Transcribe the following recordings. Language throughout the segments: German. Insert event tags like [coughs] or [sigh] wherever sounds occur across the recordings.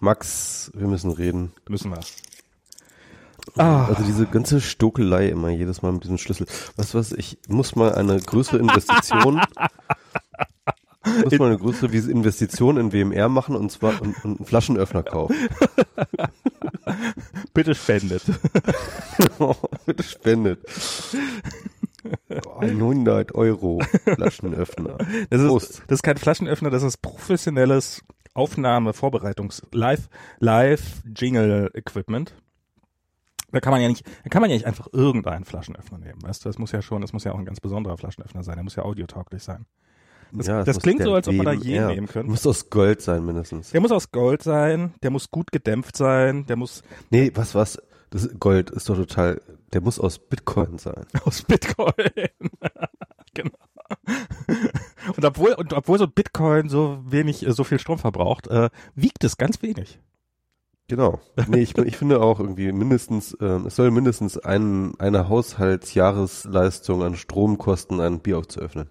Max, wir müssen reden. Müssen wir. Ah. Also diese ganze Stokelei immer jedes Mal mit diesem Schlüssel. Weißt du was, ich muss mal eine größere Investition, [laughs] muss mal eine größere Investition in WMR machen und zwar und, und einen Flaschenöffner kaufen. [laughs] Bitte spendet. [laughs] Bitte spendet. 100 Euro Flaschenöffner. Das ist, das ist kein Flaschenöffner, das ist professionelles Aufnahme, Vorbereitungs, Live, Live Jingle Equipment. Da kann man ja nicht, da kann man ja nicht einfach irgendeinen Flaschenöffner nehmen, weißt du? Das muss ja schon, das muss ja auch ein ganz besonderer Flaschenöffner sein. Der muss ja audiotauglich sein. Das, Ja, das klingt so, als ob man da jeden ja, nehmen könnte. Muss aus Gold sein mindestens. Der muss aus Gold sein, der muss gut gedämpft sein, der muss Nee, was, was? Das Gold ist doch total, der muss aus Bitcoin sein. [laughs] aus Bitcoin. [laughs] genau. Und obwohl, und obwohl so Bitcoin so wenig, äh, so viel Strom verbraucht, äh, wiegt es ganz wenig. Genau. Nee, ich, ich finde auch irgendwie mindestens, ähm, es soll mindestens ein, eine Haushaltsjahresleistung an Strom kosten, ein Bier aufzuöffnen.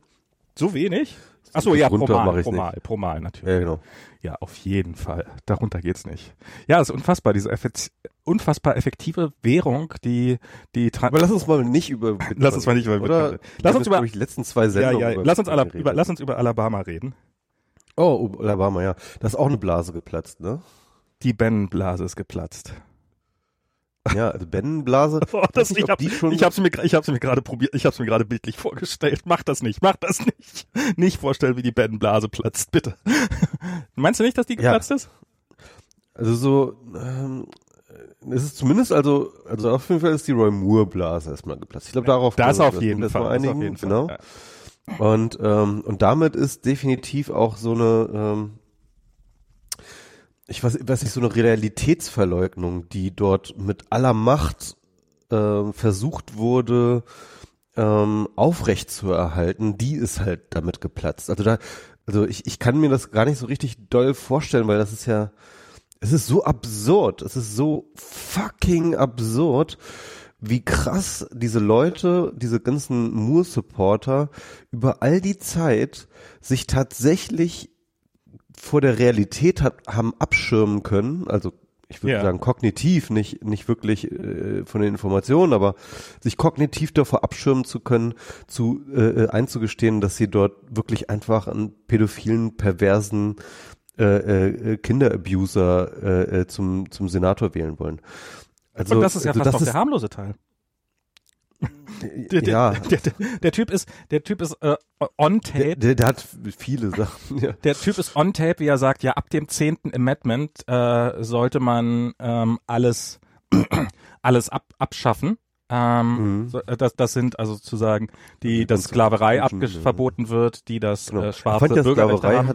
So wenig? Ach so, ja, pro Mal, pro. Mal, pro Mal natürlich. Ja, genau. Ja, auf jeden Fall. Darunter geht's nicht. Ja, ist unfassbar, diese effekt unfassbar effektive Währung, die die Tran- Aber lass uns mal nicht über Bitcoin Lass uns mal nicht über Bitcoin. Lass uns über- die letzten zwei ja, Sendungen ja, über lass uns, Bitcoin Ala geredet. über, lass uns über Alabama reden. Oh, Alabama, ja. Da ist auch eine Blase geplatzt, ne? Die Ben-Blase ist geplatzt. Ja, also Ben-Blase. [laughs] Oh, das, nicht, ich schon- ich hab's mir, ich hab's mir gerade probiert, ich hab's mir gerade bildlich vorgestellt. Mach das nicht, mach das [laughs] nicht. Nicht vorstellen, wie die Ben-Blase platzt, bitte. [laughs] Meinst du nicht, dass die Ja. geplatzt ist? Also so, ähm, es ist zumindest also, also auf jeden Fall ist die Roy Moore Blase erstmal geplatzt. Ich glaube, darauf Das auf jeden Fall. Das auf einigen, jeden Fall. genau. Ja. Und, ähm, und damit ist definitiv auch so eine, ähm, ich weiß, weiß nicht, so eine Realitätsverleugnung, die dort mit aller Macht ähm, versucht wurde, ähm, aufrecht zu erhalten, die ist halt damit geplatzt. Also da, also ich, ich kann mir das gar nicht so richtig doll vorstellen, weil das ist ja, es ist so absurd, es ist so fucking absurd, wie krass diese Leute, diese ganzen Moore-Supporter über all die Zeit sich tatsächlich vor der Realität hat, haben abschirmen können, also ich würde Ja. sagen kognitiv, nicht nicht wirklich äh, von den Informationen, aber sich kognitiv davor abschirmen zu können, zu äh, einzugestehen, dass sie dort wirklich einfach einen pädophilen, perversen äh, äh, Kinderabuser äh, äh, zum zum Senator wählen wollen. Also Und das ist ja also fast das auch der harmlose Teil. Der, ja, der, der, der Typ ist, der Typ ist äh, on tape. der, der, hat viele Sachen. Ja. Der Typ ist on tape, wie er sagt, ja, ab dem zehnten Amendment äh, sollte man ähm, alles, [clears throat] alles ab, abschaffen. Ähm, Mhm. so, äh, das, das sind also sozusagen, die, Die dass Sklaverei verboten wird, die das Genau. äh, Ich schwarze fand ja Bürgerrechte Sklaverei haben.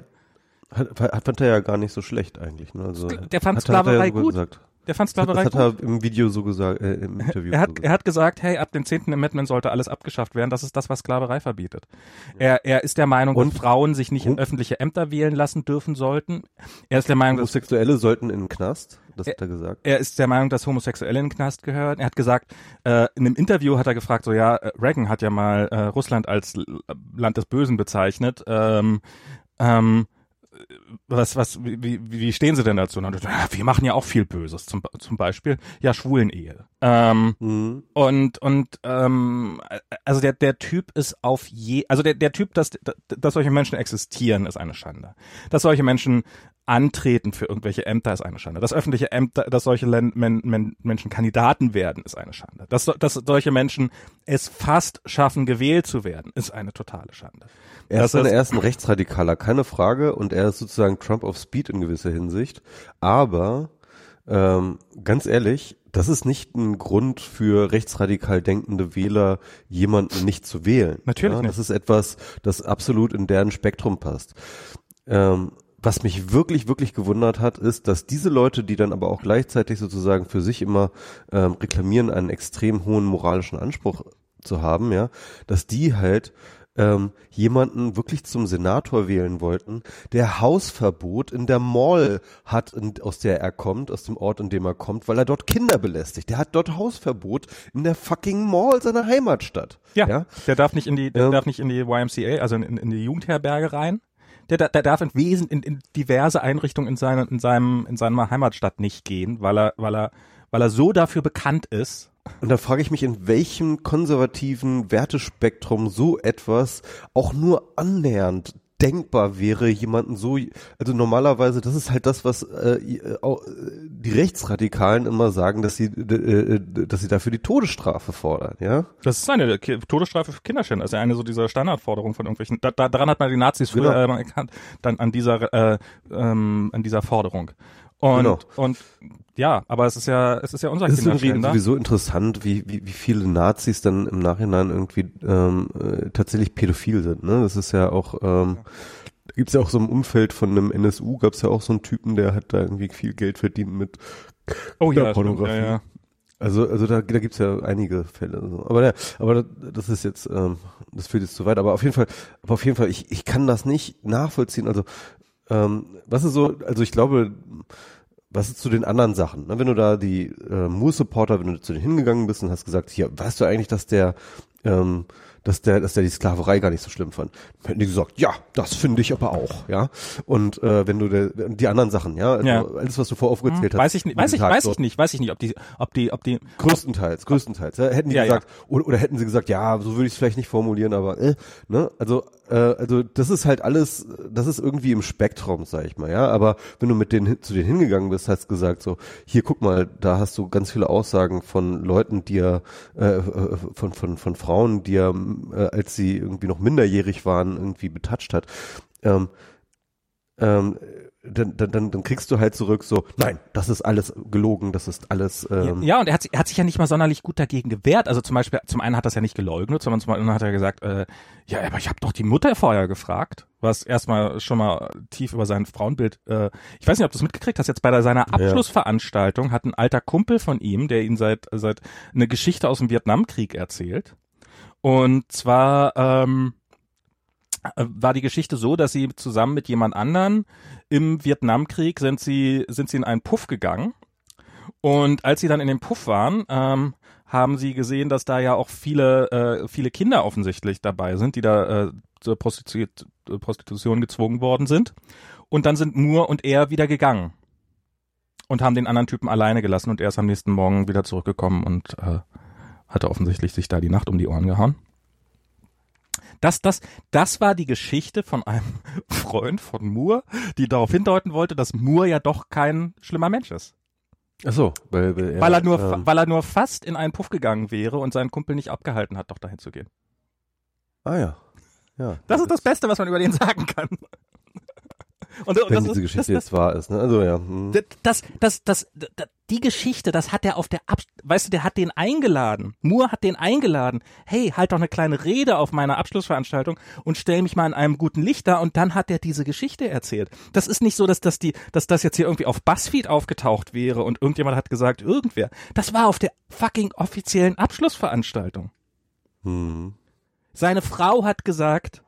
hat, hat, fand er ja gar nicht so schlecht eigentlich. Ne? Also, Der fand hat, Sklaverei hat gut. Gesagt. Der fand Das Sklaverei hat gut. er im Video so gesagt, äh, im [laughs] Interview. Er so hat, gesagt. er hat gesagt, hey, ab dem zehnten Amendment sollte alles abgeschafft werden. Das ist das, was Sklaverei verbietet. Er, er ist der Meinung, Und- dass Frauen sich nicht in öffentliche Ämter wählen lassen dürfen sollten. Er ist der Meinung, dass Homosexuelle sollten in den Knast, das hat er gesagt. er ist der Meinung, dass Homosexuelle in den Knast gehören. Er hat gesagt, äh, in einem Interview hat er gefragt, so ja, äh, Reagan hat ja mal äh, Russland als Land des Bösen bezeichnet. Ähm, ähm, was, was, wie, wie, stehen Sie denn dazu? Und ja, wir machen ja auch viel Böses, zum, zum Beispiel ja Schwulenehe. Ähm, Mhm. und und ähm, also der der Typ ist auf je also der der Typ dass dass solche Menschen existieren ist eine Schande dass solche Menschen antreten für irgendwelche Ämter ist eine Schande dass öffentliche Ämter dass solche Len Men Men Menschen Kandidaten werden ist eine Schande dass dass solche Menschen es fast schaffen gewählt zu werden ist eine totale Schande Er ist- er ist ein Rechtsradikaler, keine Frage, und er ist sozusagen Trump of Speed in gewisser Hinsicht. Aber ähm, ganz ehrlich, das ist nicht ein Grund für rechtsradikal denkende Wähler, jemanden nicht zu wählen. Natürlich ja, nicht. Das ist etwas, das absolut in deren Spektrum passt. Ähm, was mich wirklich, wirklich gewundert hat, ist, dass diese Leute, die dann aber auch gleichzeitig sozusagen für sich immer ähm, reklamieren, einen extrem hohen moralischen Anspruch zu haben, ja, dass die halt ähm, jemanden wirklich zum Senator wählen wollten, der Hausverbot in der Mall hat, in, aus der er kommt, aus dem Ort, in dem er kommt, weil er dort Kinder belästigt. Der hat dort Hausverbot in der fucking Mall seiner Heimatstadt. ja, ja? der darf nicht in die der Ja. darf nicht in die YMCA also in, in die Jugendherberge rein der, der darf in Wesen in, in diverse Einrichtungen in seiner in seinem in seiner Heimatstadt nicht gehen, weil er weil er weil er so dafür bekannt ist. Und da frage ich mich, in welchem konservativen Wertespektrum so etwas auch nur annähernd denkbar wäre, jemanden so, also normalerweise, das ist halt das, was äh, äh die Rechtsradikalen immer sagen, dass sie, äh, dass sie dafür die Todesstrafe fordern, ja? Das ist eine Todesstrafe für Kinderschänder, das ist ja eine so dieser Standardforderung von irgendwelchen. Da, da, daran hat man die Nazis früher genau. äh, erkannt, dann an dieser äh, ähm, an dieser Forderung. Und, genau. und ja, aber es ist ja, es ist ja unser Es ist irgendwie sowieso interessant, wie, wie, wie viele Nazis dann im Nachhinein irgendwie ähm, äh, tatsächlich pädophil sind. Ne? Das ist ja auch, ähm, da gibt's ja auch so im Umfeld von einem NSU, gab's ja auch so einen Typen, der hat da irgendwie viel Geld verdient mit oh, ja, Pornografie. Stimmt, ja, ja. Also, also da, da gibt's ja einige Fälle. So. Aber ja, aber das ist jetzt, ähm, das führt jetzt zu weit. Aber auf jeden Fall, aber auf jeden Fall, ich, ich kann das nicht nachvollziehen. Also, ähm, was ist so, also ich glaube, was ist zu den anderen Sachen? Ne? Wenn du da die äh, Moore-Supporter, wenn du zu denen hingegangen bist und hast gesagt, hier, weißt du eigentlich, dass der ähm, dass der, dass der die Sklaverei gar nicht so schlimm fand. Hätten die gesagt, ja, das finde ich aber auch, ja. Und äh, wenn du der, die anderen Sachen, ja, also ja. alles, was du vorher aufgezählt hm, hast. Weiß ich nicht, weiß ich, weiß ich nicht, weiß ich nicht, ob die, ob die, ob die. Größtenteils, größtenteils. Ja, hätten die ja, gesagt, ja. Oder, oder hätten sie gesagt, ja, so würde ich es vielleicht nicht formulieren, aber äh, ne, also also das ist halt alles, das ist irgendwie im Spektrum, sag ich mal, ja. Aber wenn du mit denen zu denen hingegangen bist, hast gesagt so, hier guck mal, da hast du ganz viele Aussagen von Leuten, die ja äh, äh von von von Frauen, die ja äh, als sie irgendwie noch minderjährig waren, irgendwie betatscht hat. Ähm, ähm, dann, dann, dann, dann kriegst du halt zurück so, nein, das ist alles gelogen, das ist alles. Ähm ja, und er hat, er hat sich ja nicht mal sonderlich gut dagegen gewehrt. Also zum Beispiel, zum einen hat er es ja nicht geleugnet, sondern zum anderen hat er gesagt, äh, ja, aber ich habe doch die Mutter vorher gefragt, was erstmal schon mal tief über sein Frauenbild. Äh, ich weiß nicht, ob du es mitgekriegt hast. Jetzt bei seiner Abschlussveranstaltung hat ein alter Kumpel von ihm, der ihn seit seit eine Geschichte aus dem Vietnamkrieg erzählt. Und zwar ähm, war die Geschichte so, dass sie zusammen mit jemand anderen im Vietnamkrieg sind sie sind sie in einen Puff gegangen und als sie dann in dem Puff waren, ähm, haben sie gesehen, dass da ja auch viele äh, viele Kinder offensichtlich dabei sind, die da äh, zur Prostitu Prostitution gezwungen worden sind. Und dann sind Moore und er wieder gegangen und haben den anderen Typen alleine gelassen und er ist am nächsten Morgen wieder zurückgekommen und äh, hatte offensichtlich sich da die Nacht um die Ohren gehauen. Das, das, das war die Geschichte von einem [laughs] Freund von Moore, die darauf hindeuten wollte, dass Moore ja doch kein schlimmer Mensch ist. Ach so, weil, weil, weil er nur, ähm, weil er nur fast in einen Puff gegangen wäre und seinen Kumpel nicht abgehalten hat, doch dahin zu gehen. Ah ja, ja. Das ist das Beste, was man über den sagen kann. Und, und Wenn diese ist, Geschichte das, jetzt wahr ist, ne? Also ja. Hm. Das, das, das, das, die Geschichte, das hat er auf der Ab weißt du, der hat den eingeladen. Moore hat den eingeladen. Hey, halt doch eine kleine Rede auf meiner Abschlussveranstaltung und stell mich mal in einem guten Licht da und dann hat er diese Geschichte erzählt. Das ist nicht so, dass das die, dass das jetzt hier irgendwie auf Buzzfeed aufgetaucht wäre und irgendjemand hat gesagt, irgendwer. Das war auf der fucking offiziellen Abschlussveranstaltung. Hm. Seine Frau hat gesagt,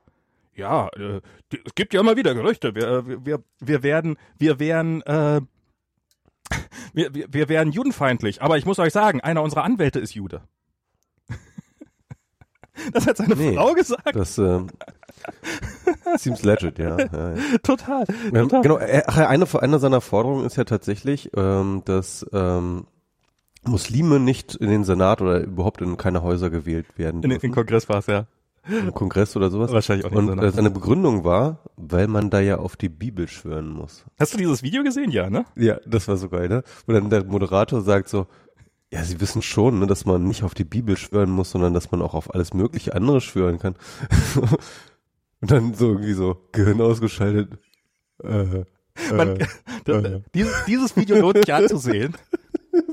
ja, äh, die, es gibt ja immer wieder Gerüchte. Wir, äh, wir, wir werden, wir wären, äh, [laughs] wir, wir, wir wären judenfeindlich. Aber ich muss euch sagen, einer unserer Anwälte ist Jude. [laughs] Das hat seine nee, Frau gesagt. Das äh, seems legit, ja. ja, ja. [laughs] Total, ähm, total. Genau, ach, eine, eine seiner Forderungen ist ja tatsächlich, ähm, dass ähm, Muslime nicht in den Senat oder überhaupt in keine Häuser gewählt werden. In den Kongress war es, ja im [laughs] Kongress oder sowas. Wahrscheinlich auch nicht. Und äh, seine Begründung war, weil man da ja auf die Bibel schwören muss. Hast du dieses Video gesehen? Ja, ne? Ja, das war so geil, ne? Und dann der Moderator sagt so, ja, Sie wissen schon, ne, dass man nicht auf die Bibel schwören muss, sondern dass man auch auf alles mögliche andere schwören kann. [laughs] Und dann so irgendwie so Gehirn ausgeschaltet. Äh, man, äh, [laughs] äh. Dieses, dieses Video lohnt sich anzusehen.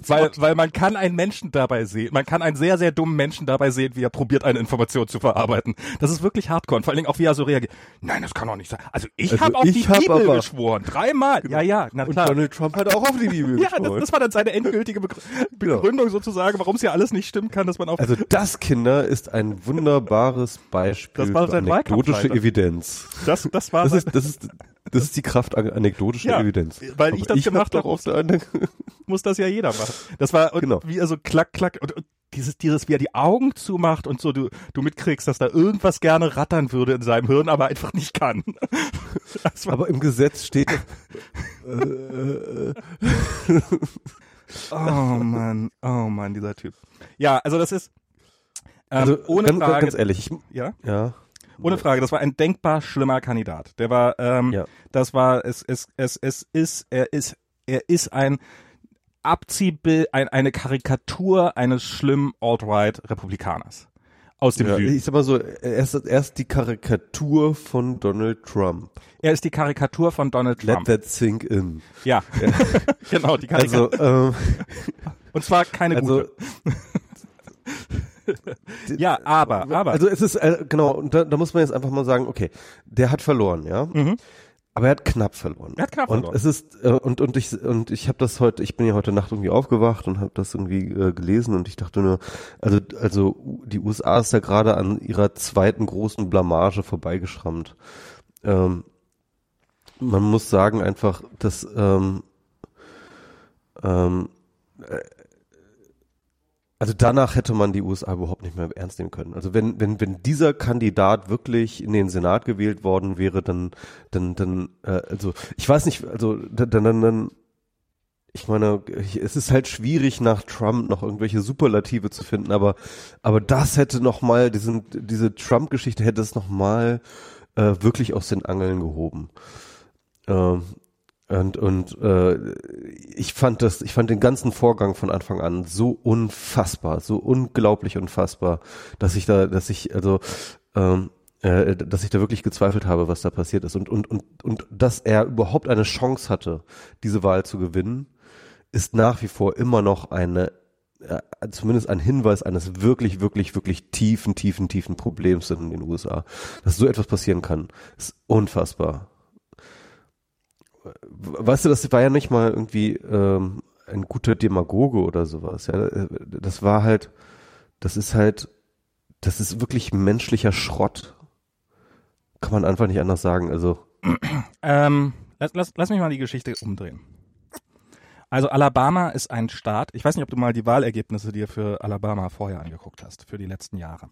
Weil, weil man kann einen Menschen dabei sehen, man kann einen sehr, sehr dummen Menschen dabei sehen, wie er probiert, eine Information zu verarbeiten. Das ist wirklich hardcore. Und vor allen Dingen auch, wie er so reagiert. Nein, das kann doch nicht sein. Also ich also habe auf die hab Bibel aber, geschworen. Dreimal. Genau. Ja, ja, na klar. Und Donald Trump hat auch auf die Bibel ja, geschworen. Ja, das, das, war dann seine endgültige Begrü. [laughs] Begründung sozusagen, warum es ja alles nicht stimmen kann, dass man auf... Also das, Kinder, ist ein wunderbares Beispiel [laughs] das war für anekdotische Evidenz. Das, das war... Das ist, das ist, das ist die Kraft anekdotischer ja, Evidenz. Weil ich das ich gemacht habe, muss das ja jeder machen. Das war genau. wie er so klack, klack und, und dieses, dieses, wie er die Augen zumacht und so du, du mitkriegst, dass da irgendwas gerne rattern würde in seinem Hirn, aber einfach nicht kann. [laughs] Aber im Gesetz steht. äh, äh, Oh Mann, oh Mann, dieser Typ. Ja, also das ist ähm, also ohne ganz, Frage. ganz ehrlich, ich, ja, ja. ohne Frage. Das war ein denkbar schlimmer Kandidat. Der war, ähm, Ja. das war, es, es, es, es ist, er ist, er ist ein Abziehbild, ein, eine Karikatur eines schlimmen Alt-Right-Republikaners aus dem Ja, Süden. ich sag mal so, er ist, er ist die Karikatur von Donald Trump. Er ist die Karikatur von Donald Let Trump. that sink in. Ja, [laughs] genau, die Karikatur. Also, ähm, Und zwar keine also, gute. [laughs] Ja, aber, aber. also es ist, äh, genau, und da, da muss man jetzt einfach mal sagen, okay, der hat verloren, ja. Mhm. Aber er hat knapp verloren. Er hat knapp und verloren. es ist äh, und und ich und ich habe das heute, ich bin ja heute Nacht irgendwie aufgewacht und habe das irgendwie äh, gelesen und ich dachte nur, also also die USA ist ja gerade an ihrer zweiten großen Blamage vorbeigeschrammt. Ähm, man muss sagen einfach, dass ähm, ähm, äh, also danach hätte man die USA überhaupt nicht mehr ernst nehmen können. Also wenn, wenn, wenn dieser Kandidat wirklich in den Senat gewählt worden wäre, dann, dann, dann, äh, also ich weiß nicht, also dann, dann, dann ich meine, es ist halt schwierig nach Trump noch irgendwelche Superlative zu finden, aber, aber das hätte noch mal diesen, diese Trump-Geschichte hätte es noch mal äh, wirklich aus den Angeln gehoben. Ähm, und und äh, ich fand das, ich fand den ganzen Vorgang von Anfang an so unfassbar, so unglaublich unfassbar, dass ich da, dass ich also ähm, äh, dass ich da wirklich gezweifelt habe, was da passiert ist und und und und dass er überhaupt eine Chance hatte, diese Wahl zu gewinnen, ist nach wie vor immer noch eine äh, zumindest ein Hinweis eines wirklich, wirklich, wirklich tiefen, tiefen, tiefen Problems in den USA. Dass so etwas passieren kann, ist unfassbar. Weißt du, das war ja nicht mal irgendwie ähm, ein guter Demagoge oder sowas. Ja, das war halt, das ist halt, das ist wirklich menschlicher Schrott. Kann man einfach nicht anders sagen. Also Ähm, lass, lass, lass mich mal die Geschichte umdrehen. Also Alabama ist ein Staat. Ich weiß nicht, ob du mal die Wahlergebnisse dir für Alabama vorher angeguckt hast, für die letzten Jahre.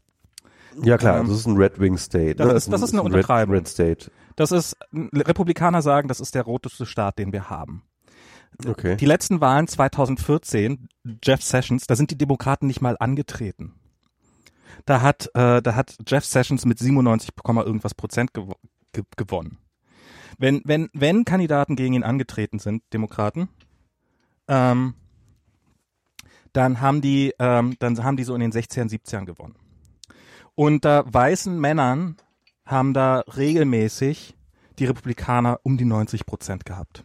Ja klar, Ähm, das ist ein Red Wing State. das ne? ist- das ist eine ein Red, Untertreibung. Red State. Das ist, Republikaner sagen, das ist der roteste Staat, den wir haben. Okay. Die letzten Wahlen 2014, Jeff Sessions, da sind die Demokraten nicht mal angetreten. Da hat, äh, da hat Jeff Sessions mit 97, Komma irgendwas Prozent gewo ge gewonnen. Wenn, wenn, wenn Kandidaten gegen ihn angetreten sind, Demokraten, ähm, dann haben die, ähm, dann haben die so in den 16, 17 gewonnen. Unter weißen Männern haben da regelmäßig die Republikaner um die 90 Prozent gehabt.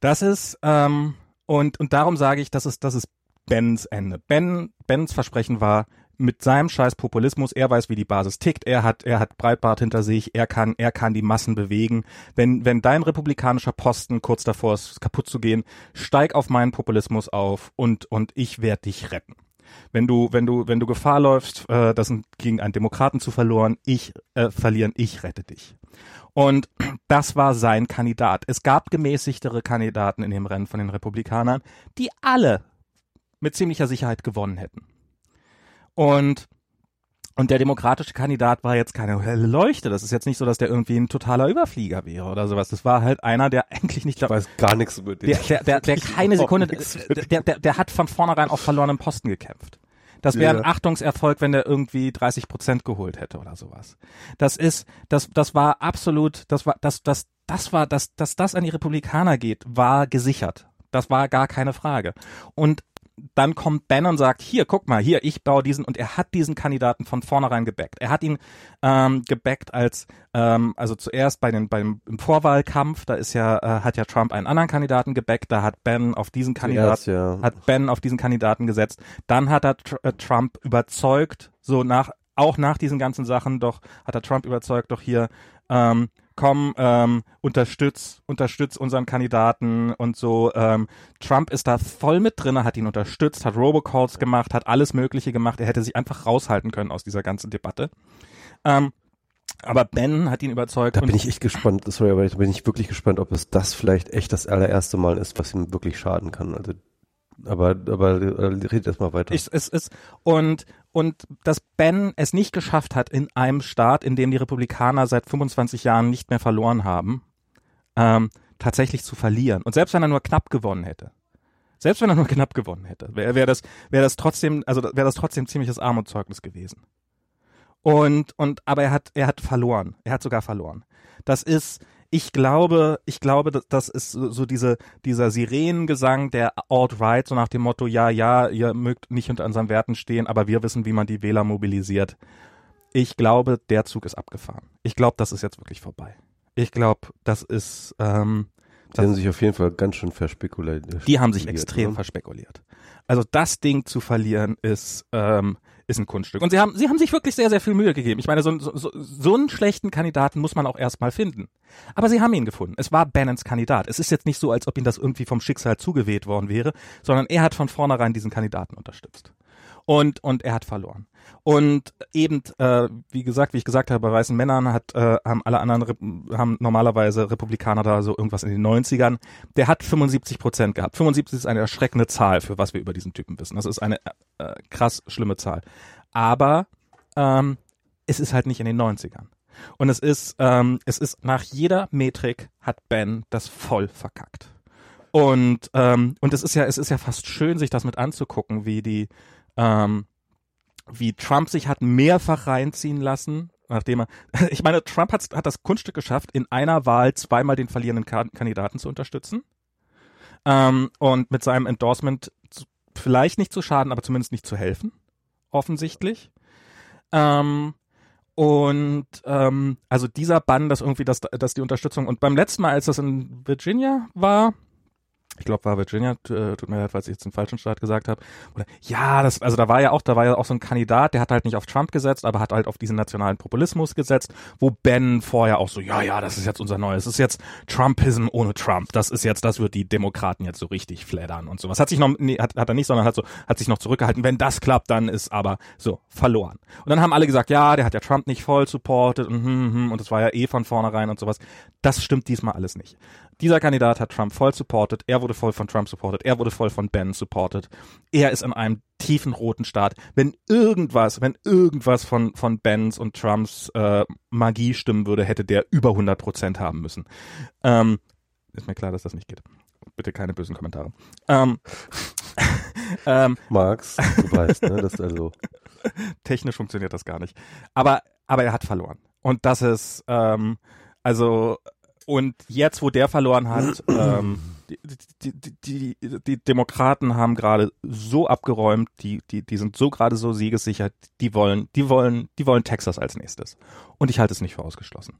Das ist, ähm, und, und darum sage ich, das ist, das ist Bens Ende. Ben, Bens Versprechen war, mit seinem scheiß Populismus, er weiß, wie die Basis tickt, er hat, er hat Breitbart hinter sich, er kann, er kann die Massen bewegen. Wenn, wenn dein republikanischer Posten kurz davor ist, kaputt zu gehen, steig auf meinen Populismus auf und, und ich werde dich retten. Wenn du, wenn du, wenn du Gefahr läufst, äh, das gegen einen Demokraten zu verloren, ich äh, verlieren, ich rette dich. Und [clears throat] das war sein Kandidat. Es gab gemäßigtere Kandidaten in dem Rennen von den Republikanern, die alle mit ziemlicher Sicherheit gewonnen hätten. Und und der demokratische Kandidat war jetzt keine helle Leuchte. Das ist jetzt nicht so, dass der irgendwie ein totaler Überflieger wäre oder sowas. Das war halt einer, der eigentlich nicht Ich weiß gar nichts über den. der, der, der, der [laughs] keine Sekunde, der, der, der hat von vornherein auf verlorenen Posten gekämpft. Das wäre ein. Achtungserfolg, wenn der irgendwie 30 Prozent geholt hätte oder sowas. Das ist, das, das war absolut, das war, das, das, das war, dass, dass das an die Republikaner geht, war gesichert. Das war gar keine Frage. Und dann kommt Ben und sagt, hier, guck mal, hier, ich baue diesen, und er hat diesen Kandidaten von vornherein gebackt. Er hat ihn ähm, gebackt als, ähm, also zuerst bei den, beim im Vorwahlkampf, da ist ja, äh, hat ja Trump einen anderen Kandidaten gebackt, da hat Ben auf diesen Kandidaten ja. hat Ben auf diesen Kandidaten gesetzt. Dann hat er Tr äh, Trump überzeugt, so nach, auch nach diesen ganzen Sachen, doch hat er Trump überzeugt, doch hier, ähm, komm, ähm, unterstütz, unterstütz unseren Kandidaten und so. Ähm, Trump ist da voll mit drinne, hat ihn unterstützt, hat Robocalls gemacht, hat alles Mögliche gemacht. Er hätte sich einfach raushalten können aus dieser ganzen Debatte. Ähm, aber Ben hat ihn überzeugt. Da bin ich echt gespannt, sorry, aber da bin ich wirklich gespannt, ob es das vielleicht echt das allererste Mal ist, was ihm wirklich schaden kann. Also Aber, aber äh, redet erstmal weiter. Ich, es ist, und, und dass Ben es nicht geschafft hat, in einem Staat, in dem die Republikaner seit 25 Jahren nicht mehr verloren haben, ähm, tatsächlich zu verlieren. Und selbst wenn er nur knapp gewonnen hätte, selbst wenn er nur knapp gewonnen hätte, wäre wär das, wäre das trotzdem, also wäre das trotzdem ziemliches Armutszeugnis gewesen. Und, und, aber er hat, er hat verloren. Er hat sogar verloren. Das ist, ich glaube, ich glaube, das ist so diese, dieser Sirenengesang der Alt-Right, so nach dem Motto, ja, ja, ihr mögt nicht unter unseren Werten stehen, aber wir wissen, wie man die Wähler mobilisiert. Ich glaube, der Zug ist abgefahren. Ich glaube, das ist jetzt wirklich vorbei. Ich glaube, das ist, ähm, die haben sich auf jeden Fall ganz schön verspekuliert. Die haben sich extrem ne? verspekuliert. Also das Ding zu verlieren ist, ähm, ist ein Kunststück. Und sie haben, sie haben sich wirklich sehr, sehr viel Mühe gegeben. Ich meine, so, so, so einen schlechten Kandidaten muss man auch erstmal finden. Aber sie haben ihn gefunden. Es war Bannons Kandidat. Es ist jetzt nicht so, als ob ihm das irgendwie vom Schicksal zugeweht worden wäre, sondern er hat von vornherein diesen Kandidaten unterstützt und und er hat verloren. Und eben, äh, wie gesagt, wie ich gesagt habe, bei weißen Männern hat, äh, haben alle anderen, haben normalerweise Republikaner da so irgendwas in den 90ern. Der hat 75 Prozent gehabt. 75 ist eine erschreckende Zahl, für was wir über diesen Typen wissen. Das ist eine äh, krass schlimme Zahl. Aber ähm, es ist halt nicht in den 90ern. Und es ist, ähm, es ist nach jeder Metrik hat Ben das voll verkackt. Und ähm, und es ist ja, es ist ja fast schön, sich das mit anzugucken, wie die ähm, wie Trump sich hat mehrfach reinziehen lassen, nachdem er, [laughs] ich meine, Trump hat, hat das Kunststück geschafft, in einer Wahl zweimal den verlierenden Kandidaten zu unterstützen ähm, und mit seinem Endorsement zu, vielleicht nicht zu schaden, aber zumindest nicht zu helfen, offensichtlich. Ähm, und ähm, also dieser Bann, dass irgendwie das, dass die Unterstützung und beim letzten Mal, als das in Virginia war, ich glaube, war Virginia, äh, tut mir leid, falls ich jetzt den falschen Staat gesagt habe. Oder ja, das, also da war ja auch, da war ja auch so ein Kandidat, der hat halt nicht auf Trump gesetzt, aber hat halt auf diesen nationalen Populismus gesetzt, wo Ben vorher auch so, ja, ja, das ist jetzt unser neues, das ist jetzt Trumpism ohne Trump. Das ist jetzt, das wird die Demokraten jetzt so richtig fleddern und sowas. Hat sich noch, nee, hat, hat er nicht, sondern hat so, hat sich noch zurückgehalten. Wenn das klappt, dann ist aber so verloren. Und dann haben alle gesagt, ja, der hat ja Trump nicht voll supported und, hm, hm, und das war ja eh von vornherein und sowas. Das stimmt diesmal alles nicht. Dieser Kandidat hat Trump voll supported, er wurde voll von Trump supported, er wurde voll von Ben supported. Er ist in einem tiefen roten Staat. Wenn irgendwas, wenn irgendwas von, von Bens und Trumps äh, Magie stimmen würde, hätte der über 100 Prozent haben müssen. Ähm, ist mir klar, dass das nicht geht. Bitte keine bösen Kommentare. Ähm, [laughs] ähm, Max, du weißt, ne, das also [laughs] technisch funktioniert das gar nicht. Aber aber er hat verloren und das ist ähm, also und jetzt, wo der verloren hat, [clears throat] ähm, die, die, die, die, Demokraten haben gerade so abgeräumt, die, die, die sind so gerade so siegessicher, die wollen, die wollen, die wollen Texas als nächstes. Und ich halte es nicht für ausgeschlossen.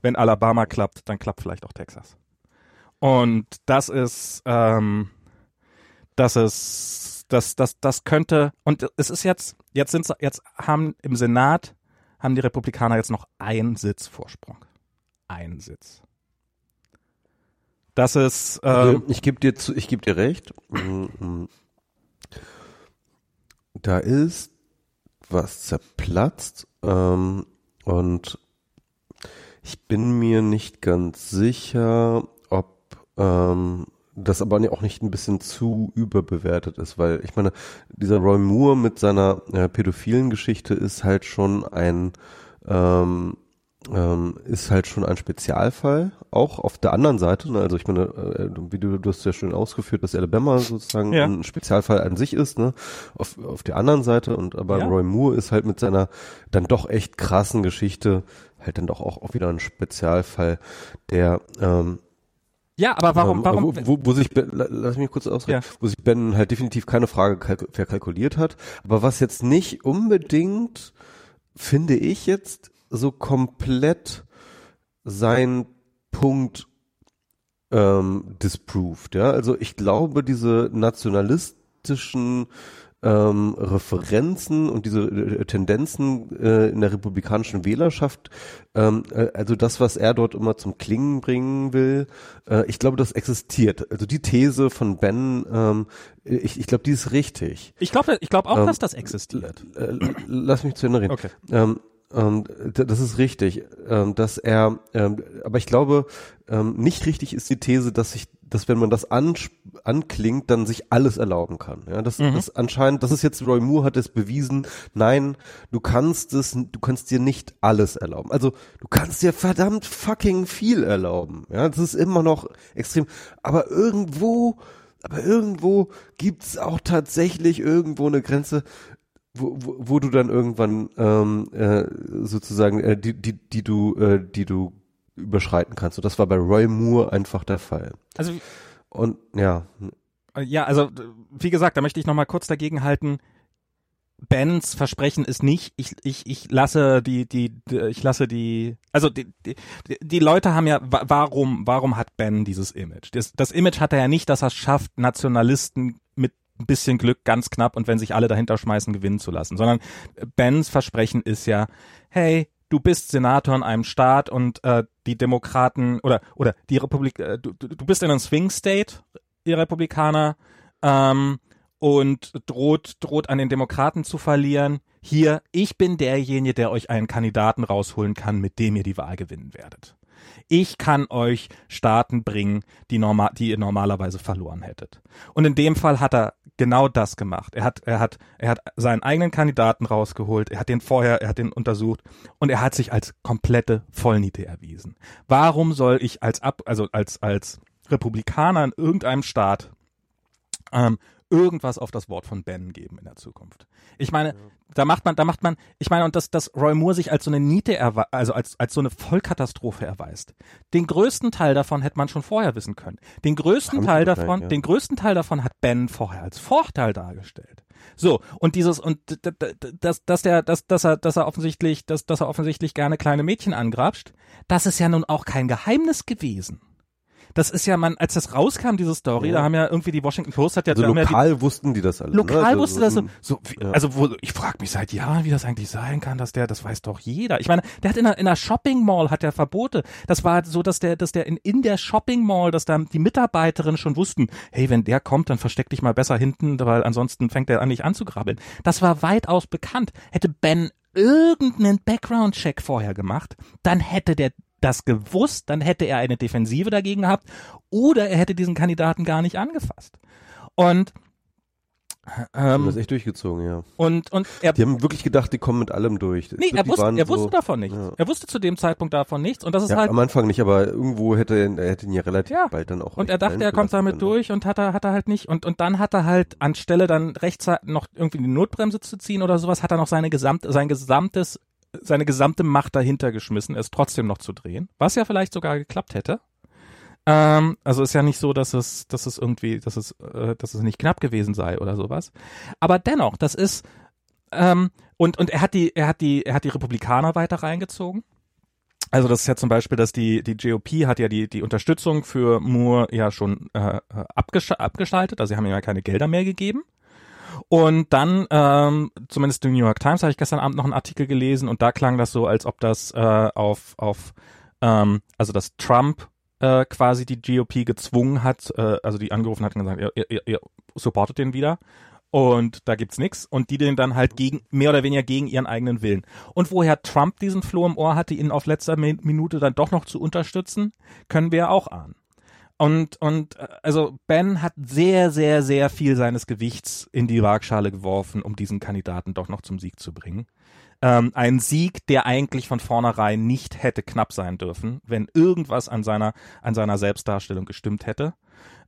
Wenn Alabama klappt, dann klappt vielleicht auch Texas. Und das ist, ähm, das ist, das, das, das könnte, und es ist jetzt, jetzt sind jetzt haben im Senat, haben die Republikaner jetzt noch einen Sitz Vorsprung einen Sitz. Das ist. Ähm, ich gebe dir zu, ich gebe dir recht. Da ist was zerplatzt ähm, und ich bin mir nicht ganz sicher, ob ähm, das aber auch nicht ein bisschen zu überbewertet ist, weil ich meine, dieser Roy Moore mit seiner äh, pädophilen Geschichte ist halt schon ein ähm, ähm, ist halt schon ein Spezialfall, auch auf der anderen Seite. Ne? Also ich meine, äh, wie du, du hast ja schön ausgeführt, dass Alabama sozusagen ja. ein Spezialfall an sich ist, ne? Auf, auf der anderen Seite und aber ja. Roy Moore ist halt mit seiner dann doch echt krassen Geschichte halt dann doch auch, auch wieder ein Spezialfall, der ähm, ja, aber warum, ähm, warum? Wo, wo, wo sich, lass mich kurz ausreden, ja. wo sich Ben halt definitiv keine Frage verkalkuliert hat, aber was jetzt nicht unbedingt, finde ich jetzt, so komplett sein Punkt ähm, disproved. Ja, also ich glaube, diese nationalistischen ähm, Referenzen und diese äh, Tendenzen äh, in der republikanischen Wählerschaft, ähm, äh, also das, was er dort immer zum Klingen bringen will, äh, ich glaube, das existiert. Also die These von Ben, ähm, ich, ich glaube, die ist richtig. Ich glaube, ich glaube auch, ähm, dass das existiert. Lass mich zu Ende reden. Okay. Ähm, das ist richtig, ähm, dass er, ähm, aber ich glaube, ähm, nicht richtig ist die These, dass sich, dass wenn man das an, anklingt, dann sich alles erlauben kann. Ja, das, Mhm. das anscheinend, das ist jetzt Roy Moore hat es bewiesen. Nein, du kannst es, du kannst dir nicht alles erlauben. Also du kannst dir verdammt fucking viel erlauben. Ja, das ist immer noch extrem. Aber irgendwo, aber irgendwo gibt's auch tatsächlich irgendwo eine Grenze, wo, wo, wo du dann irgendwann ähm, äh, sozusagen äh, die, die, die du, äh, die du überschreiten kannst. Und das war bei Roy Moore einfach der Fall. Also Und ja, Ja, also wie gesagt, da möchte ich noch mal kurz dagegen halten. Bens Versprechen ist nicht, ich, ich, ich lasse die, die, ich lasse die, also die, die, die Leute haben ja, wa- warum, warum hat Ben dieses Image? Das, das Image hat er ja nicht, dass er es schafft, Nationalisten ein bisschen Glück ganz knapp und wenn sich alle dahinter schmeißen, gewinnen zu lassen, sondern Bens Versprechen ist ja, hey, du bist Senator in einem Staat und äh, die Demokraten oder oder die Republik, äh, du, du du bist in einem Swing State, ihr Republikaner, ähm, und droht, droht an den Demokraten zu verlieren. Hier, ich bin derjenige, der euch einen Kandidaten rausholen kann, mit dem ihr die Wahl gewinnen werdet. Ich kann euch Staaten bringen, die, normal, die ihr normalerweise verloren hättet. Und in dem Fall hat er genau das gemacht. Er hat, er hat, er hat seinen eigenen Kandidaten rausgeholt. Er hat den vorher, er hat den untersucht und er hat sich als komplette Vollniete erwiesen. Warum soll ich als ab, also als, als Republikaner in irgendeinem Staat ähm, irgendwas auf das Wort von Ben geben in der Zukunft. Ich meine, da macht man, da macht man, ich meine, und dass, dass Roy Moore sich als so eine Niete, also als, als so eine Vollkatastrophe erweist. Den größten Teil davon hätte man schon vorher wissen können. Den größten Haben Teil davon, ja. den größten Teil davon hat Ben vorher als Vorteil dargestellt. So, und dieses, und dass, dass der, dass, dass er, dass er offensichtlich, dass, dass er offensichtlich gerne kleine Mädchen angrapscht, das ist ja nun auch kein Geheimnis gewesen. Das ist ja, man, als das rauskam, diese Story, Ja. da haben ja irgendwie die Washington Post hat ja, also da haben ja die, lokal wussten die das alle. Lokal ne? also, wusste das so, so wie, also wo, ich frage mich seit Jahren, wie das eigentlich sein kann, dass der, das weiß doch jeder. Ich meine, der hat in einer, in einer Shopping Mall hat der Verbote. Das war so, dass der, dass der in, in der Shopping Mall, dass da die Mitarbeiterinnen schon wussten, hey, wenn der kommt, dann versteck dich mal besser hinten, weil ansonsten fängt er an, nicht anzugrabbeln. Das war weitaus bekannt. Hätte Ben irgendeinen Background-Check vorher gemacht, dann hätte der das gewusst, dann hätte er eine Defensive dagegen gehabt oder er hätte diesen Kandidaten gar nicht angefasst. Und Die haben ähm, das echt durchgezogen, ja. und, und er, Die haben wirklich gedacht, die kommen mit allem durch. nee, Die er wusste, er wusste so, davon nichts. ja. Er wusste zu dem Zeitpunkt davon nichts und das ist Ja, halt, am Anfang nicht, aber irgendwo hätte er, hätte ihn ja relativ Ja. bald dann auch. und er dachte, er kommt damit durch und hat er, hat er halt nicht. Und, und dann hat er halt, anstelle dann rechtzeitig noch irgendwie die Notbremse zu ziehen oder sowas, hat er noch seine gesamte, sein gesamtes, seine gesamte Macht dahinter geschmissen, es trotzdem noch zu drehen. Was ja vielleicht sogar geklappt hätte. Ähm, also ist ja nicht so, dass es, dass es irgendwie, dass es, äh, dass es nicht knapp gewesen sei oder sowas. Aber dennoch, das ist, ähm, und, und er hat die, er hat die, er hat die Republikaner weiter reingezogen. Also das ist ja zum Beispiel, dass die, die GOP hat ja die, die Unterstützung für Moore ja schon äh, abgesch abgeschaltet, also sie haben ihm ja keine Gelder mehr gegeben. Und dann, ähm, zumindest im New York Times, habe ich gestern Abend noch einen Artikel gelesen und da klang das so, als ob das äh, auf, auf ähm, also dass Trump äh, quasi die GOP gezwungen hat, äh, also die angerufen hat und gesagt, ihr, ihr, ihr supportet den wieder. Und da gibt's nix. Und die den dann halt gegen, mehr oder weniger gegen ihren eigenen Willen. Und woher Trump diesen Floh im Ohr hatte, ihn auf letzter Mi- Minute dann doch noch zu unterstützen, können wir ja auch ahnen. Und, und äh, also Ben hat sehr, sehr, sehr viel seines Gewichts in die Waagschale geworfen, um diesen Kandidaten doch noch zum Sieg zu bringen. Ähm, ein Sieg, der eigentlich von vornherein nicht hätte knapp sein dürfen, wenn irgendwas an seiner, an seiner Selbstdarstellung gestimmt hätte.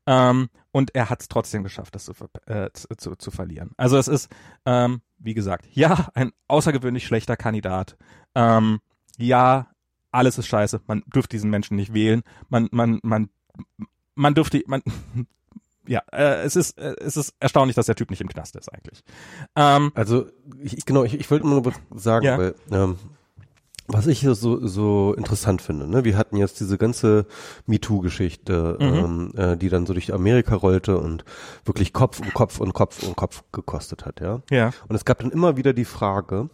Ähm, und er hat es trotzdem geschafft, das zu, äh, zu, zu verlieren. Also es ist, ähm, wie gesagt, ja, ein außergewöhnlich schlechter Kandidat. Ähm, ja, alles ist scheiße. Man dürfte diesen Menschen nicht wählen. Man, man, man, man dürfte, man, [laughs] ja, äh, es ist, äh, es ist erstaunlich, dass der Typ nicht im Knast ist eigentlich. Ähm, Also ich, genau, ich, ich wollte nur sagen, Ja. weil ähm, was ich hier so so interessant finde, ne, wir hatten jetzt diese ganze MeToo-Geschichte, Mhm. ähm, äh, die dann so durch Amerika rollte und wirklich Kopf um Kopf und Kopf und Kopf gekostet hat, ja. ja. Und es gab dann immer wieder die Frage,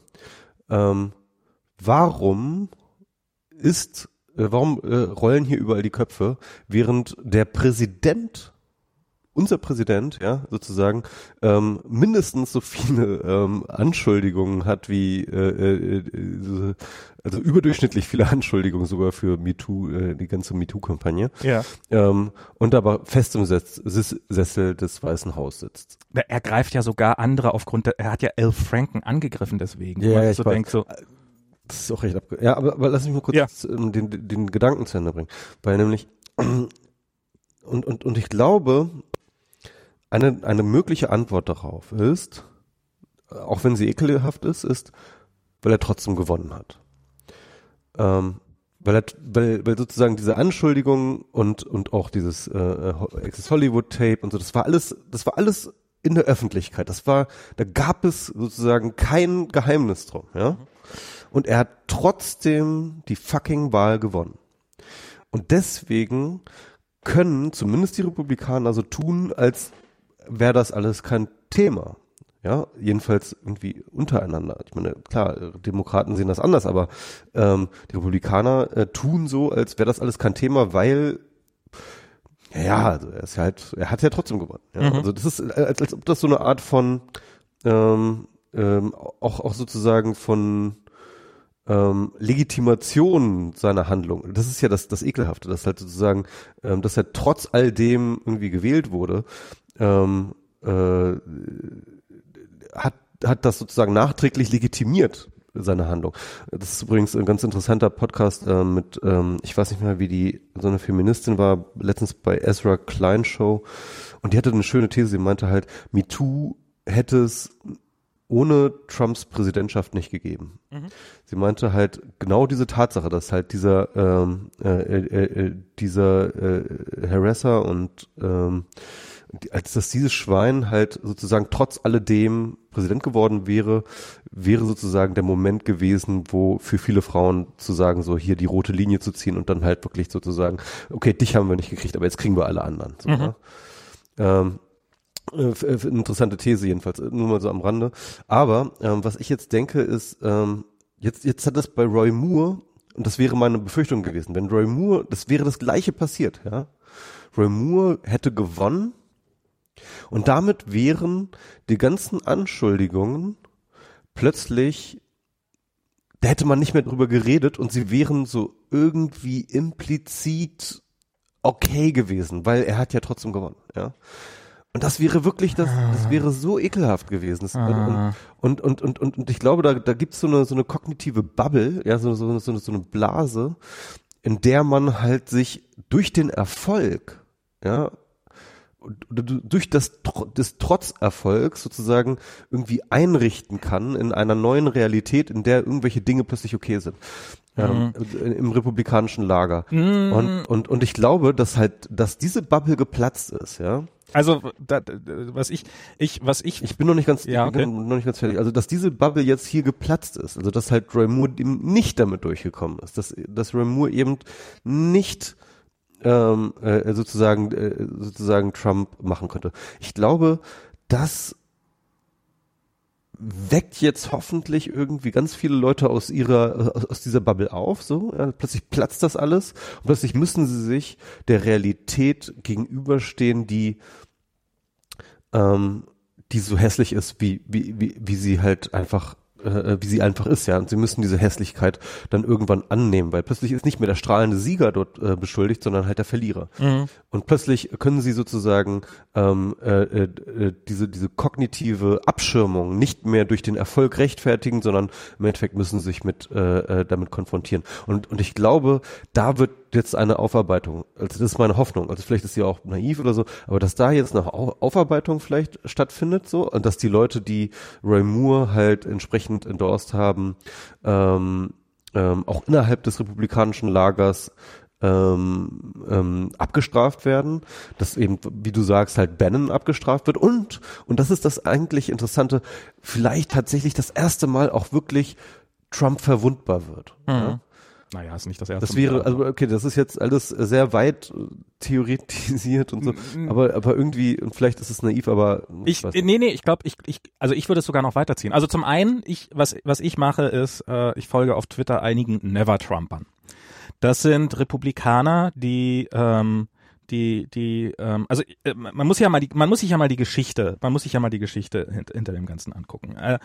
ähm, warum ist, warum äh, rollen hier überall die Köpfe, während der Präsident unser Präsident, ja, sozusagen, ähm, mindestens so viele ähm, Anschuldigungen hat wie, äh, äh, also überdurchschnittlich viele Anschuldigungen sogar für MeToo, äh, die ganze MeToo-Kampagne. Ja. Ähm, und aber fest im Sess Sessel des Weißen Hauses sitzt. Er greift ja sogar andere aufgrund der, er hat ja Al Franken angegriffen deswegen. Ja, ja, ich so weiß. denkt so, Das ist auch recht abge Ja, aber, aber lass mich mal kurz Ja. ähm, den, den Gedanken zu Ende bringen. Weil nämlich, [clears throat] und, und, und ich glaube, eine, eine mögliche Antwort darauf ist, auch wenn sie ekelhaft ist, ist, weil er trotzdem gewonnen hat. Ähm, weil, er, weil, weil sozusagen diese Anschuldigungen und, und auch dieses äh, äh, Access Hollywood Tape und so, das war alles, das war alles in der Öffentlichkeit. Das war, da gab es sozusagen kein Geheimnis drum, ja. Und er hat trotzdem die fucking Wahl gewonnen. Und deswegen können zumindest die Republikaner so tun, als wäre das alles kein Thema. Ja, jedenfalls irgendwie untereinander. Ich meine, klar, Demokraten sehen das anders, aber ähm, die Republikaner äh, tun so, als wäre das alles kein Thema, weil ja, ja, also er ist halt, er hat ja trotzdem gewonnen. Ja? Mhm. Also das ist, äh, als, als ob das so eine Art von ähm, ähm, auch, auch sozusagen von ähm, Legitimation seiner Handlung. Das ist ja das, das Ekelhafte, dass halt sozusagen, ähm, dass er trotz all dem irgendwie gewählt wurde, ähm, äh, hat, hat das sozusagen nachträglich legitimiert, seine Handlung. Das ist übrigens ein ganz interessanter Podcast äh, mit, ähm, ich weiß nicht mehr, wie die, so eine Feministin war, letztens bei Ezra Klein Show und die hatte eine schöne These, sie meinte halt, MeToo hätte es ohne Trumps Präsidentschaft nicht gegeben. Sie meinte halt genau diese Tatsache, dass halt dieser ähm, äh, äh, äh, dieser äh, Harasser und ähm, die- als dass dieses Schwein halt sozusagen trotz alledem Präsident geworden wäre, wäre sozusagen der Moment gewesen, wo für viele Frauen zu sagen, so hier die rote Linie zu ziehen und dann halt wirklich sozusagen, okay, dich haben wir nicht gekriegt, aber jetzt kriegen wir alle anderen. So, ne? ähm, äh, f- f- interessante These jedenfalls, äh, nur mal so am Rande. Aber ähm, was ich jetzt denke ist, ähm, jetzt, jetzt hat das bei Roy Moore, und das wäre meine Befürchtung gewesen, wenn Roy Moore, das wäre das gleiche passiert, ja. Roy Moore hätte gewonnen und damit wären die ganzen Anschuldigungen plötzlich, da hätte man nicht mehr drüber geredet und sie wären so irgendwie implizit okay gewesen, weil er hat ja trotzdem gewonnen, ja. Und das wäre wirklich, das, das wäre so ekelhaft gewesen. Das, Ah. und, und, und, und, und ich glaube, da, da gibt's so eine, so eine kognitive Bubble, ja, so, so, so, eine- so eine Blase, in der man halt sich durch den Erfolg, ja, durch das des Trotzerfolgs sozusagen irgendwie einrichten kann in einer neuen Realität, in der irgendwelche Dinge plötzlich okay sind. Ähm, Im republikanischen Lager. Und, und, und ich glaube, dass halt, dass diese Bubble geplatzt ist, ja. Also da, was ich ich was ich, Ich bin noch nicht ganz, Ja, okay. noch nicht ganz fertig. Also, dass diese Bubble jetzt hier geplatzt ist, also dass halt Roy Moore eben nicht damit durchgekommen ist, dass, dass Roy Moore eben nicht ähm, äh, sozusagen äh, sozusagen Trump machen könnte. Ich glaube, das weckt jetzt hoffentlich irgendwie ganz viele Leute aus ihrer aus, aus dieser Bubble auf so ja, plötzlich platzt das alles und plötzlich müssen sie sich der Realität gegenüberstehen die ähm, die so hässlich ist wie wie wie, wie sie halt einfach äh, wie sie einfach ist, ja. Und sie müssen diese Hässlichkeit dann irgendwann annehmen, weil plötzlich ist nicht mehr der strahlende Sieger dort äh, beschuldigt, sondern halt der Verlierer. Und plötzlich können sie sozusagen ähm, äh, äh, diese diese kognitive Abschirmung nicht mehr durch den Erfolg rechtfertigen, sondern im Endeffekt müssen sie sich mit äh, äh, damit konfrontieren. Und und ich glaube, da wird jetzt eine Aufarbeitung. Also das ist meine Hoffnung. Also vielleicht ist sie auch naiv oder so, aber dass da jetzt eine Au- Aufarbeitung vielleicht stattfindet so und dass die Leute, die Roy Moore halt entsprechend endorsed haben, ähm, ähm, auch innerhalb des republikanischen Lagers ähm, ähm, abgestraft werden, dass eben, wie du sagst, halt Bannon abgestraft wird und, und das ist das eigentlich Interessante, vielleicht tatsächlich das erste Mal auch wirklich Trump verwundbar wird. Ja? Naja, ist nicht das erste Das wäre, also okay, das ist jetzt alles sehr weit theoretisiert und so, aber, aber irgendwie, und vielleicht ist es naiv, aber Ich, weiß nee, nee, ich glaube, ich, ich, also ich würde es sogar noch weiterziehen. Also zum einen, ich, was, was ich mache, ist, äh, ich folge auf Twitter einigen Never-Trumpern. Das sind Republikaner, die, ähm, die, die, ähm, also äh, man muss ja mal die, man muss sich ja mal die Geschichte, man muss sich ja mal die Geschichte hint, hinter dem Ganzen angucken. Äh,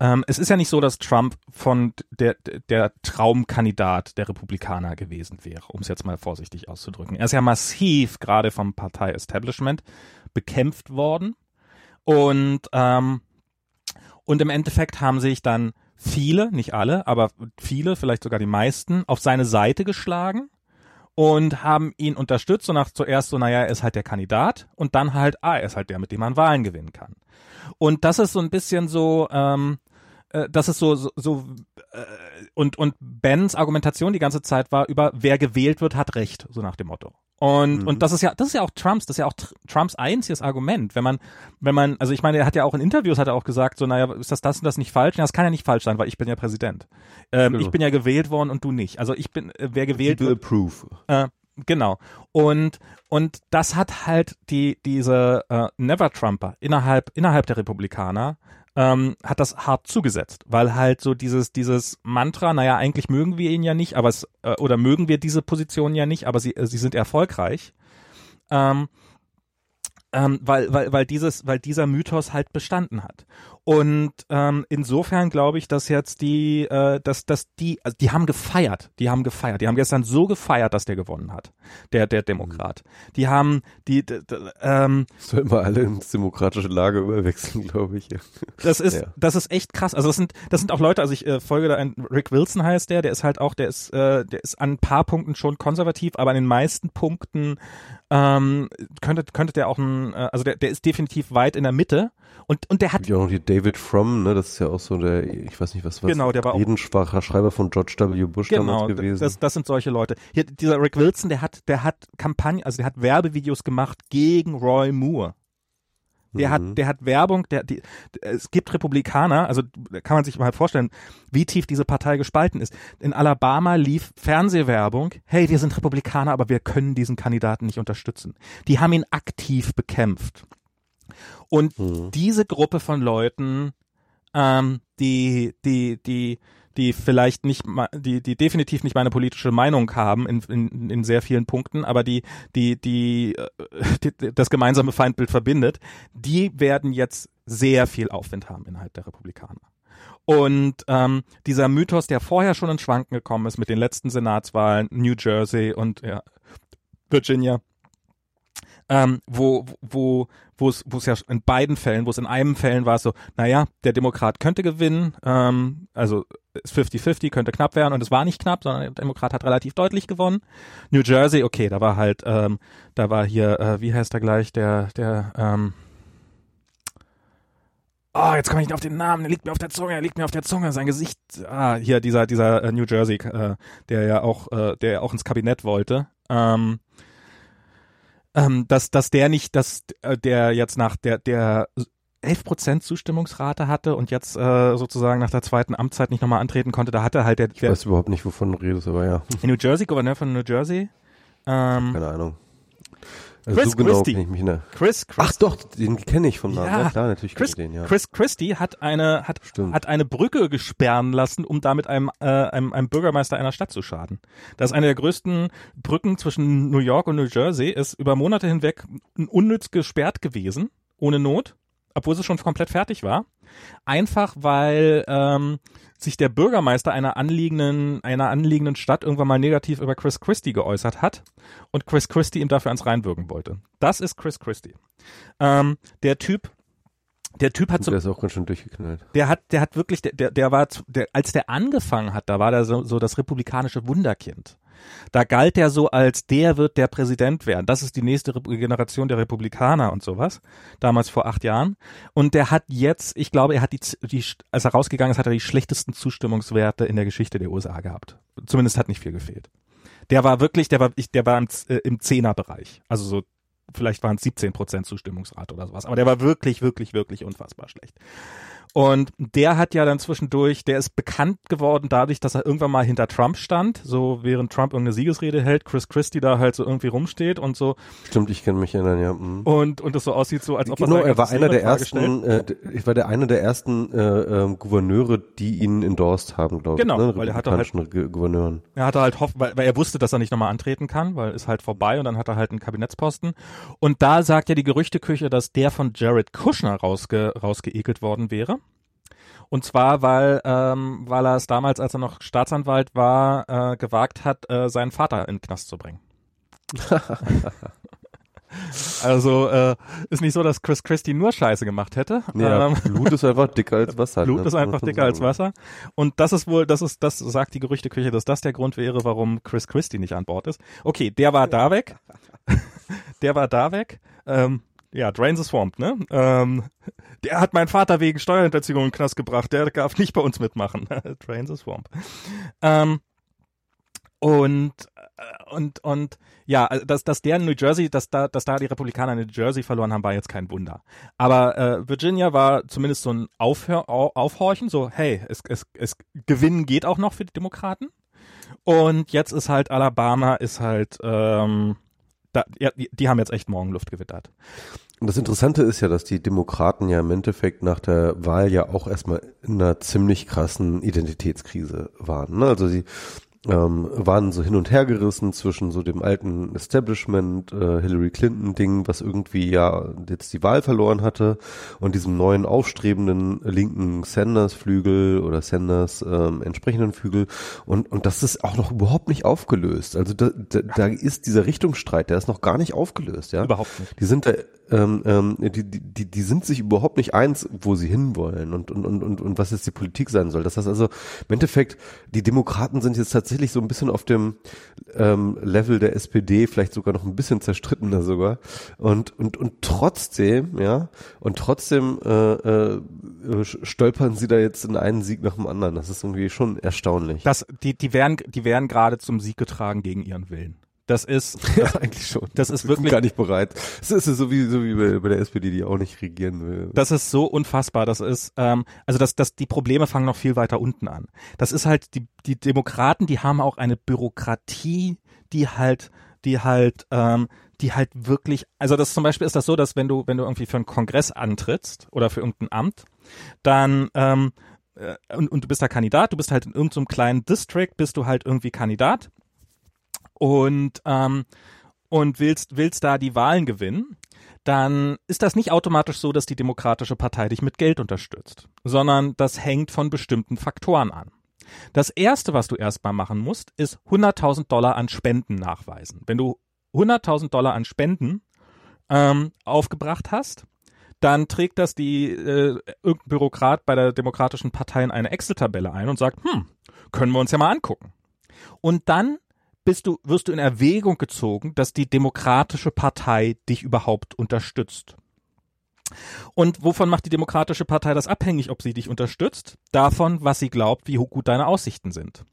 ähm, es ist ja nicht so, dass Trump von der, der Traumkandidat der Republikaner gewesen wäre, um es jetzt mal vorsichtig auszudrücken. Er ist ja massiv gerade vom Partei-Establishment bekämpft worden und ähm, und im Endeffekt haben sich dann viele, nicht alle, aber viele, vielleicht sogar die meisten, auf seine Seite geschlagen und haben ihn unterstützt und nach zuerst so, naja, er ist halt der Kandidat und dann halt, ah, er ist halt der, mit dem man Wahlen gewinnen kann. Und das ist so ein bisschen so, ähm, äh, das ist so, so, so äh, und, und Bens Argumentation die ganze Zeit war über, wer gewählt wird, hat Recht, so nach dem Motto. Und, mhm. und das ist ja, das ist ja auch Trumps, das ist ja auch Trumps einziges Argument. Wenn man, wenn man, also ich meine, er hat ja auch in Interviews hat er auch gesagt, so, naja, ist das das und das nicht falsch? Ja, das kann ja nicht falsch sein, weil ich bin ja Präsident. Ähm, genau. Ich bin ja gewählt worden und du nicht. Also ich bin, äh, wer gewählt People wird. Approve. Äh, genau. Und, und das hat halt die, diese äh, Never Trumper innerhalb, innerhalb der Republikaner ähm, hat das hart zugesetzt, weil halt so dieses dieses Mantra, naja, eigentlich mögen wir ihn ja nicht, aber es äh, oder mögen wir diese Position ja nicht, aber sie äh, sie sind erfolgreich. Ähm, ähm, weil, weil, weil dieses, weil dieser Mythos halt bestanden hat. Und ähm, insofern glaube ich, dass jetzt die, äh, dass, dass die, also die haben gefeiert, die haben gefeiert, die haben gestern so gefeiert, dass der gewonnen hat, der, der Demokrat. Die haben, die, ähm, soll mal alle ins demokratische Lager überwechseln, glaube ich. Das ist, ja. das ist echt krass. Also das sind, das sind auch Leute. Also ich äh, folge da ein Rick Wilson heißt der, der ist halt auch, der ist, äh, der ist an ein paar Punkten schon konservativ, aber an den meisten Punkten ähm, könnte, könnte der auch ein, äh, also der, der ist definitiv weit in der Mitte und, und der hat. Ja, noch die David Fromm, ne, das ist ja auch so der, ich weiß nicht was, was genau, der war auch Schreiber von George W. Bush genau, damals gewesen. Das, das sind solche Leute. Hier, dieser Rick Wilson, der hat, der hat Kampagne, also der hat Werbevideos gemacht gegen Roy Moore. Der hat, mhm. der hat Werbung, der, die, es gibt Republikaner, also kann man sich mal vorstellen, wie tief diese Partei gespalten ist. In Alabama lief Fernsehwerbung, hey, wir sind Republikaner, aber wir können diesen Kandidaten nicht unterstützen. Die haben ihn aktiv bekämpft. Und mhm. diese Gruppe von Leuten, ähm, die, die, die, die vielleicht nicht, die, die definitiv nicht meine politische Meinung haben in, in, in sehr vielen Punkten, aber die, die, die, äh, [laughs] die, das gemeinsame Feindbild verbindet, die werden jetzt sehr viel Aufwind haben innerhalb der Republikaner. Und ähm, dieser Mythos, der vorher schon ins Schwanken gekommen ist mit den letzten Senatswahlen, New Jersey und ja, Virginia, ähm, wo, wo, wo es, wo es ja in beiden Fällen, wo es in einem Fällen war so, naja, der Demokrat könnte gewinnen, ähm, also ist 50-50, könnte knapp werden und es war nicht knapp, sondern der Demokrat hat relativ deutlich gewonnen. New Jersey, okay, da war halt, ähm, da war hier, äh, wie heißt er gleich, der, der, ähm, Oh, jetzt komme ich nicht auf den Namen, der liegt mir auf der Zunge, er liegt mir auf der Zunge, sein Gesicht, ah, hier dieser, dieser äh, New Jersey, äh, der ja auch, äh, der ja auch ins Kabinett wollte. Ähm, ähm, dass, dass der nicht, dass äh, der jetzt nach der, der 11% Zustimmungsrate hatte und jetzt äh, sozusagen nach der zweiten Amtszeit nicht nochmal antreten konnte, da hatte halt der. Ich weiß überhaupt nicht, wovon du redest, aber ja. In New Jersey, Gouverneur von New Jersey. Ähm, Keine Ahnung. Also Chris so genau Christie. Ich mich ne Chris, Chris. Ach doch, den kenne ich vom Namen. Ja, ja klar, natürlich Chris, den, ja. Chris Christie hat eine hat hat eine Brücke gesperren lassen, um damit einem, äh, einem einem Bürgermeister einer Stadt zu schaden. Das ist eine der größten Brücken zwischen New York und New Jersey, ist über Monate hinweg unnütz gesperrt gewesen, ohne Not, obwohl sie schon komplett fertig war. Einfach weil ähm, sich der Bürgermeister einer anliegenden, einer anliegenden Stadt irgendwann mal negativ über Chris Christie geäußert hat und Chris Christie ihm dafür ans Reinwirken wollte. Das ist Chris Christie. Ähm, der Typ, der Typ hat so, der ist auch ganz schön durchgeknallt. Der hat, der hat wirklich, der, der war, der, als der angefangen hat, da war der so, so das republikanische Wunderkind. Da galt er so als der wird der Präsident werden. Das ist die nächste Generation der Republikaner und sowas. Damals vor acht Jahren. Und der hat jetzt, ich glaube, er hat die, die als er rausgegangen ist, hat er die schlechtesten Zustimmungswerte in der Geschichte der USA gehabt. Zumindest hat nicht viel gefehlt. Der war wirklich, der war, ich, der war im, äh, im Zehnerbereich. Also so, vielleicht waren es 17 Prozent Zustimmungsrate oder sowas. Aber der war wirklich, wirklich, wirklich unfassbar schlecht. Und der hat ja dann zwischendurch, der ist bekannt geworden dadurch, dass er irgendwann mal hinter Trump stand, so während Trump irgendeine Siegesrede hält, Chris Christie da halt so irgendwie rumsteht und so. Stimmt, ich kann mich erinnern, ja. Mhm. Und und es so aussieht so, als ob genau, er war einer der ersten, äh, ich war der einer der ersten äh, äh, Gouverneure, die ihn endorsed haben, glaube genau, ich. Genau, ne? weil er hatte halt Gouverneuren. Er hatte halt hoff, weil, weil er wusste, dass er nicht nochmal antreten kann, weil ist halt vorbei und dann hat er halt einen Kabinettsposten. Und da sagt ja die Gerüchteküche, dass der von Jared Kushner rausge, rausgeekelt worden wäre. Und zwar, weil, ähm, weil er es damals, als er noch Staatsanwalt war, äh, gewagt hat, äh, seinen Vater in den Knast zu bringen. [laughs] also äh, ist nicht so, dass Chris Christie nur Scheiße gemacht hätte. Ja, ähm, Blut ist einfach dicker als Wasser. Blut ne? ist einfach dicker als Wasser. Und das ist wohl, das ist, das sagt die Gerüchteküche, dass das der Grund wäre, warum Chris Christie nicht an Bord ist. Okay, der war da weg. [laughs] der war da weg. Ähm, ja, Drain the Swamp, ne? Ähm, der hat meinen Vater wegen Steuerhinterziehung in den Knast gebracht, der darf nicht bei uns mitmachen. [laughs] Drain the Swamp. Ähm, und äh, und und ja, also, dass dass der in New Jersey, dass da dass da die Republikaner in New Jersey verloren haben, war jetzt kein Wunder. Aber äh, Virginia war zumindest so ein Aufhör, Aufhorchen, so hey, es es es gewinnen geht auch noch für die Demokraten. Und jetzt ist halt Alabama ist halt ähm, da, ja, die, haben jetzt echt Morgenluft gewittert. Und das Interessante ist ja, dass die Demokraten ja im Endeffekt nach der Wahl ja auch erstmal in einer ziemlich krassen Identitätskrise waren. Ne? Also sie ähm, waren so hin und her gerissen zwischen so dem alten Establishment, äh, Hillary Clinton Ding, was irgendwie ja jetzt die Wahl verloren hatte und diesem neuen aufstrebenden linken Sanders Flügel oder Sanders ähm, entsprechenden Flügel und und das ist auch noch überhaupt nicht aufgelöst. Also da, da, da ist dieser Richtungsstreit, der ist noch gar nicht aufgelöst, ja. Überhaupt nicht. Die sind da ähm, ähm, die, die, die sind sich überhaupt nicht eins, wo sie hinwollen und, und, und, und, und was jetzt die Politik sein soll. Das heißt also, im Endeffekt, die Demokraten sind jetzt tatsächlich so ein bisschen auf dem ähm, Level der SPD, vielleicht sogar noch ein bisschen zerstrittener sogar. Und, und, und trotzdem, ja, und trotzdem äh, äh, stolpern sie da jetzt in einen Sieg nach dem anderen. Das ist irgendwie schon erstaunlich. Das, die, die werden, die werden gerade zum Sieg getragen gegen ihren Willen. Das ist [laughs] das, ja, eigentlich schon. Das ist wirklich gar nicht bereit. Das ist so wie so wie bei, bei der SPD, die auch nicht regieren will. Das ist so unfassbar. Das ist ähm, also das das die Probleme fangen noch viel weiter unten an. Das ist halt die die Demokraten, die haben auch eine Bürokratie, die halt die halt ähm, die halt wirklich also das zum Beispiel ist das so, dass wenn du wenn du irgendwie für einen Kongress antrittst oder für irgendein Amt, dann ähm, äh, und, und du bist da Kandidat, du bist halt in irgendeinem kleinen District, bist du halt irgendwie Kandidat und ähm, und willst willst da die Wahlen gewinnen, dann ist das nicht automatisch so, dass die Demokratische Partei dich mit Geld unterstützt, sondern das hängt von bestimmten Faktoren an. Das erste, was du erstmal machen musst, ist 100.000 Dollar an Spenden nachweisen. Wenn du 100.000 Dollar an Spenden ähm, aufgebracht hast, dann trägt das die äh, irgendein Bürokrat bei der Demokratischen Partei in eine Excel-Tabelle ein und sagt, hm, können wir uns ja mal angucken. Und dann bist du, wirst du in Erwägung gezogen, dass die Demokratische Partei dich überhaupt unterstützt. Und wovon macht die Demokratische Partei das abhängig, ob sie dich unterstützt? Davon, was sie glaubt, wie gut deine Aussichten sind.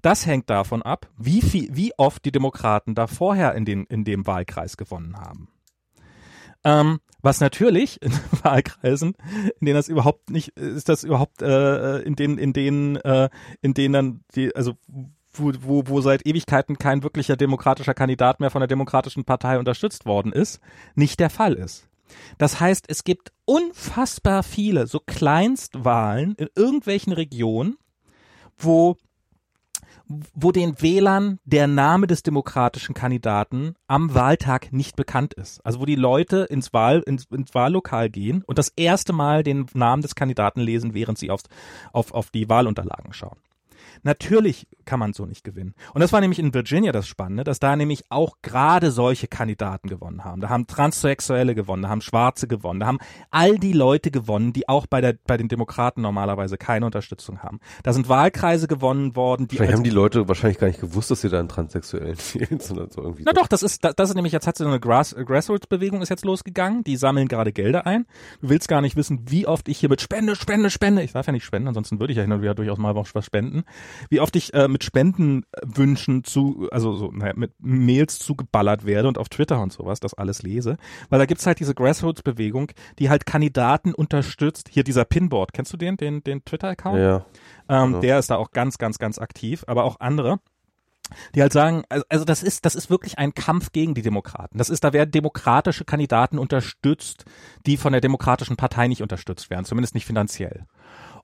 Das hängt davon ab, wie viel, wie oft die Demokraten da vorher in, den, in dem Wahlkreis gewonnen haben. Ähm, was natürlich in [laughs] Wahlkreisen, in denen das überhaupt nicht, ist das überhaupt, äh, in denen, in denen, äh, in denen dann die, also wo, wo, wo seit Ewigkeiten kein wirklicher demokratischer Kandidat mehr von der Demokratischen Partei unterstützt worden ist, nicht der Fall ist. Das heißt, es gibt unfassbar viele so Kleinstwahlen in irgendwelchen Regionen, wo wo den Wählern der Name des demokratischen Kandidaten am Wahltag nicht bekannt ist. Also wo die Leute ins, Wahl, ins, ins Wahllokal gehen und das erste Mal den Namen des Kandidaten lesen, während sie aufs, auf, auf die Wahlunterlagen schauen. Natürlich kann man so nicht gewinnen. Und das war nämlich in Virginia das Spannende, dass da nämlich auch gerade solche Kandidaten gewonnen haben. Da haben Transsexuelle gewonnen, da haben Schwarze gewonnen, da haben all die Leute gewonnen, die auch bei, der, bei den Demokraten normalerweise keine Unterstützung haben. Da sind Wahlkreise gewonnen worden, die. Vielleicht haben die Leute wahrscheinlich gar nicht gewusst, dass sie da einen Transsexuellen [laughs] wählen, sondern so irgendwie. Na doch, das ist, das ist nämlich, jetzt hat so eine Grass, Grassroots-Bewegung ist jetzt losgegangen, die sammeln gerade Gelder ein. Du willst gar nicht wissen, wie oft ich hier mit Spende, Spende, Spende, ich darf ja nicht spenden, ansonsten würde ich ja hin und wieder durchaus mal was spenden, wie oft ich äh, mit Spendenwünschen zu, also so, naja, mit Mails zugeballert werde und auf Twitter und sowas, das alles lese. Weil da gibt's halt diese Grassroots-Bewegung, die halt Kandidaten unterstützt. Hier dieser Pinboard, kennst du den, den, den Twitter-Account? Ja. Ähm, Ja. Der ist da auch ganz, ganz, ganz aktiv, aber auch andere die halt sagen, also, also das ist, das ist wirklich ein Kampf gegen die Demokraten. Das ist, da werden demokratische Kandidaten unterstützt, die von der demokratischen Partei nicht unterstützt werden, zumindest nicht finanziell.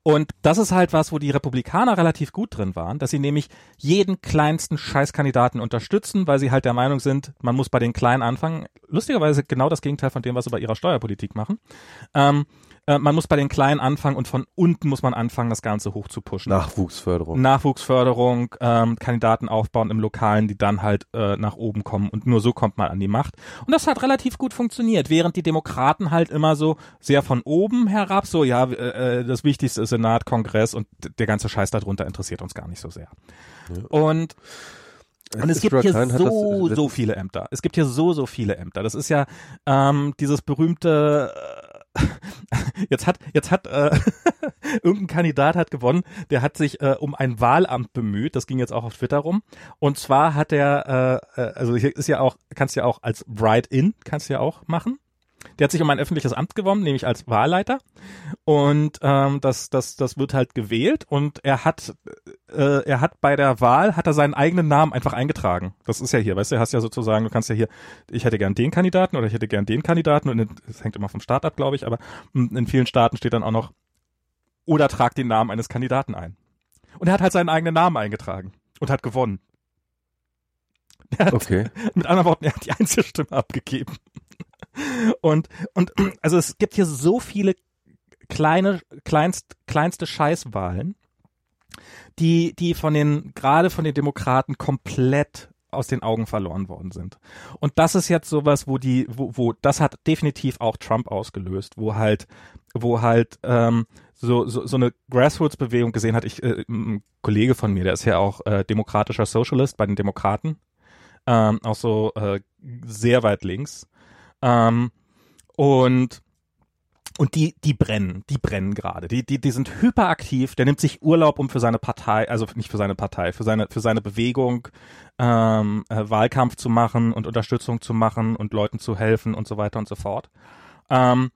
Und das ist halt was, wo die Republikaner relativ gut drin waren, dass sie nämlich jeden kleinsten Scheißkandidaten unterstützen, weil sie halt der Meinung sind, man muss bei den Kleinen anfangen. Lustigerweise genau das Gegenteil von dem, was sie bei ihrer Steuerpolitik machen. Ähm, äh, man muss bei den Kleinen anfangen und von unten muss man anfangen, das Ganze hoch zu pushen. Nachwuchsförderung. Nachwuchsförderung, ähm, Kandidaten aufbauen im Lokalen, die dann halt äh, nach oben kommen und nur so kommt man an die Macht. Und das hat relativ gut funktioniert, während die Demokraten halt immer so sehr von oben herab, so ja, äh, äh, das Wichtigste ist Senat, Kongress und der ganze Scheiß darunter interessiert uns gar nicht so sehr. Und und es gibt hier so, das- so viele Ämter. Es gibt hier so, so viele Ämter. Das ist ja ähm, dieses berühmte äh, [laughs] jetzt hat, jetzt hat äh, [laughs] irgendein Kandidat hat gewonnen, der hat sich äh, um ein Wahlamt bemüht, das ging jetzt auch auf Twitter rum. Und zwar hat er, äh, äh, also hier ist ja auch, kannst ja auch als Write-In, kannst ja auch machen. Der hat sich um ein öffentliches Amt gewonnen, nämlich als Wahlleiter. Und ähm, das, das, das wird halt gewählt und er hat, äh, er hat bei der Wahl, hat er seinen eigenen Namen einfach eingetragen. Das ist ja hier, weißt du, du hast ja sozusagen, du kannst ja hier, ich hätte gern den Kandidaten oder ich hätte gern den Kandidaten und es hängt immer vom Staat ab, glaube ich, aber in vielen Staaten steht dann auch noch, oder trag den Namen eines Kandidaten ein. Und er hat halt seinen eigenen Namen eingetragen und hat gewonnen. Hat, Okay. [laughs] mit anderen Worten, er hat die Einzelstimme abgegeben. Und, und also es gibt hier so viele kleine, kleinst, kleinste Scheißwahlen, die, die von den, gerade von den Demokraten komplett aus den Augen verloren worden sind. Und das ist jetzt sowas, wo die, wo, wo, das hat definitiv auch Trump ausgelöst, wo halt, wo halt ähm, so, so, so eine Grassroots-Bewegung gesehen hat. Ich, äh, ein Kollege von mir, der ist ja auch äh, demokratischer Socialist bei den Demokraten, ähm, auch so äh, sehr weit links. Ähm, und und die, die brennen, die brennen gerade. Die, die, die sind hyperaktiv. Der nimmt sich Urlaub, um für seine Partei, also nicht für seine Partei, für seine, für seine Bewegung ähm, äh, Wahlkampf zu machen und Unterstützung zu machen und Leuten zu helfen und so weiter und so fort. Ähm,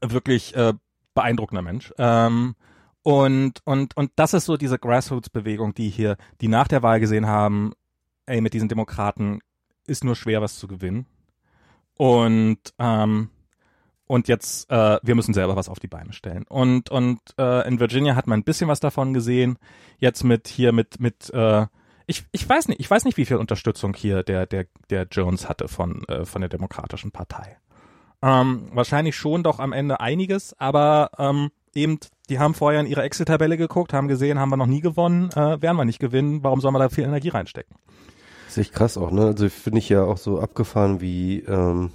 wirklich äh, beeindruckender Mensch. Ähm, und, und, und das ist so diese Grassroots-Bewegung, die hier, die nach der Wahl gesehen haben, ey, mit diesen Demokraten ist nur schwer, was zu gewinnen. Und, ähm, und jetzt, äh, wir müssen selber was auf die Beine stellen. Und, und äh, in Virginia hat man ein bisschen was davon gesehen. Jetzt mit hier mit, mit, äh, ich, ich weiß nicht, ich weiß nicht, wie viel Unterstützung hier der, der, der Jones hatte von, äh, von der Demokratischen Partei. Ähm, wahrscheinlich schon doch am Ende einiges, aber ähm, eben, die haben vorher in ihre Excel-Tabelle geguckt, haben gesehen, haben wir noch nie gewonnen, äh, werden wir nicht gewinnen, warum sollen wir da viel Energie reinstecken? Das ist echt krass auch, ne? Also finde ich ja auch so abgefahren, wie ähm,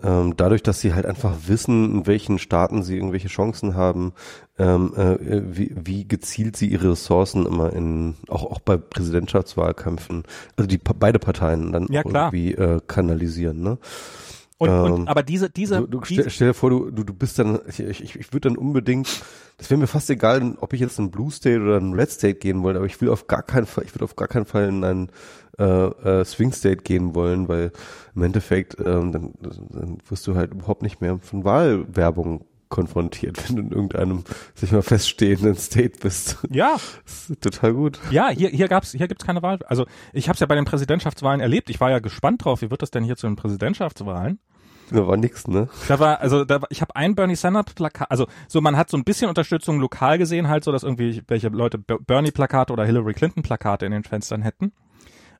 ähm, dadurch, dass sie halt einfach wissen, in welchen Staaten sie irgendwelche Chancen haben, ähm, äh, wie, wie gezielt sie ihre Ressourcen immer in, auch, auch bei Präsidentschaftswahlkämpfen, also die beide Parteien dann Ja, irgendwie äh, kanalisieren, ne? Und, Ähm, und aber diese, diese, Du, du diese stell, stell dir vor, du, du, du bist dann, ich, ich, ich würde dann unbedingt, das wäre mir fast egal, ob ich jetzt in Blue State oder in Red State gehen wollte, aber ich will auf gar keinen Fall, ich würde auf gar keinen Fall in einen äh, äh, Swing State gehen wollen, weil im Endeffekt ähm, dann, dann wirst du halt überhaupt nicht mehr von Wahlwerbung konfrontiert, [laughs] wenn du in irgendeinem, sich mal feststehenden State bist. ja, Das ist total gut. Ja, hier, hier gab's, hier gibt's keine Wahl. Also ich habe es ja bei den Präsidentschaftswahlen erlebt. Ich war ja gespannt drauf, wie wird das denn hier zu den Präsidentschaftswahlen? Da war nix, ne? Da war, also da, war- ich habe ein Bernie Sanders Plakat, also so man hat so ein bisschen Unterstützung lokal gesehen, halt so, dass irgendwie welche Leute Ber- Bernie Plakate oder Hillary Clinton Plakate in den Fenstern hätten.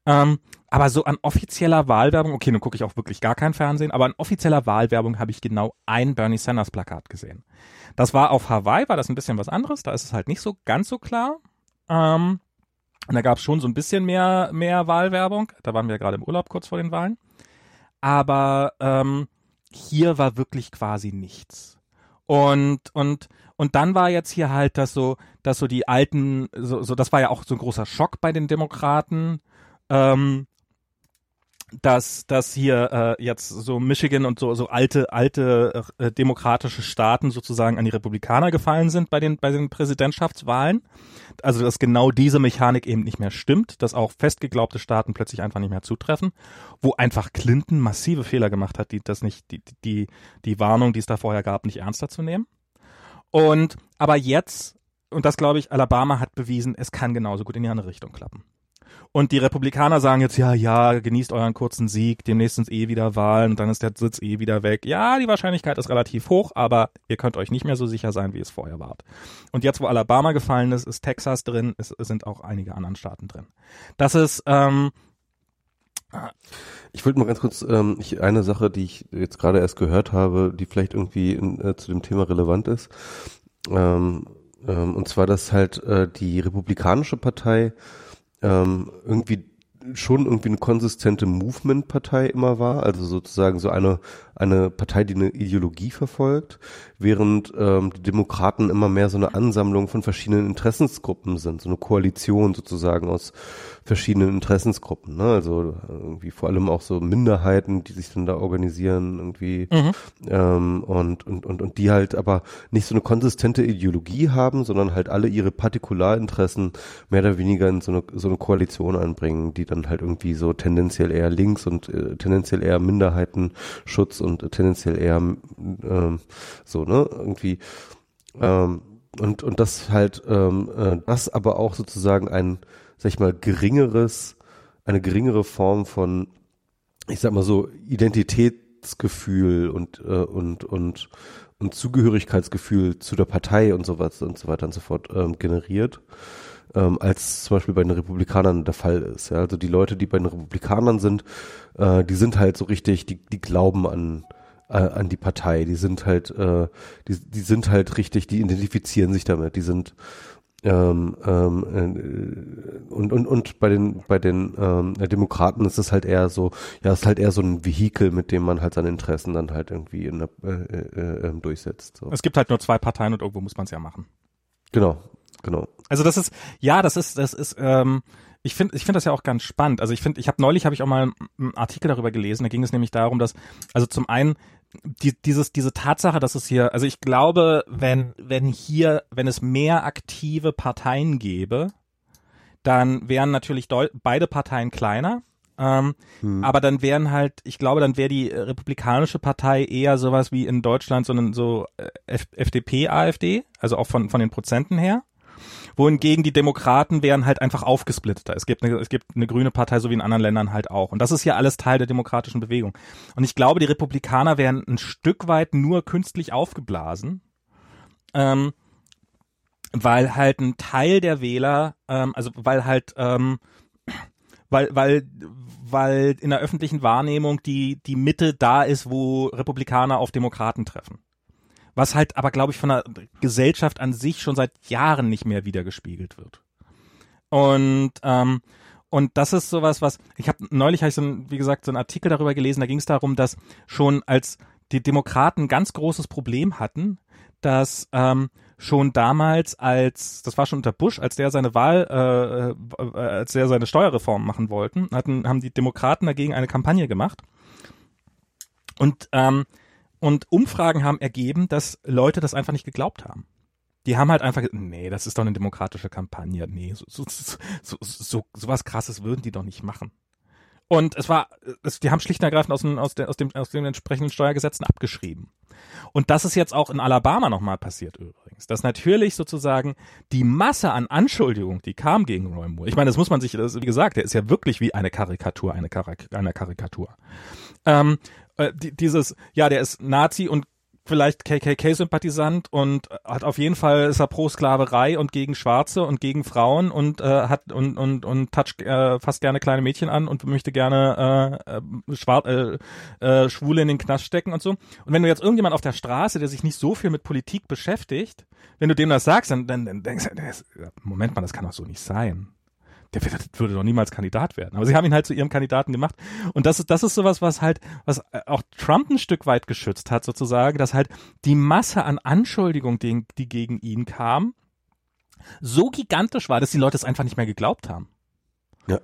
Ähm, aber so an offizieller Wahlwerbung, okay, nun gucke ich auch wirklich gar kein Fernsehen, aber an offizieller Wahlwerbung habe ich genau ein Bernie Sanders Plakat gesehen. Das war auf Hawaii, war das ein bisschen was anderes, da ist es halt nicht so ganz so klar. Ähm, und da gab es schon so ein bisschen mehr, mehr Wahlwerbung. Da waren wir ja gerade im Urlaub kurz vor den Wahlen. Aber ähm, hier war wirklich quasi nichts. Und, und, und dann war jetzt hier halt, dass so, dass so die alten, so, so, das war ja auch so ein großer Schock bei den Demokraten, ähm, dass dass hier äh, jetzt so Michigan und so so alte alte äh, demokratische Staaten sozusagen an die Republikaner gefallen sind bei den bei den Präsidentschaftswahlen. Also dass genau diese Mechanik eben nicht mehr stimmt, dass auch festgeglaubte Staaten plötzlich einfach nicht mehr zutreffen, wo einfach Clinton massive Fehler gemacht hat, die das nicht die die die Warnung, die es da vorher gab, nicht ernster zu nehmen. Und aber jetzt und das glaube ich, Alabama hat bewiesen, es kann genauso gut in die andere Richtung klappen. Und die Republikaner sagen jetzt, ja, ja, genießt euren kurzen Sieg, demnächst sind eh wieder Wahlen und dann ist der Sitz eh wieder weg. Ja, die Wahrscheinlichkeit ist relativ hoch, aber ihr könnt euch nicht mehr so sicher sein, wie es vorher wart. Und jetzt, wo Alabama gefallen ist, ist Texas drin, es, sind auch einige anderen Staaten drin. Das ist, ähm, ich wollte mal ganz kurz ähm, ich, eine Sache, die ich jetzt gerade erst gehört habe, die vielleicht irgendwie in, äh, zu dem Thema relevant ist. Ähm, ähm, und zwar, dass halt äh, die Republikanische Partei ähm, irgendwie schon irgendwie eine konsistente Movement-Partei immer war, also sozusagen so eine eine Partei, die eine Ideologie verfolgt, während ähm, die Demokraten immer mehr so eine Ansammlung von verschiedenen Interessensgruppen sind, so eine Koalition sozusagen aus verschiedenen Interessensgruppen, ne? Also irgendwie vor allem auch so Minderheiten, die sich dann da organisieren, irgendwie mhm. ähm, und, und, und, und die halt aber nicht so eine konsistente Ideologie haben, sondern halt alle ihre Partikularinteressen mehr oder weniger in so eine, so eine Koalition einbringen, die dann halt irgendwie so tendenziell eher links und äh, tendenziell eher Minderheitenschutz und tendenziell eher ähm, so, ne? Irgendwie ähm, und, und das halt, ähm, äh, das aber auch sozusagen ein sag ich mal, geringeres, eine geringere Form von, ich sag mal so, Identitätsgefühl und, äh, und, und, und Zugehörigkeitsgefühl zu der Partei und so was und so weiter und so fort ähm, generiert, ähm, als zum Beispiel bei den Republikanern der Fall ist. Ja? Also die Leute, die bei den Republikanern sind, äh, die sind halt so richtig, die, die glauben an, äh, an die Partei, die sind halt, äh, die, die sind halt richtig, die identifizieren sich damit, die sind ähm, ähm, äh, und, und, und bei den, bei den ähm, Demokraten ist es halt eher so, ja, ist halt eher so ein Vehikel, mit dem man halt seine Interessen dann halt irgendwie in der, äh, äh, äh, durchsetzt. So. Es gibt halt nur zwei Parteien und irgendwo muss man es ja machen. Genau, genau. Also das ist, ja, das ist, das ist, ähm, ich finde ich finde das ja auch ganz spannend. Also ich finde, ich habe neulich habe ich auch mal einen Artikel darüber gelesen, da ging es nämlich darum, dass also zum einen die, dieses, diese Tatsache, dass es hier, also ich glaube, wenn, wenn hier, wenn es mehr aktive Parteien gäbe, dann wären natürlich beide Parteien kleiner. Ähm, hm. Aber dann wären halt, ich glaube, dann wäre die Republikanische Partei eher sowas wie in Deutschland, sondern so äh, FDP, AfD, also auch von, von den Prozenten her wohingegen die Demokraten wären halt einfach aufgesplitteter. Es gibt eine, es gibt eine grüne Partei, so wie in anderen Ländern halt auch. Und das ist ja alles Teil der demokratischen Bewegung. Und ich glaube, die Republikaner wären ein Stück weit nur künstlich aufgeblasen, ähm, weil halt ein Teil der Wähler, ähm, also weil halt, ähm, weil, weil, weil in der öffentlichen Wahrnehmung die, die Mitte da ist, wo Republikaner auf Demokraten treffen was halt aber, glaube ich, von der Gesellschaft an sich schon seit Jahren nicht mehr wiedergespiegelt wird. Und ähm, und das ist sowas, was ich habe neulich habe ich so ein, wie gesagt so einen Artikel darüber gelesen. Da ging es darum, dass schon als die Demokraten ein ganz großes Problem hatten, dass ähm, schon damals als das war schon unter Bush, als der seine Wahl, äh, äh, als der seine Steuerreform machen wollten, hatten haben die Demokraten dagegen eine Kampagne gemacht. Und ähm, und Umfragen haben ergeben, dass Leute das einfach nicht geglaubt haben. Die haben halt einfach, nee, das ist doch eine demokratische Kampagne. Nee, so, so, so, so, so was krasses würden die doch nicht machen. Und es war, es, die haben schlicht und ergreifend aus, dem, aus, der, aus, dem, aus den entsprechenden Steuergesetzen abgeschrieben. Und das ist jetzt auch in Alabama nochmal passiert übrigens. Dass natürlich sozusagen die Masse an Anschuldigungen, die kam gegen Roy Moore, ich meine, das muss man sich, das, wie gesagt, der ist ja wirklich wie eine Karikatur, eine, Karik eine Karikatur. Ähm, äh, die, dieses, ja, der ist Nazi und vielleicht KKK-Sympathisant und hat auf jeden Fall ist er pro Sklaverei und gegen Schwarze und gegen Frauen und äh, hat und und und toucht äh, fast gerne kleine Mädchen an und möchte gerne äh, äh, Schwar äh, äh, Schwule in den Knast stecken und so. Und wenn du jetzt irgendjemand auf der Straße, der sich nicht so viel mit Politik beschäftigt, wenn du dem das sagst, dann, dann, dann denkst du, Moment mal, das kann doch so nicht sein der würde doch niemals Kandidat werden. Aber sie haben ihn halt zu ihrem Kandidaten gemacht. Und das ist, das ist sowas, was halt, was äh, auch Trump ein Stück weit geschützt hat, sozusagen, dass halt die Masse an Anschuldigungen, die, die gegen ihn kam, so gigantisch war, dass die Leute es einfach nicht mehr geglaubt haben. Ja,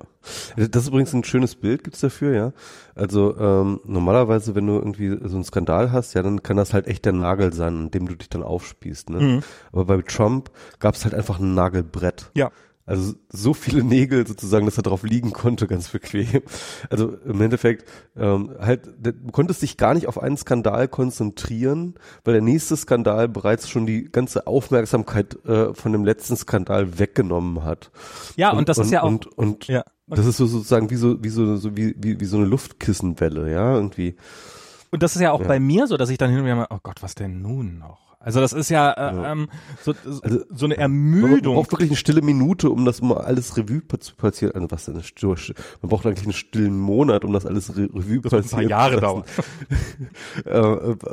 das ist übrigens ein schönes Bild, gibt's dafür, ja. Also ähm, normalerweise, wenn du irgendwie so einen Skandal hast, ja, dann kann das halt echt der Nagel sein, an dem du dich dann aufspießt. Ne? Mhm. Aber bei Trump gab's halt einfach ein Nagelbrett. Ja. Also so viele Nägel sozusagen, dass er drauf liegen konnte, ganz bequem. Also im Endeffekt ähm, halt, du konntest dich gar nicht auf einen Skandal konzentrieren, weil der nächste Skandal bereits schon die ganze Aufmerksamkeit äh, von dem letzten Skandal weggenommen hat. Ja, und, das ist ja auch. Und, und ja. das ist so sozusagen wie so wie so, so wie, wie, wie so eine Luftkissenwelle, ja irgendwie. Und das ist ja auch Ja. bei mir so, dass ich dann hin und wieder mal, oh Gott, was denn nun noch? Also das ist ja, äh, Ja. Ähm, so, Also, so eine Man Ermüdung. braucht wirklich eine stille Minute, um das mal alles Revue zu passieren. Also was denn? Man braucht eigentlich einen stillen Monat, um das alles Re Revue Das wird ein paar Jahre dauern. [laughs] äh,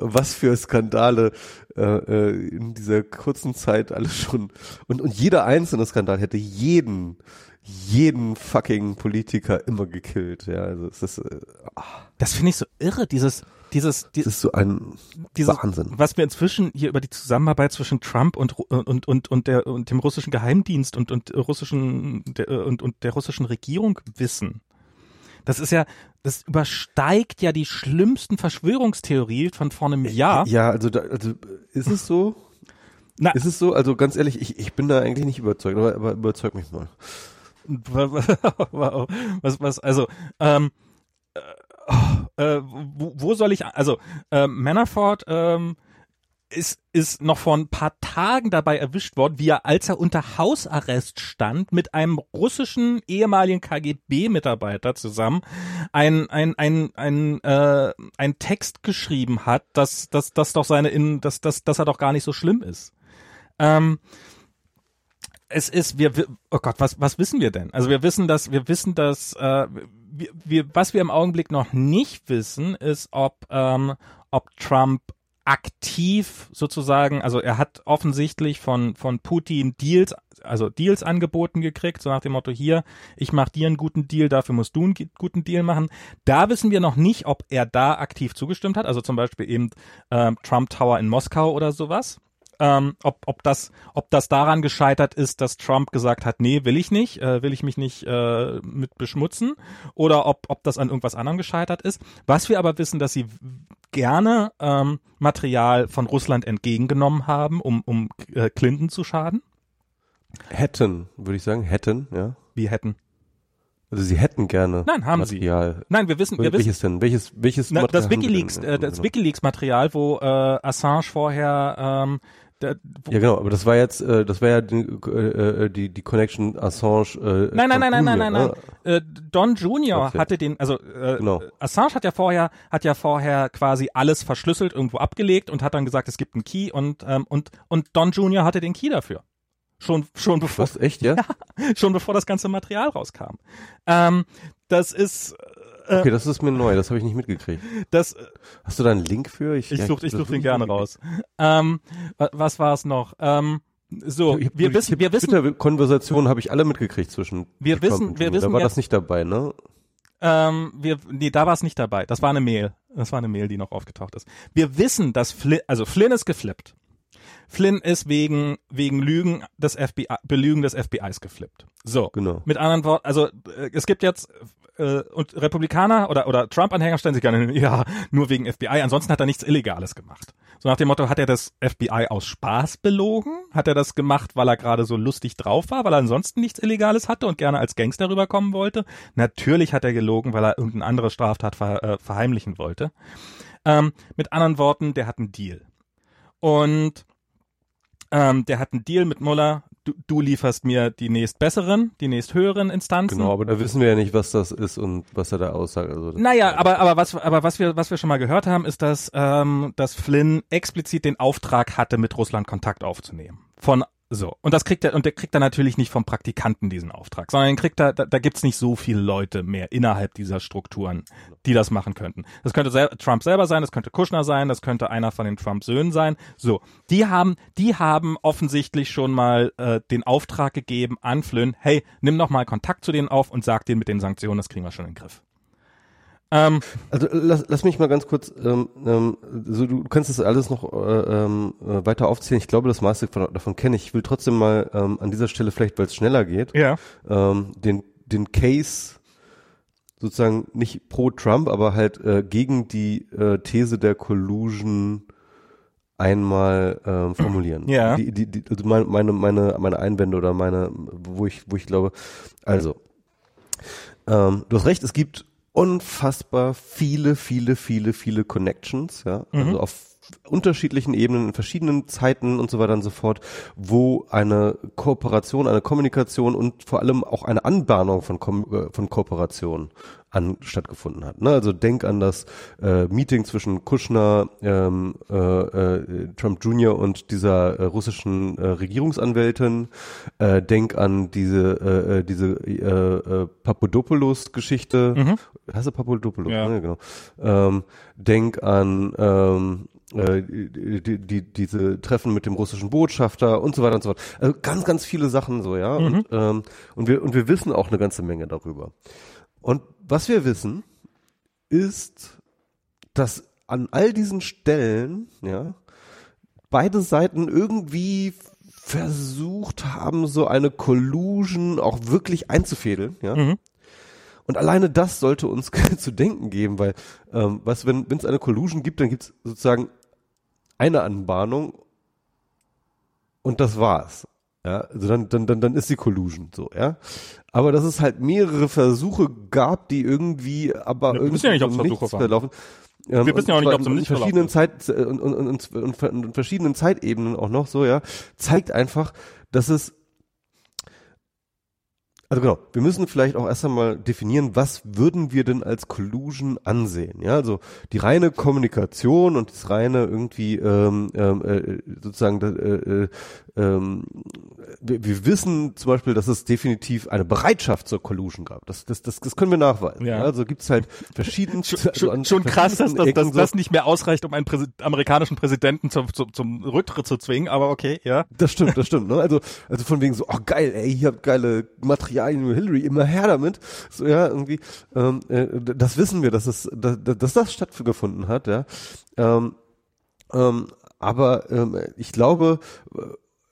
was für Skandale äh, äh, in dieser kurzen Zeit alles schon und und jeder einzelne Skandal hätte jeden jeden fucking Politiker immer gekillt. Ja, also es ist, äh, Das finde ich so irre, dieses, dieses, es dieses, ist so ein dieses Wahnsinn. was wir inzwischen hier über die Zusammenarbeit zwischen Trump und und und und der und dem russischen Geheimdienst und und russischen der, und und der russischen Regierung wissen. Das ist ja, das übersteigt ja die schlimmsten Verschwörungstheorien von vor einem Jahr. Ja, also da, also ist es so? Na, Ist es so? Also ganz ehrlich, ich, ich bin da eigentlich nicht überzeugt, aber, aber überzeug mich mal. [laughs] was, was, also, ähm, äh, äh, wo, wo soll ich, also, äh, Manafort, ähm, ist, ist noch vor ein paar Tagen dabei erwischt worden, wie er, als er unter Hausarrest stand, mit einem russischen ehemaligen KGB-Mitarbeiter zusammen ein, ein, ein, ein, äh, ein Text geschrieben hat, dass, dass, dass doch seine, in, dass, dass, dass er doch gar nicht so schlimm ist. Ähm, es ist, wir- oh Gott, was, was wissen wir denn? Also wir wissen, dass, wir wissen, dass, äh, wir, wir, was wir im Augenblick noch nicht wissen, ist, ob, ähm, ob Trump aktiv sozusagen, also er hat offensichtlich von, von Putin Deals, also Deals angeboten gekriegt, so nach dem Motto hier, ich mach dir einen guten Deal, dafür musst du einen guten Deal machen. Da wissen wir noch nicht, ob er da aktiv zugestimmt hat, also zum Beispiel eben ähm, Trump Tower in Moskau oder sowas ähm, ob, ob, das, ob das daran gescheitert ist, dass Trump gesagt hat, nee, will ich nicht, äh, will ich mich nicht äh, mit beschmutzen, oder ob, ob das an irgendwas anderem gescheitert ist. Was wir aber wissen, dass sie gerne ähm, Material von Russland entgegengenommen haben, um, um äh, Clinton zu schaden. Hätten, würde ich sagen, hätten, ja. Wir hätten. Also sie hätten gerne Nein, haben sie. Material. Nein, wir wissen, wir wissen. welches denn? Welches, welches Na, das Material sie WikiLeaks, äh, das Genau. WikiLeaks-Material, wo äh, Assange vorher ähm, der, wo, Ja, genau, aber das war jetzt, äh, das war ja die, äh, äh, die, die Connection Assange. Äh, Nein, nein, nein, nein, nein, nein, nein. ne? Äh, Don Junior Okay. hatte den, also äh, Genau. Assange hat ja vorher, hat ja vorher quasi alles verschlüsselt irgendwo abgelegt und hat dann gesagt, es gibt einen Key und ähm, und und Don Junior hatte den Key dafür. Schon schon bevor Was, echt, [laughs] ja? schon bevor das ganze Material rauskam. Ähm, das ist äh, Okay, das ist mir neu, das habe ich nicht mitgekriegt. das Hast du da einen Link für? ich ja, suche ich such den gerne raus. Ähm, wa- was war es noch? Ähm, so, mitgekriegt. wir Ich- wissen, wir wissen, Twitter-Konversationen habe ich alle mitgekriegt zwischen Wir wissen- wir wissen Da war jetzt- das nicht dabei, ne? Ähm, wir, nee, da war es nicht dabei. Das war eine Mail. Das war eine Mail, die noch aufgetaucht ist. Wir wissen, dass Flynn, also Flynn ist geflippt. Flynn ist wegen, wegen Lügen des FBI, Belügen des FBIs geflippt. So. Genau. Mit anderen Worten, also äh, es gibt jetzt äh, und Republikaner oder oder Trump-Anhänger stellen sich gerne [laughs] ja nur wegen FBI. Ansonsten hat er nichts Illegales gemacht. So nach dem Motto, hat er das FBI aus Spaß belogen? Hat er das gemacht, weil er gerade so lustig drauf war, weil er ansonsten nichts Illegales hatte und gerne als Gangster rüberkommen wollte? Natürlich hat er gelogen, weil er irgendeine andere Straftat ver, äh, verheimlichen wollte. Ähm, mit anderen Worten, der hat einen Deal. Und ähm, der hat einen Deal mit Muller. Du, du lieferst mir die nächst besseren, die nächst höheren Instanzen. Genau, aber da wissen wir ja nicht, was das ist und was er da aussagt. Also Naja, aber aber was aber was wir was wir schon mal gehört haben, ist, dass ähm, dass Flynn explizit den Auftrag hatte, mit Russland Kontakt aufzunehmen. Von so und das kriegt er und der kriegt er natürlich nicht vom Praktikanten diesen Auftrag, sondern kriegt er da, da gibt's nicht so viele Leute mehr innerhalb dieser Strukturen, die das machen könnten. Das könnte sel Trump selber sein, das könnte Kushner sein, das könnte einer von den Trump Söhnen sein. So, die haben die haben offensichtlich schon mal äh, den Auftrag gegeben an Flynn, hey, nimm noch mal Kontakt zu denen auf und sag denen mit den Sanktionen, das kriegen wir schon in den Griff. Ähm, Also lass, lass mich mal ganz kurz, ähm, ähm, so du kannst das alles noch äh, ähm, äh, weiter aufzählen. Ich glaube, das meiste von, davon kenne ich. Ich will trotzdem mal ähm, an dieser Stelle vielleicht, weil es schneller geht, ja. ähm, den den Case sozusagen nicht pro Trump, aber halt äh, gegen die äh, These der Collusion einmal ähm, formulieren. Ja. Die, die, die, also meine, meine, meine, meine Einwände oder meine, wo ich, wo ich glaube, also, ähm, du hast recht, es gibt unfassbar viele, viele, viele, viele Connections, ja, Mhm. also auf unterschiedlichen Ebenen, in verschiedenen Zeiten und so weiter und so fort, wo eine Kooperation, eine Kommunikation und vor allem auch eine Anbahnung von, Kom äh, von Kooperation an, stattgefunden hat. Ne? Also denk an das äh, Meeting zwischen Kushner, ähm, äh, äh, Trump Jr. und dieser äh, russischen äh, Regierungsanwältin. Äh, denk an diese äh, äh, diese äh, äh, Papadopoulos-Geschichte. Mhm. Heißt er Papadopoulos? Ja. Ne, genau. Ähm, denk an ähm, äh, die, die, die, diese Treffen mit dem russischen Botschafter und so weiter und so fort. Also ganz, ganz viele Sachen so, ja. Mhm. Und, ähm, und wir und wir wissen auch eine ganze Menge darüber. Und was wir wissen, ist, dass an all diesen Stellen, ja, beide Seiten irgendwie versucht haben, so eine Collusion auch wirklich einzufädeln, ja. Mhm. Und alleine das sollte uns [laughs] zu denken geben, weil, ähm, was, wenn es eine Collusion gibt, dann gibt es sozusagen eine Anbahnung und das war's. Ja, also dann, dann, dann, dann ist die Collusion so, ja. Aber dass es halt mehrere Versuche gab, die irgendwie, aber wir irgendwie wissen ja nicht, Versuche nichts waren. verlaufen. Ähm, Wir wissen ja auch nicht, ob's im in nicht verschiedenen Zeit und, und, und, und, und, und verschiedenen Zeitebenen auch noch so, ja, zeigt einfach, dass es also genau, wir müssen vielleicht auch erst einmal definieren, was würden wir denn als Collusion ansehen? Ja, also die reine Kommunikation und das reine irgendwie ähm, ähm, äh, sozusagen äh, äh, ähm, wir, wir wissen zum Beispiel, dass es definitiv eine Bereitschaft zur Collusion gab. Das, das, das, das können wir nachweisen. Ja. Ja. Also gibt es halt verschiedene Schon, also an schon, schon krass, dass, dass, dass das nicht mehr ausreicht, um einen Präsi amerikanischen Präsidenten zum, zum, zum Rücktritt zu zwingen, aber okay, ja. Das stimmt, das stimmt. Ne? Also, also von wegen so, oh geil, ey, ich hab geile Materialien über Hillary, immer her damit. So ja, irgendwie. Ähm, äh, das wissen wir, dass es, dass, dass das stattgefunden hat, ja. Ähm, ähm, aber ähm, ich glaube,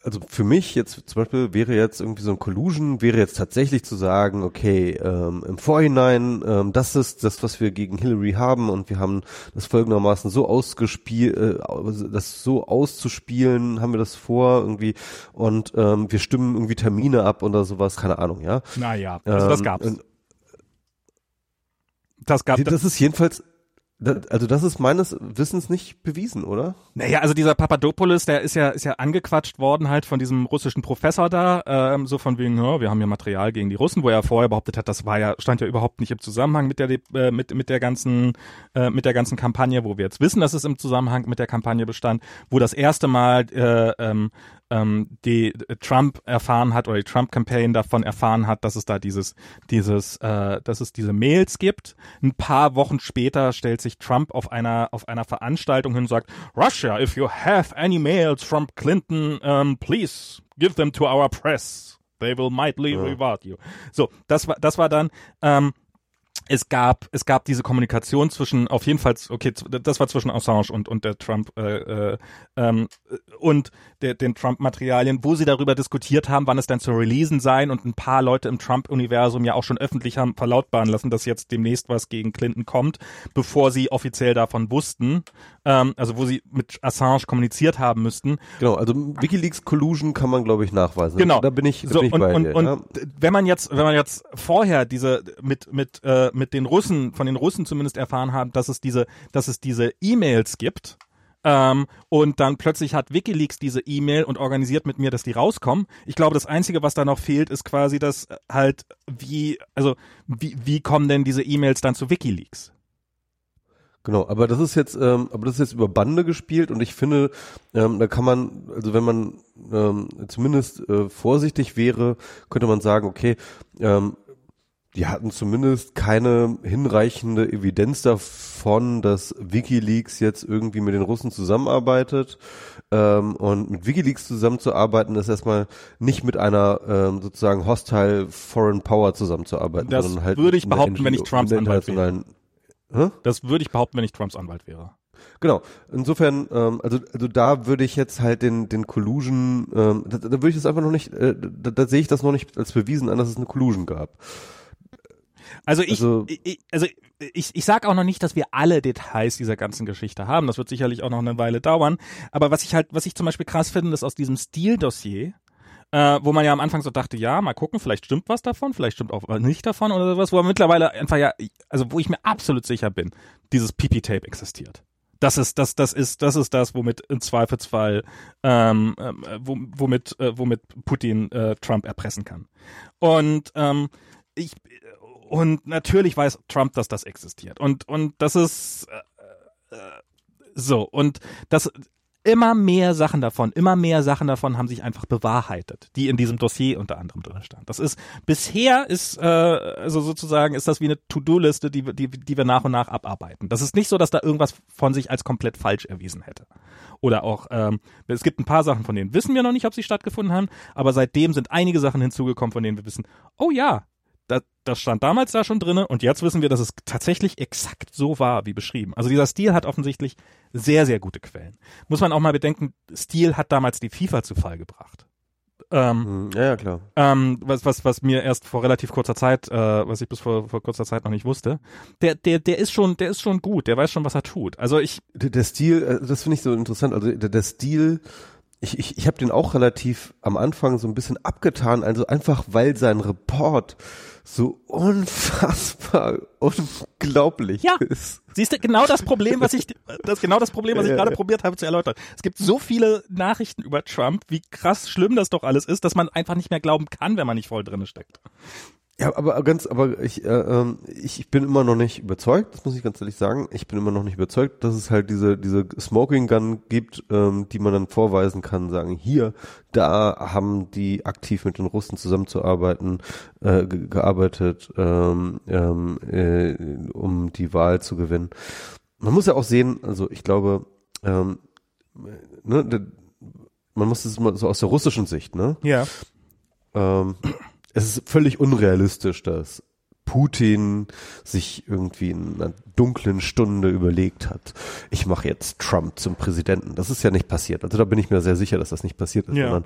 also für mich jetzt zum Beispiel wäre jetzt irgendwie so ein Collusion, wäre jetzt tatsächlich zu sagen, okay, ähm, im Vorhinein, ähm, das ist das, was wir gegen Hillary haben und wir haben das folgendermaßen so ausgespielt, äh, das so auszuspielen, haben wir das vor irgendwie und ähm, wir stimmen irgendwie Termine ab oder sowas, keine Ahnung, ja. Naja, also das Ähm, gab's. und Das gab Das ist jedenfalls, das, also das ist meines Wissens nicht bewiesen, oder? Naja, also dieser Papadopoulos, der ist ja, ist ja angequatscht worden halt von diesem russischen Professor da, ähm, so von wegen, ja, wir haben ja Material gegen die Russen, wo er vorher behauptet hat, das war ja, stand ja überhaupt nicht im Zusammenhang mit der, äh, mit, mit der ganzen, äh, mit der ganzen Kampagne, wo wir jetzt wissen, dass es im Zusammenhang mit der Kampagne bestand, wo das erste Mal, äh, ähm, ähm, die Trump erfahren hat oder die Trump-Campaign davon erfahren hat, dass es da dieses, dieses, äh, dass es diese Mails gibt. Ein paar Wochen später stellt sich Trump auf einer auf einer Veranstaltung hin und sagt, Russia, if you have any mails from Clinton, um, please give them to our press. They will mightily Ja. reward you. So, das war das war dann ähm, es gab es gab diese Kommunikation zwischen auf jeden Fall okay das war zwischen Assange und und der Trump äh, äh, ähm, und der, den Trump-Materialien, wo sie darüber diskutiert haben, wann es denn zu releasen sein und ein paar Leute im Trump-Universum ja auch schon öffentlich haben verlautbaren lassen, dass jetzt demnächst was gegen Clinton kommt, bevor sie offiziell davon wussten, ähm, also wo sie mit Assange kommuniziert haben müssten. Genau, also WikiLeaks Collusion kann man, glaube ich, nachweisen. Genau. Da bin ich, da So, bin ich und, bei und, dir. und ja. wenn man jetzt, wenn man jetzt vorher diese mit mit äh, mit den Russen, von den Russen zumindest erfahren haben, dass es diese, dass es diese E-Mails gibt. Ähm, und dann plötzlich hat WikiLeaks diese E-Mail und organisiert mit mir, dass die rauskommen. Ich glaube, das Einzige, was da noch fehlt, ist quasi das äh, halt, wie, also wie, wie kommen denn diese E-Mails dann zu WikiLeaks? Genau, aber das ist jetzt, ähm, aber das ist jetzt über Bande gespielt und ich finde, ähm, da kann man, also wenn man ähm, zumindest äh, vorsichtig wäre, könnte man sagen, okay, ähm, die hatten zumindest keine hinreichende Evidenz davon, dass WikiLeaks jetzt irgendwie mit den Russen zusammenarbeitet. Ähm, und mit WikiLeaks zusammenzuarbeiten ist erstmal nicht mit einer ähm, sozusagen hostile Foreign Power zusammenzuarbeiten, Das sondern halt würde ich behaupten, wenn ich Trumps Anwalt wäre. Hä? Das würde ich behaupten, wenn ich Trumps Anwalt wäre. Genau. Insofern, ähm, also also da würde ich jetzt halt den den Collusion, ähm, da, da würde ich das einfach noch nicht, äh, da, da sehe ich das noch nicht als bewiesen an, dass es eine Collusion gab. Also ich, also ich, also ich, ich sag auch noch nicht, dass wir alle Details dieser ganzen Geschichte haben. Das wird sicherlich auch noch eine Weile dauern. Aber was ich halt, was ich zum Beispiel krass finde, ist aus diesem Stil-Dossier, äh, wo man ja am Anfang so dachte, ja, mal gucken, vielleicht stimmt was davon, vielleicht stimmt auch nicht davon oder sowas, wo man mittlerweile einfach ja, also wo ich mir absolut sicher bin, dieses PP-Tape existiert. Das ist das das ist das ist das, womit im Zweifelsfall ähm, äh, womit äh, womit Putin äh, Trump erpressen kann. Und ähm, ich und natürlich weiß Trump, dass das existiert. Und und das ist äh, äh, so und das immer mehr Sachen davon, immer mehr Sachen davon haben sich einfach bewahrheitet, die in diesem Dossier unter anderem drin standen. Das ist bisher ist äh, also sozusagen ist das wie eine To-Do-Liste, die, die, die wir nach und nach abarbeiten. Das ist nicht so, dass da irgendwas von sich als komplett falsch erwiesen hätte. Oder auch ähm, es gibt ein paar Sachen, von denen wissen wir noch nicht, ob sie stattgefunden haben, aber seitdem sind einige Sachen hinzugekommen, von denen wir wissen, oh ja, das, das stand damals da schon drinne und jetzt wissen wir, dass es tatsächlich exakt so war, wie beschrieben. Also dieser Stil hat offensichtlich sehr, sehr gute Quellen. Muss man auch mal bedenken, Stil hat damals die FIFA zu Fall gebracht. Ähm, hm, ja, ja, klar. Ähm, was, was, was mir erst vor relativ kurzer Zeit, äh, was ich bis vor, vor kurzer Zeit noch nicht wusste, der, der, der ist schon, der ist schon gut, der weiß schon, was er tut. Also ich. Der, der Stil, äh, das finde ich so interessant. Also der, der Stil ich, ich, ich habe den auch relativ am Anfang so ein bisschen abgetan, also einfach weil sein Report so unfassbar unglaublich ja. ist. Siehst du, genau das Problem, was ich, das genau das Problem, was ich gerade probiert habe zu erläutern. Es gibt so viele Nachrichten über Trump, wie krass schlimm das doch alles ist, dass man einfach nicht mehr glauben kann, wenn man nicht voll drinne steckt. Ja, aber ganz, aber ich, äh, ähm, ich, ich bin immer noch nicht überzeugt, das muss ich ganz ehrlich sagen. Ich bin immer noch nicht überzeugt, dass es halt diese, diese Smoking Gun gibt, ähm, die man dann vorweisen kann, sagen, hier, da haben die aktiv mit den Russen zusammenzuarbeiten, äh, ge gearbeitet, ähm, ähm, äh, um die Wahl zu gewinnen. Man muss ja auch sehen, also ich glaube, ähm, ne, man muss es mal so aus der russischen Sicht, ne? Ja. Ähm, es ist völlig unrealistisch, dass Putin sich irgendwie in einer dunklen Stunde überlegt hat, ich mache jetzt Trump zum Präsidenten. Das ist ja nicht passiert. Also da bin ich mir sehr sicher, dass das nicht passiert ist, ja. sondern,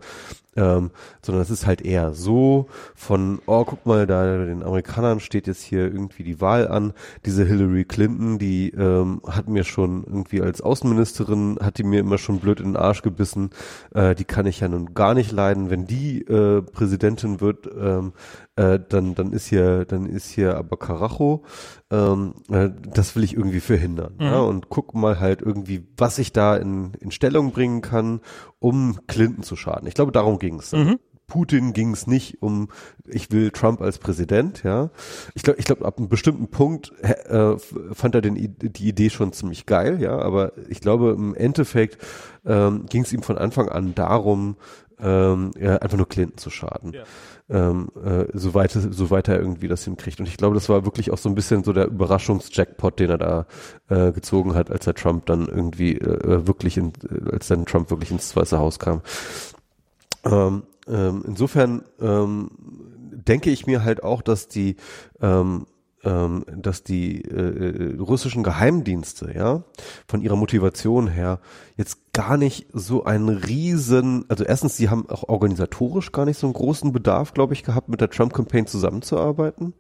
ähm, sondern es ist halt eher so von, oh, guck mal, da den Amerikanern steht jetzt hier irgendwie die Wahl an. Diese Hillary Clinton, die ähm, hat mir schon irgendwie als Außenministerin, hat die mir immer schon blöd in den Arsch gebissen. Äh, die kann ich ja nun gar nicht leiden. Wenn die äh, Präsidentin wird, ähm, äh, dann, dann ist hier, dann ist hier aber Karacho. Ähm, äh, das will ich irgendwie verhindern. Mhm. Ja, und guck mal halt irgendwie, was ich da in, in Stellung bringen kann, um Clinton zu schaden. Ich glaube, darum ging es. Mhm. Putin ging es nicht um, ich will Trump als Präsident, ja. Ich glaube, ich glaube, ab einem bestimmten Punkt äh, fand er den, die Idee schon ziemlich geil, ja. Aber ich glaube, im Endeffekt ähm, ging es ihm von Anfang an darum, ähm, ja, einfach nur Clinton zu schaden. Ja ähm, äh, soweit, soweit er irgendwie das hinkriegt. Und ich glaube, das war wirklich auch so ein bisschen so der Überraschungsjackpot, den er da äh, gezogen hat, als er Trump dann irgendwie äh, wirklich in, äh, als dann Trump wirklich ins Weiße Haus kam. Ähm, ähm, insofern ähm, denke ich mir halt auch, dass die ähm, ähm, dass die äh, russischen Geheimdienste, ja, von ihrer Motivation her jetzt gar nicht so einen riesen, also erstens, sie haben auch organisatorisch gar nicht so einen großen Bedarf, glaube ich, gehabt, mit der Trump-Campaign zusammenzuarbeiten,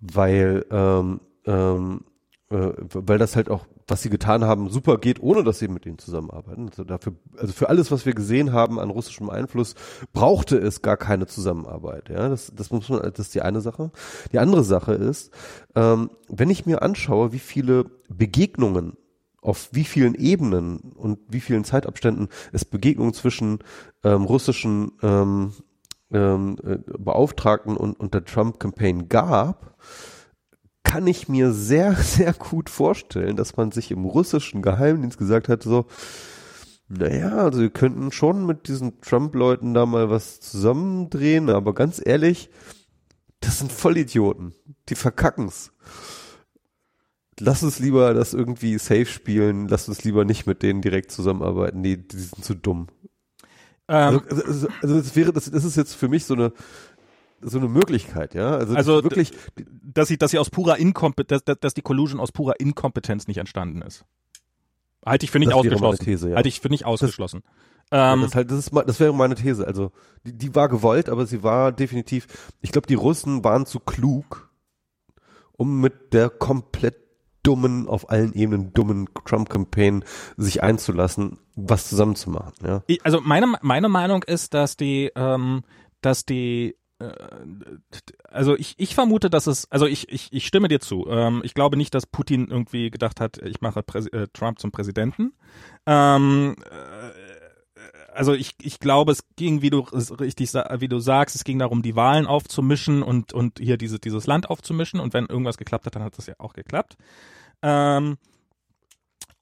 weil ähm, ähm, äh, weil das halt auch, was sie getan haben, super geht, ohne dass sie mit ihnen zusammenarbeiten. Also dafür, also für alles, was wir gesehen haben an russischem Einfluss, brauchte es gar keine Zusammenarbeit. Ja, das, das muss man, das ist die eine Sache. Die andere Sache ist, ähm, wenn ich mir anschaue, wie viele Begegnungen auf wie vielen Ebenen und wie vielen Zeitabständen es Begegnungen zwischen ähm, russischen ähm, ähm, äh, Beauftragten und, und der Trump-Campaign gab, kann ich mir sehr, [laughs] sehr gut vorstellen, dass man sich im russischen Geheimdienst gesagt hat, so, naja, also wir könnten schon mit diesen Trump-Leuten da mal was zusammendrehen, aber ganz ehrlich, das sind Vollidioten. Die verkacken's. Lass uns lieber das irgendwie safe spielen, lass uns lieber nicht mit denen direkt zusammenarbeiten, die, die sind zu dumm. Ähm, also, also, also das wäre, das, das ist jetzt für mich so eine, so eine Möglichkeit, ja. Also, also wirklich, dass sie, dass sie aus purer Inkompetenz, dass, dass die Collusion aus purer Inkompetenz nicht entstanden ist. Halte ich für nicht ausgeschlossen. These, ja. Halte ich für nicht ausgeschlossen. Das, ähm, das, halt, das, ist, das wäre meine These. Also die, die war gewollt, aber sie war definitiv. Ich glaube, die Russen waren zu klug, um mit der komplett dummen, auf allen Ebenen dummen Trump-Campaign sich einzulassen, was zusammenzumachen. Ja? Also meine, meine Meinung ist, dass die, ähm, dass die also ich, ich vermute, dass es, also ich, ich, ich stimme dir zu. Ähm, ich glaube nicht, dass Putin irgendwie gedacht hat, ich mache Präsi äh, Trump zum Präsidenten. Ähm, äh, also ich, ich glaube, es ging, wie du richtig, wie du sagst, es ging darum, die Wahlen aufzumischen und, und hier diese, dieses Land aufzumischen. Und wenn irgendwas geklappt hat, dann hat das ja auch geklappt. Ähm,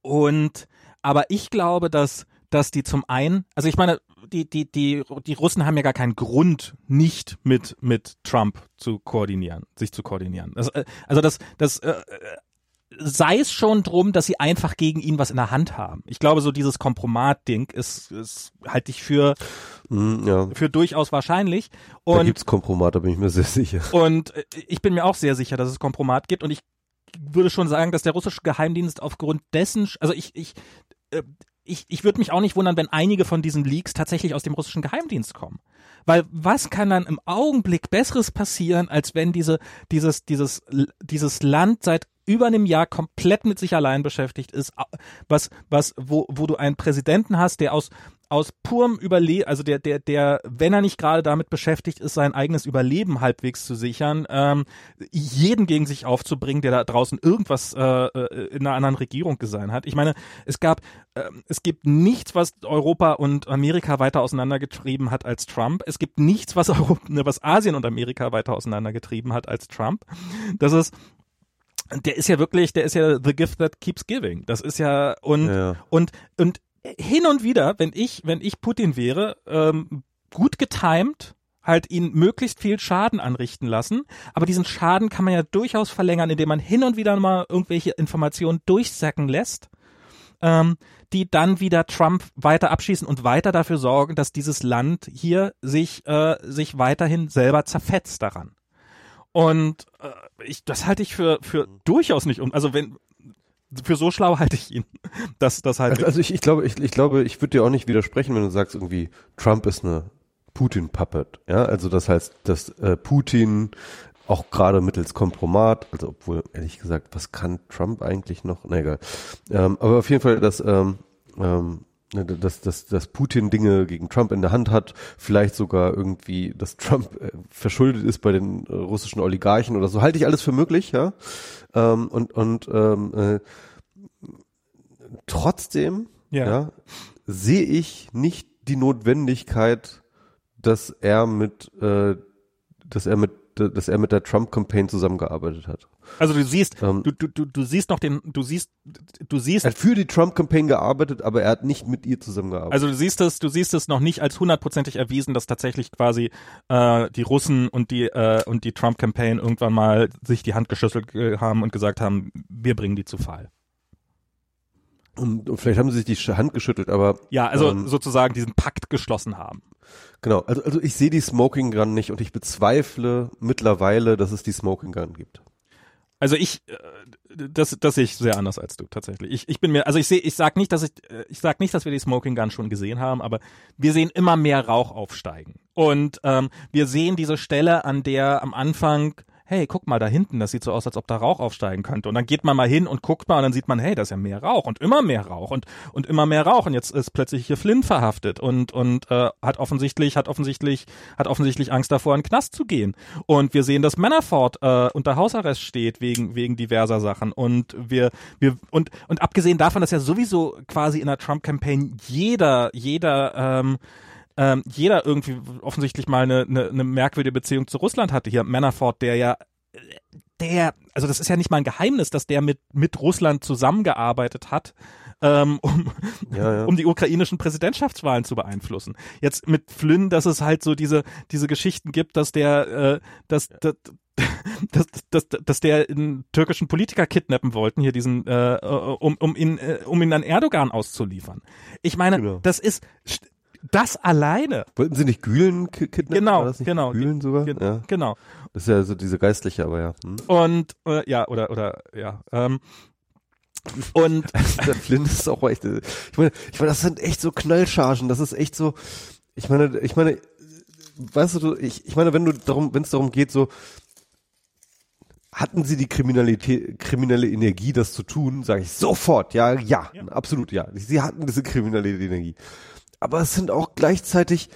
und, aber ich glaube, dass, dass die zum einen, also ich meine, die, die, die, die Russen haben ja gar keinen Grund, nicht mit, mit Trump zu koordinieren, sich zu koordinieren. Das, äh, also das, das, äh, sei es schon drum, dass sie einfach gegen ihn was in der Hand haben. Ich glaube, so dieses Kompromat-Ding ist, ist halte ich für, mm, ja. für durchaus wahrscheinlich. Und, da gibt's Kompromat, da bin ich mir sehr sicher. Und äh, ich bin mir auch sehr sicher, dass es Kompromat gibt und ich würde schon sagen, dass der russische Geheimdienst aufgrund dessen, also ich, ich, äh, ich, ich würde mich auch nicht wundern, wenn einige von diesen Leaks tatsächlich aus dem russischen Geheimdienst kommen. Weil was kann dann im Augenblick Besseres passieren, als wenn diese, dieses, dieses, dieses Land seit über einem Jahr komplett mit sich allein beschäftigt ist, was, was, wo, wo du einen Präsidenten hast, der aus, aus purem Überleben, also der, der, der, wenn er nicht gerade damit beschäftigt ist, sein eigenes Überleben halbwegs zu sichern, ähm, jeden gegen sich aufzubringen, der da draußen irgendwas äh, äh in einer anderen Regierung gesehen hat. Ich meine, es gab, äh, es gibt nichts, was Europa und Amerika weiter auseinandergetrieben hat als Trump. Es gibt nichts, was Europa, was Asien und Amerika weiter auseinandergetrieben hat als Trump. Das ist der ist ja wirklich, der ist ja the gift that keeps giving. Das ist ja und ja. und und hin und wieder, wenn ich wenn ich Putin wäre, ähm, gut getimed halt ihn möglichst viel Schaden anrichten lassen. Aber diesen Schaden kann man ja durchaus verlängern, indem man hin und wieder mal irgendwelche Informationen durchsacken lässt, ähm, die dann wieder Trump weiter abschießen und weiter dafür sorgen, dass dieses Land hier sich, äh, sich weiterhin selber zerfetzt daran. Und äh, ich, das halte ich für, für durchaus nicht um. Also wenn, für so schlau halte ich ihn. Das, das halt. Also, also ich, ich glaube, ich, ich glaube, ich würde dir auch nicht widersprechen, wenn du sagst irgendwie, Trump ist eine Putin-Puppet. Ja, also das heißt, dass äh, Putin auch gerade mittels Kompromat, also obwohl ehrlich gesagt, was kann Trump eigentlich noch? Na egal. Ähm, aber auf jeden Fall, dass ähm, ähm, dass, dass, dass Putin Dinge gegen Trump in der Hand hat, vielleicht sogar irgendwie, dass Trump äh, verschuldet ist bei den äh, russischen Oligarchen oder so, halte ich alles für möglich, ja. Ähm, und und ähm, äh, trotzdem, ja, ja sehe ich nicht die Notwendigkeit, dass er mit, äh, dass er mit dass er mit der Trump-Campaign zusammengearbeitet hat. Also du siehst, ähm, du, du, du, du siehst noch den, du siehst, du siehst. Er hat für die Trump-Campaign gearbeitet, aber er hat nicht mit ihr zusammengearbeitet. Also du siehst es, du siehst es noch nicht als hundertprozentig erwiesen, dass tatsächlich quasi äh, die Russen und die äh, und die Trump-Campaign irgendwann mal sich die Hand geschüttelt äh, haben und gesagt haben, wir bringen die zu Fall. Und, und vielleicht haben sie sich die Hand geschüttelt, aber ja, also ähm, sozusagen diesen Pakt geschlossen haben. Genau, also, also ich sehe die Smoking Gun nicht und ich bezweifle mittlerweile, dass es die Smoking Gun gibt. Also ich, äh, das, das sehe ich sehr anders als du tatsächlich. Ich, ich bin mir, also ich sehe, ich sag nicht, dass ich, äh, ich sag nicht, dass wir die Smoking Gun schon gesehen haben, aber wir sehen immer mehr Rauch aufsteigen und ähm, wir sehen diese Stelle, an der am Anfang hey, guck mal da hinten, das sieht so aus, als ob da Rauch aufsteigen könnte. Und dann geht man mal hin und guckt mal und dann sieht man, hey, da ist ja mehr Rauch und immer mehr Rauch und, und immer mehr Rauch. Und jetzt ist plötzlich hier Flynn verhaftet und, und äh, hat offensichtlich, hat offensichtlich, hat offensichtlich Angst davor, in den Knast zu gehen. Und wir sehen, dass Manafort äh, unter Hausarrest steht wegen, wegen diverser Sachen. Und wir, wir, und, und abgesehen davon, dass ja sowieso quasi in der Trump-Campaign jeder, jeder, ähm, ähm, jeder irgendwie offensichtlich mal eine, eine, eine merkwürdige Beziehung zu Russland hatte. Hier Manafort, der ja der, also das ist ja nicht mal ein Geheimnis, dass der mit, mit Russland zusammengearbeitet hat, ähm, um, ja, ja. um die ukrainischen Präsidentschaftswahlen zu beeinflussen. Jetzt mit Flynn, dass es halt so diese, diese Geschichten gibt, dass der, äh, dass, dass, dass, dass, dass der einen türkischen Politiker kidnappen wollten, hier diesen, äh, um, um ihn, äh, um ihn an Erdogan auszuliefern. Ich meine, genau. das ist, das alleine. Wollten sie nicht Gülen kidnappen? Genau, genau. Gülen sogar? Ge ja. Genau. Das ist ja so diese geistliche, aber ja. Hm. Und, äh, ja, oder, oder, ja. Ähm, und [laughs] der Flint ist auch echt, ich meine, ich meine, das sind echt so Knallchargen, das ist echt so, ich meine, ich meine, weißt du, ich, ich meine, wenn du darum, wenn es darum geht, so, hatten sie die Kriminalität, kriminelle Energie, das zu tun, sage ich sofort, ja, ja, ja, absolut, ja. Sie hatten diese kriminelle Energie. Aber es sind auch gleichzeitig,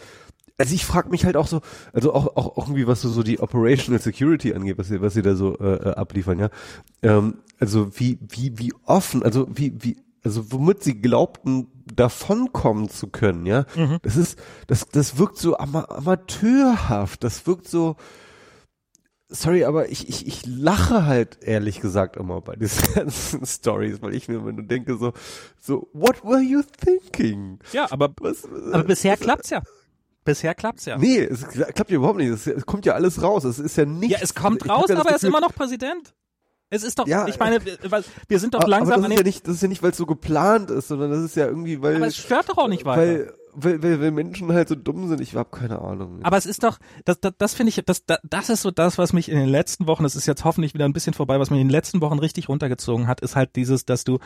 also ich frage mich halt auch so, also auch, auch irgendwie, was so, so die Operational Security angeht, was sie, was sie da so äh, äh abliefern, ja. Ähm, also wie, wie, wie offen, also wie, wie, also womit sie glaubten, davonkommen zu können, ja. Mhm. Das ist, das, das wirkt so ama amateurhaft, das wirkt so, sorry, aber ich, ich, ich lache halt ehrlich gesagt immer bei diesen [laughs] ganzen Stories, weil ich mir immer nur denke so, so, what were you thinking? Ja, aber, was, aber bisher was, klappt's ja. Bisher klappt's ja. Nee, es klappt ja überhaupt nicht. Es, es kommt ja alles raus. Es ist ja nicht. Ja, es kommt raus, ja aber er ist immer noch Präsident. Es ist doch, ja, ich meine, wir sind doch langsam aber das ist ja nicht, das ist ja nicht, weil es so geplant ist, sondern das ist ja irgendwie, weil. Aber es stört doch auch nicht weiter. Weil, weil, weil, weil Menschen halt so dumm sind, ich habe keine Ahnung. Aber es ist doch, das, das, das finde ich, das, das ist so das, was mich in den letzten Wochen, das ist jetzt hoffentlich wieder ein bisschen vorbei, was mich in den letzten Wochen richtig runtergezogen hat, ist halt dieses, dass du,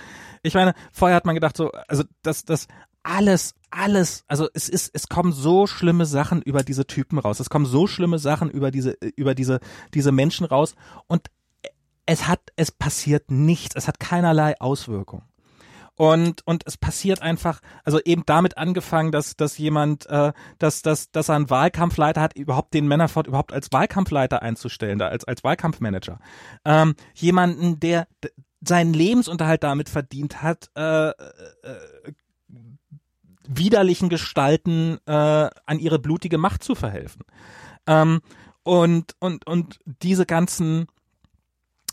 ich meine, vorher hat man gedacht so, also dass das alles, alles, also es ist, es kommen so schlimme Sachen über diese Typen raus, es kommen so schlimme Sachen über diese, über diese, diese Menschen raus und es hat, es passiert nichts, es hat keinerlei Auswirkung. Und, und es passiert einfach, also eben damit angefangen, dass, dass jemand, äh, dass, dass, dass er einen Wahlkampfleiter hat, überhaupt den Manafort überhaupt als Wahlkampfleiter einzustellen, da als, als Wahlkampfmanager. Ähm, jemanden, der seinen Lebensunterhalt damit verdient hat, äh, äh, widerlichen Gestalten äh, an ihre blutige Macht zu verhelfen. Ähm, und, und, und diese ganzen,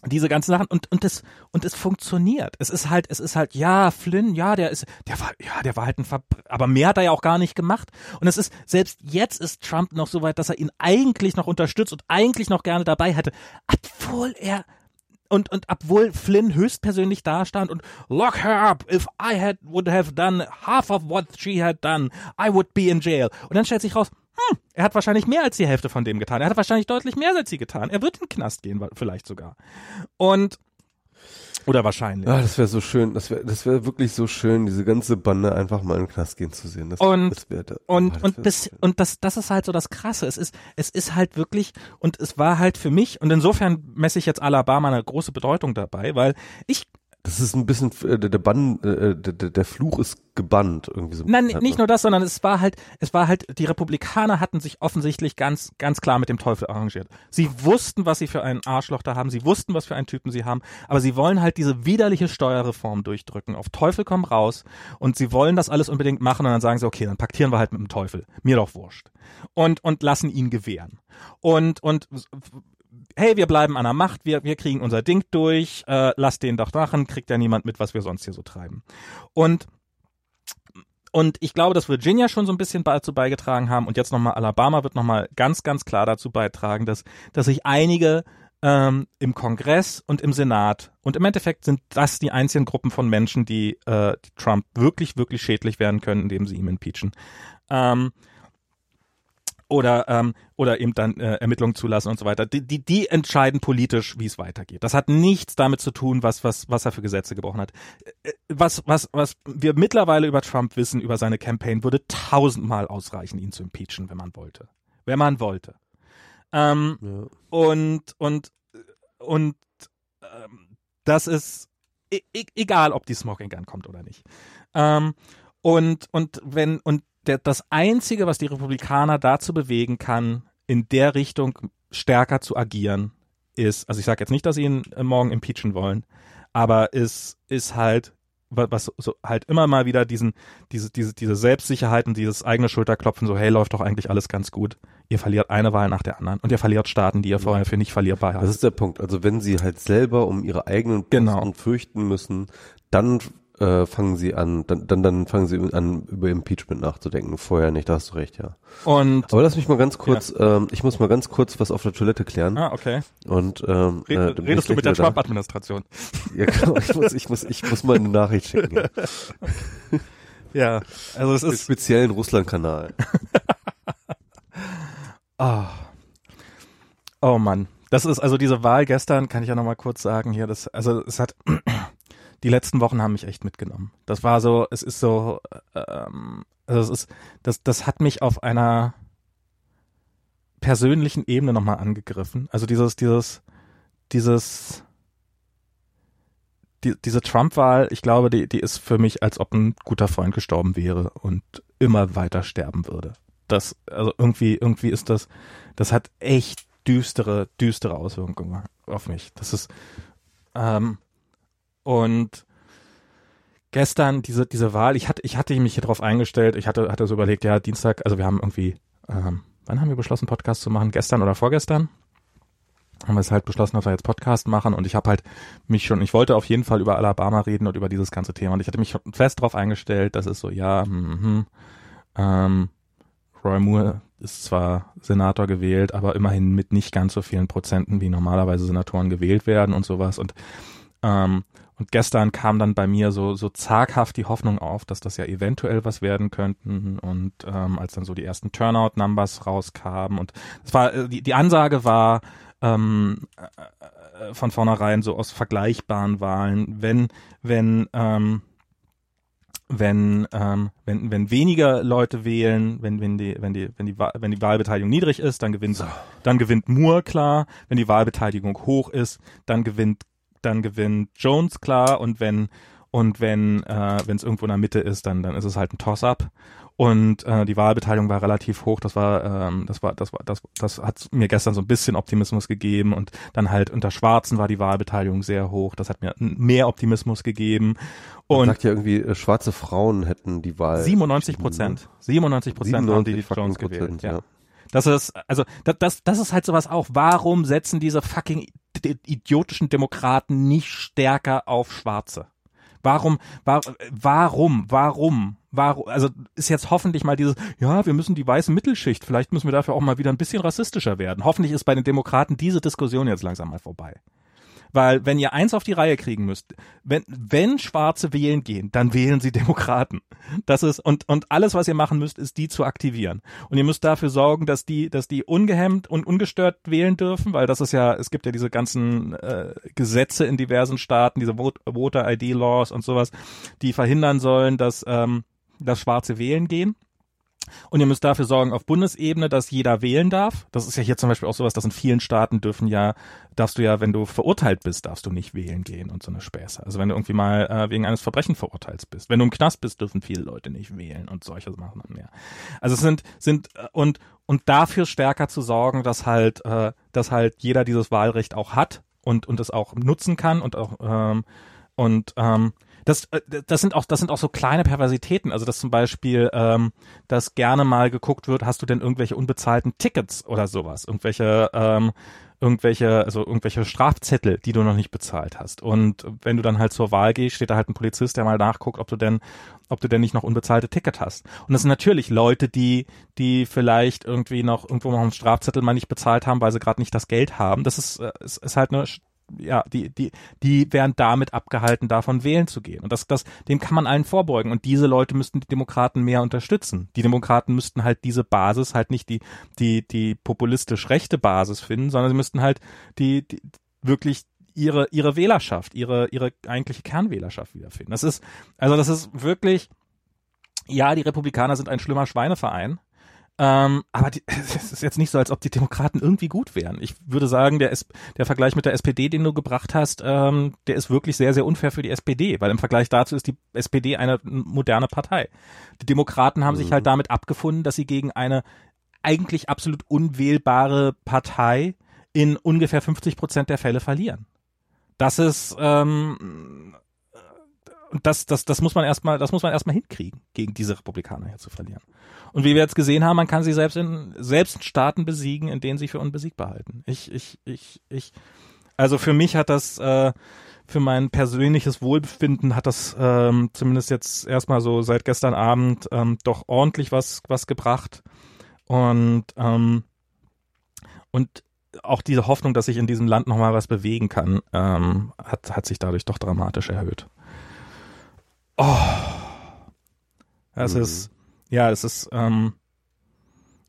diese ganzen Sachen und und es und es funktioniert. Es ist halt es ist halt ja Flynn, ja, der ist der war ja, der war halt ein Verbr aber mehr hat er ja auch gar nicht gemacht und es ist selbst jetzt ist Trump noch so weit, dass er ihn eigentlich noch unterstützt und eigentlich noch gerne dabei hätte, obwohl er und und obwohl Flynn höchstpersönlich dastand und lock her up if I had would have done half of what she had done I would be in jail und dann stellt sich raus hm, er hat wahrscheinlich mehr als die Hälfte von dem getan. Er hat wahrscheinlich deutlich mehr als sie getan. Er wird in den Knast gehen, vielleicht sogar. Und oder wahrscheinlich. Ah, das wäre so schön. Das wäre, das wäre wirklich so schön, diese ganze Bande einfach mal in den Knast gehen zu sehen. Das, und das wär, da, und oh, und bis und das das ist halt so das Krasse. Es ist es ist halt wirklich und es war halt für mich und insofern messe ich jetzt Alabama eine große Bedeutung dabei, weil ich das ist ein bisschen, äh, der, Bann, äh, der, der Fluch ist gebannt irgendwie so. Nein, nicht nur das, sondern es war halt, es war halt, die Republikaner hatten sich offensichtlich ganz, ganz klar mit dem Teufel arrangiert. Sie wussten, was sie für einen Arschloch da haben, sie wussten, was für einen Typen sie haben, aber sie wollen halt diese widerliche Steuerreform durchdrücken. Auf Teufel komm raus und sie wollen das alles unbedingt machen und dann sagen sie, okay, dann paktieren wir halt mit dem Teufel. Mir doch wurscht. Und, und lassen ihn gewähren. Und, und hey, wir bleiben an der Macht, wir, wir kriegen unser Ding durch, äh, lass den doch machen, kriegt ja niemand mit, was wir sonst hier so treiben. Und und ich glaube, dass Virginia schon so ein bisschen dazu beigetragen haben und jetzt nochmal Alabama wird nochmal ganz, ganz klar dazu beitragen, dass, dass sich einige ähm, im Kongress und im Senat und im Endeffekt sind das die einzigen Gruppen von Menschen, die, äh, die Trump wirklich, wirklich schädlich werden können, indem sie ihm impeachen. Ähm, oder ähm, oder eben dann äh, Ermittlungen zulassen und so weiter. Die, die, die entscheiden politisch, wie es weitergeht. Das hat nichts damit zu tun, was was was er für Gesetze gebrochen hat. Äh, was was was wir mittlerweile über Trump wissen, über seine Campaign, würde tausendmal ausreichen, ihn zu impeachen, wenn man wollte, wenn man wollte. Ähm, ja. Und und und ähm, das ist e e egal, ob die Smoking Gun kommt oder nicht. Ähm, und und wenn und der, das Einzige, was die Republikaner dazu bewegen kann, in der Richtung stärker zu agieren, ist, also ich sage jetzt nicht, dass sie ihn äh, morgen impeachen wollen, aber ist, ist halt, was so halt immer mal wieder diesen, diese, diese, diese Selbstsicherheit und dieses eigene Schulterklopfen, so, hey, läuft doch eigentlich alles ganz gut. Ihr verliert eine Wahl nach der anderen und ihr verliert Staaten, die ihr vorher für nicht verlierbar habt. Das ist der Punkt. Also wenn sie halt selber um ihre eigenen Posten genau. fürchten müssen, dann äh, fangen sie an, dann, dann, dann fangen sie an, über Impeachment nachzudenken. Vorher nicht, da hast du recht, ja. Und Aber lass mich mal ganz kurz, ja. ähm, ich muss mal ganz kurz was auf der Toilette klären. Ah, okay. Und ähm, Red, äh, redest du mit der Trump-Administration? Ja, genau, ich muss, ich muss, ich muss mal eine Nachricht schicken. Ja, [laughs] ja also es ist speziellen Russland-Kanal. oh. [laughs] oh Mann. Das ist also diese Wahl gestern, kann ich ja noch mal kurz sagen hier, das also es hat die letzten Wochen haben mich echt mitgenommen. Das war so, es ist so, ähm, also es ist, das, das hat mich auf einer persönlichen Ebene nochmal angegriffen. Also dieses, dieses, dieses die, diese Trump-Wahl, ich glaube, die, die ist für mich, als ob ein guter Freund gestorben wäre und immer weiter sterben würde. Das, also irgendwie, irgendwie ist das, das hat echt düstere, düstere Auswirkungen auf mich. Das ist, ähm, und gestern diese, diese Wahl, ich hatte, ich hatte mich hier drauf eingestellt, ich hatte, hatte so überlegt, ja, Dienstag, also wir haben irgendwie, ähm, wann haben wir beschlossen, Podcast zu machen? Gestern oder vorgestern? Haben wir es halt beschlossen, dass wir jetzt Podcast machen und ich habe halt mich schon, ich wollte auf jeden Fall über Alabama reden und über dieses ganze Thema und ich hatte mich fest drauf eingestellt, dass es so, ja, hm, hm, ähm, Roy Moore ist zwar Senator gewählt, aber immerhin mit nicht ganz so vielen Prozenten, wie normalerweise Senatoren gewählt werden und sowas und ähm, und gestern kam dann bei mir so, so zaghaft die Hoffnung auf, dass das ja eventuell was werden könnten. Und ähm, als dann so die ersten Turnout-Numbers rauskamen und es war, äh, die, die Ansage war ähm, äh, äh, von vornherein so aus vergleichbaren Wahlen, wenn, wenn, ähm, wenn, ähm, wenn, wenn weniger Leute wählen, wenn, wenn die, wenn die, wenn die, wenn die Wahlbeteiligung niedrig ist, dann gewinnt, so. dann gewinnt Moore klar. Wenn die Wahlbeteiligung hoch ist, dann gewinnt dann gewinnt Jones klar und wenn und wenn äh, wenn es irgendwo in der Mitte ist, dann dann ist es halt ein Toss-up und äh, die Wahlbeteiligung war relativ hoch. Das war ähm, das war das war das das hat mir gestern so ein bisschen Optimismus gegeben und dann halt unter Schwarzen war die Wahlbeteiligung sehr hoch. Das hat mir mehr Optimismus gegeben. Und Man sagt ja irgendwie, äh, schwarze Frauen hätten die Wahl. 97 Prozent, 97 Prozent haben die, die Jones gewählt. Ja. ja. Das ist, also, das, das, das ist halt sowas auch. Warum setzen diese fucking idiotischen Demokraten nicht stärker auf Schwarze? Warum, war, warum, warum, warum, also ist jetzt hoffentlich mal dieses, ja, wir müssen die weiße Mittelschicht, vielleicht müssen wir dafür auch mal wieder ein bisschen rassistischer werden. Hoffentlich ist bei den Demokraten diese Diskussion jetzt langsam mal vorbei. Weil wenn ihr eins auf die Reihe kriegen müsst, wenn, wenn Schwarze wählen gehen, dann wählen sie [laughs] Demokraten. Das ist, und, und alles, was ihr machen müsst, ist die zu aktivieren. Und ihr müsst dafür sorgen, dass die, dass die ungehemmt und ungestört wählen dürfen, weil das ist ja, es gibt ja diese ganzen äh, Gesetze in diversen Staaten, diese Voter ID Laws und sowas, die verhindern sollen, dass, ähm, dass Schwarze wählen gehen. Und ihr müsst dafür sorgen auf Bundesebene, dass jeder wählen darf. Das ist ja hier zum Beispiel auch sowas, dass in vielen Staaten dürfen ja, darfst du ja, wenn du verurteilt bist, darfst du nicht wählen gehen und so eine Späße. Also wenn du irgendwie mal äh, wegen eines Verbrechens verurteilt bist. Wenn du im Knast bist, dürfen viele Leute nicht wählen und solche Sachen mehr. Also es sind, sind, äh, und, und dafür stärker zu sorgen, dass halt, äh, dass halt jeder dieses Wahlrecht auch hat und, und es auch nutzen kann und auch, ähm, und, ähm, das, äh, das sind auch, das sind auch so kleine Perversitäten. Also dass zum Beispiel, ähm, dass gerne mal geguckt wird, hast du denn irgendwelche unbezahlten Tickets oder sowas, irgendwelche, ähm, irgendwelche, also irgendwelche Strafzettel, die du noch nicht bezahlt hast. Und wenn du dann halt zur Wahl gehst, steht da halt ein Polizist, der mal nachguckt, ob du denn, ob du denn nicht noch unbezahlte Ticket hast. Und das sind natürlich Leute, die, die vielleicht irgendwie noch irgendwo noch einen Strafzettel mal nicht bezahlt haben, weil sie gerade nicht das Geld haben. Das ist, äh, ist, ist halt eine ja, die, die, die werden damit abgehalten, davon wählen zu gehen. Und das, das, dem kann man allen vorbeugen. Und diese Leute müssten die Demokraten mehr unterstützen. Die Demokraten müssten halt diese Basis halt nicht die, die, die populistisch rechte Basis finden, sondern sie müssten halt die, die wirklich ihre, ihre Wählerschaft, ihre, ihre eigentliche Kernwählerschaft wiederfinden. Das ist, also das ist wirklich, ja, die Republikaner sind ein schlimmer Schweineverein. Ähm, aber die, [laughs] es ist jetzt nicht so, als ob die Demokraten irgendwie gut wären. Ich würde sagen, der, S der Vergleich mit der SPD, den du gebracht hast, ähm, der ist wirklich sehr, sehr unfair für die SPD, weil im Vergleich dazu ist die SPD eine moderne Partei. Die Demokraten haben mhm. sich halt damit abgefunden, dass sie gegen eine eigentlich absolut unwählbare Partei in ungefähr 50 Prozent der Fälle verlieren. Das ist ähm, und das, das, das muss man erstmal, das muss man erstmal hinkriegen, gegen diese Republikaner hier zu verlieren. Und wie wir jetzt gesehen haben, man kann sie selbst in, selbst Staaten besiegen, in denen sie für unbesiegbar halten. Ich, ich, ich, ich, also für mich hat das, äh, für mein persönliches Wohlbefinden hat das ähm, zumindest jetzt erstmal so seit gestern Abend ähm, doch ordentlich was, was gebracht. Und, ähm, und auch diese Hoffnung, dass sich in diesem Land nochmal was bewegen kann, ähm, hat, hat sich dadurch doch dramatisch erhöht. Oh. Es mhm. ist, ja, es ist, ähm,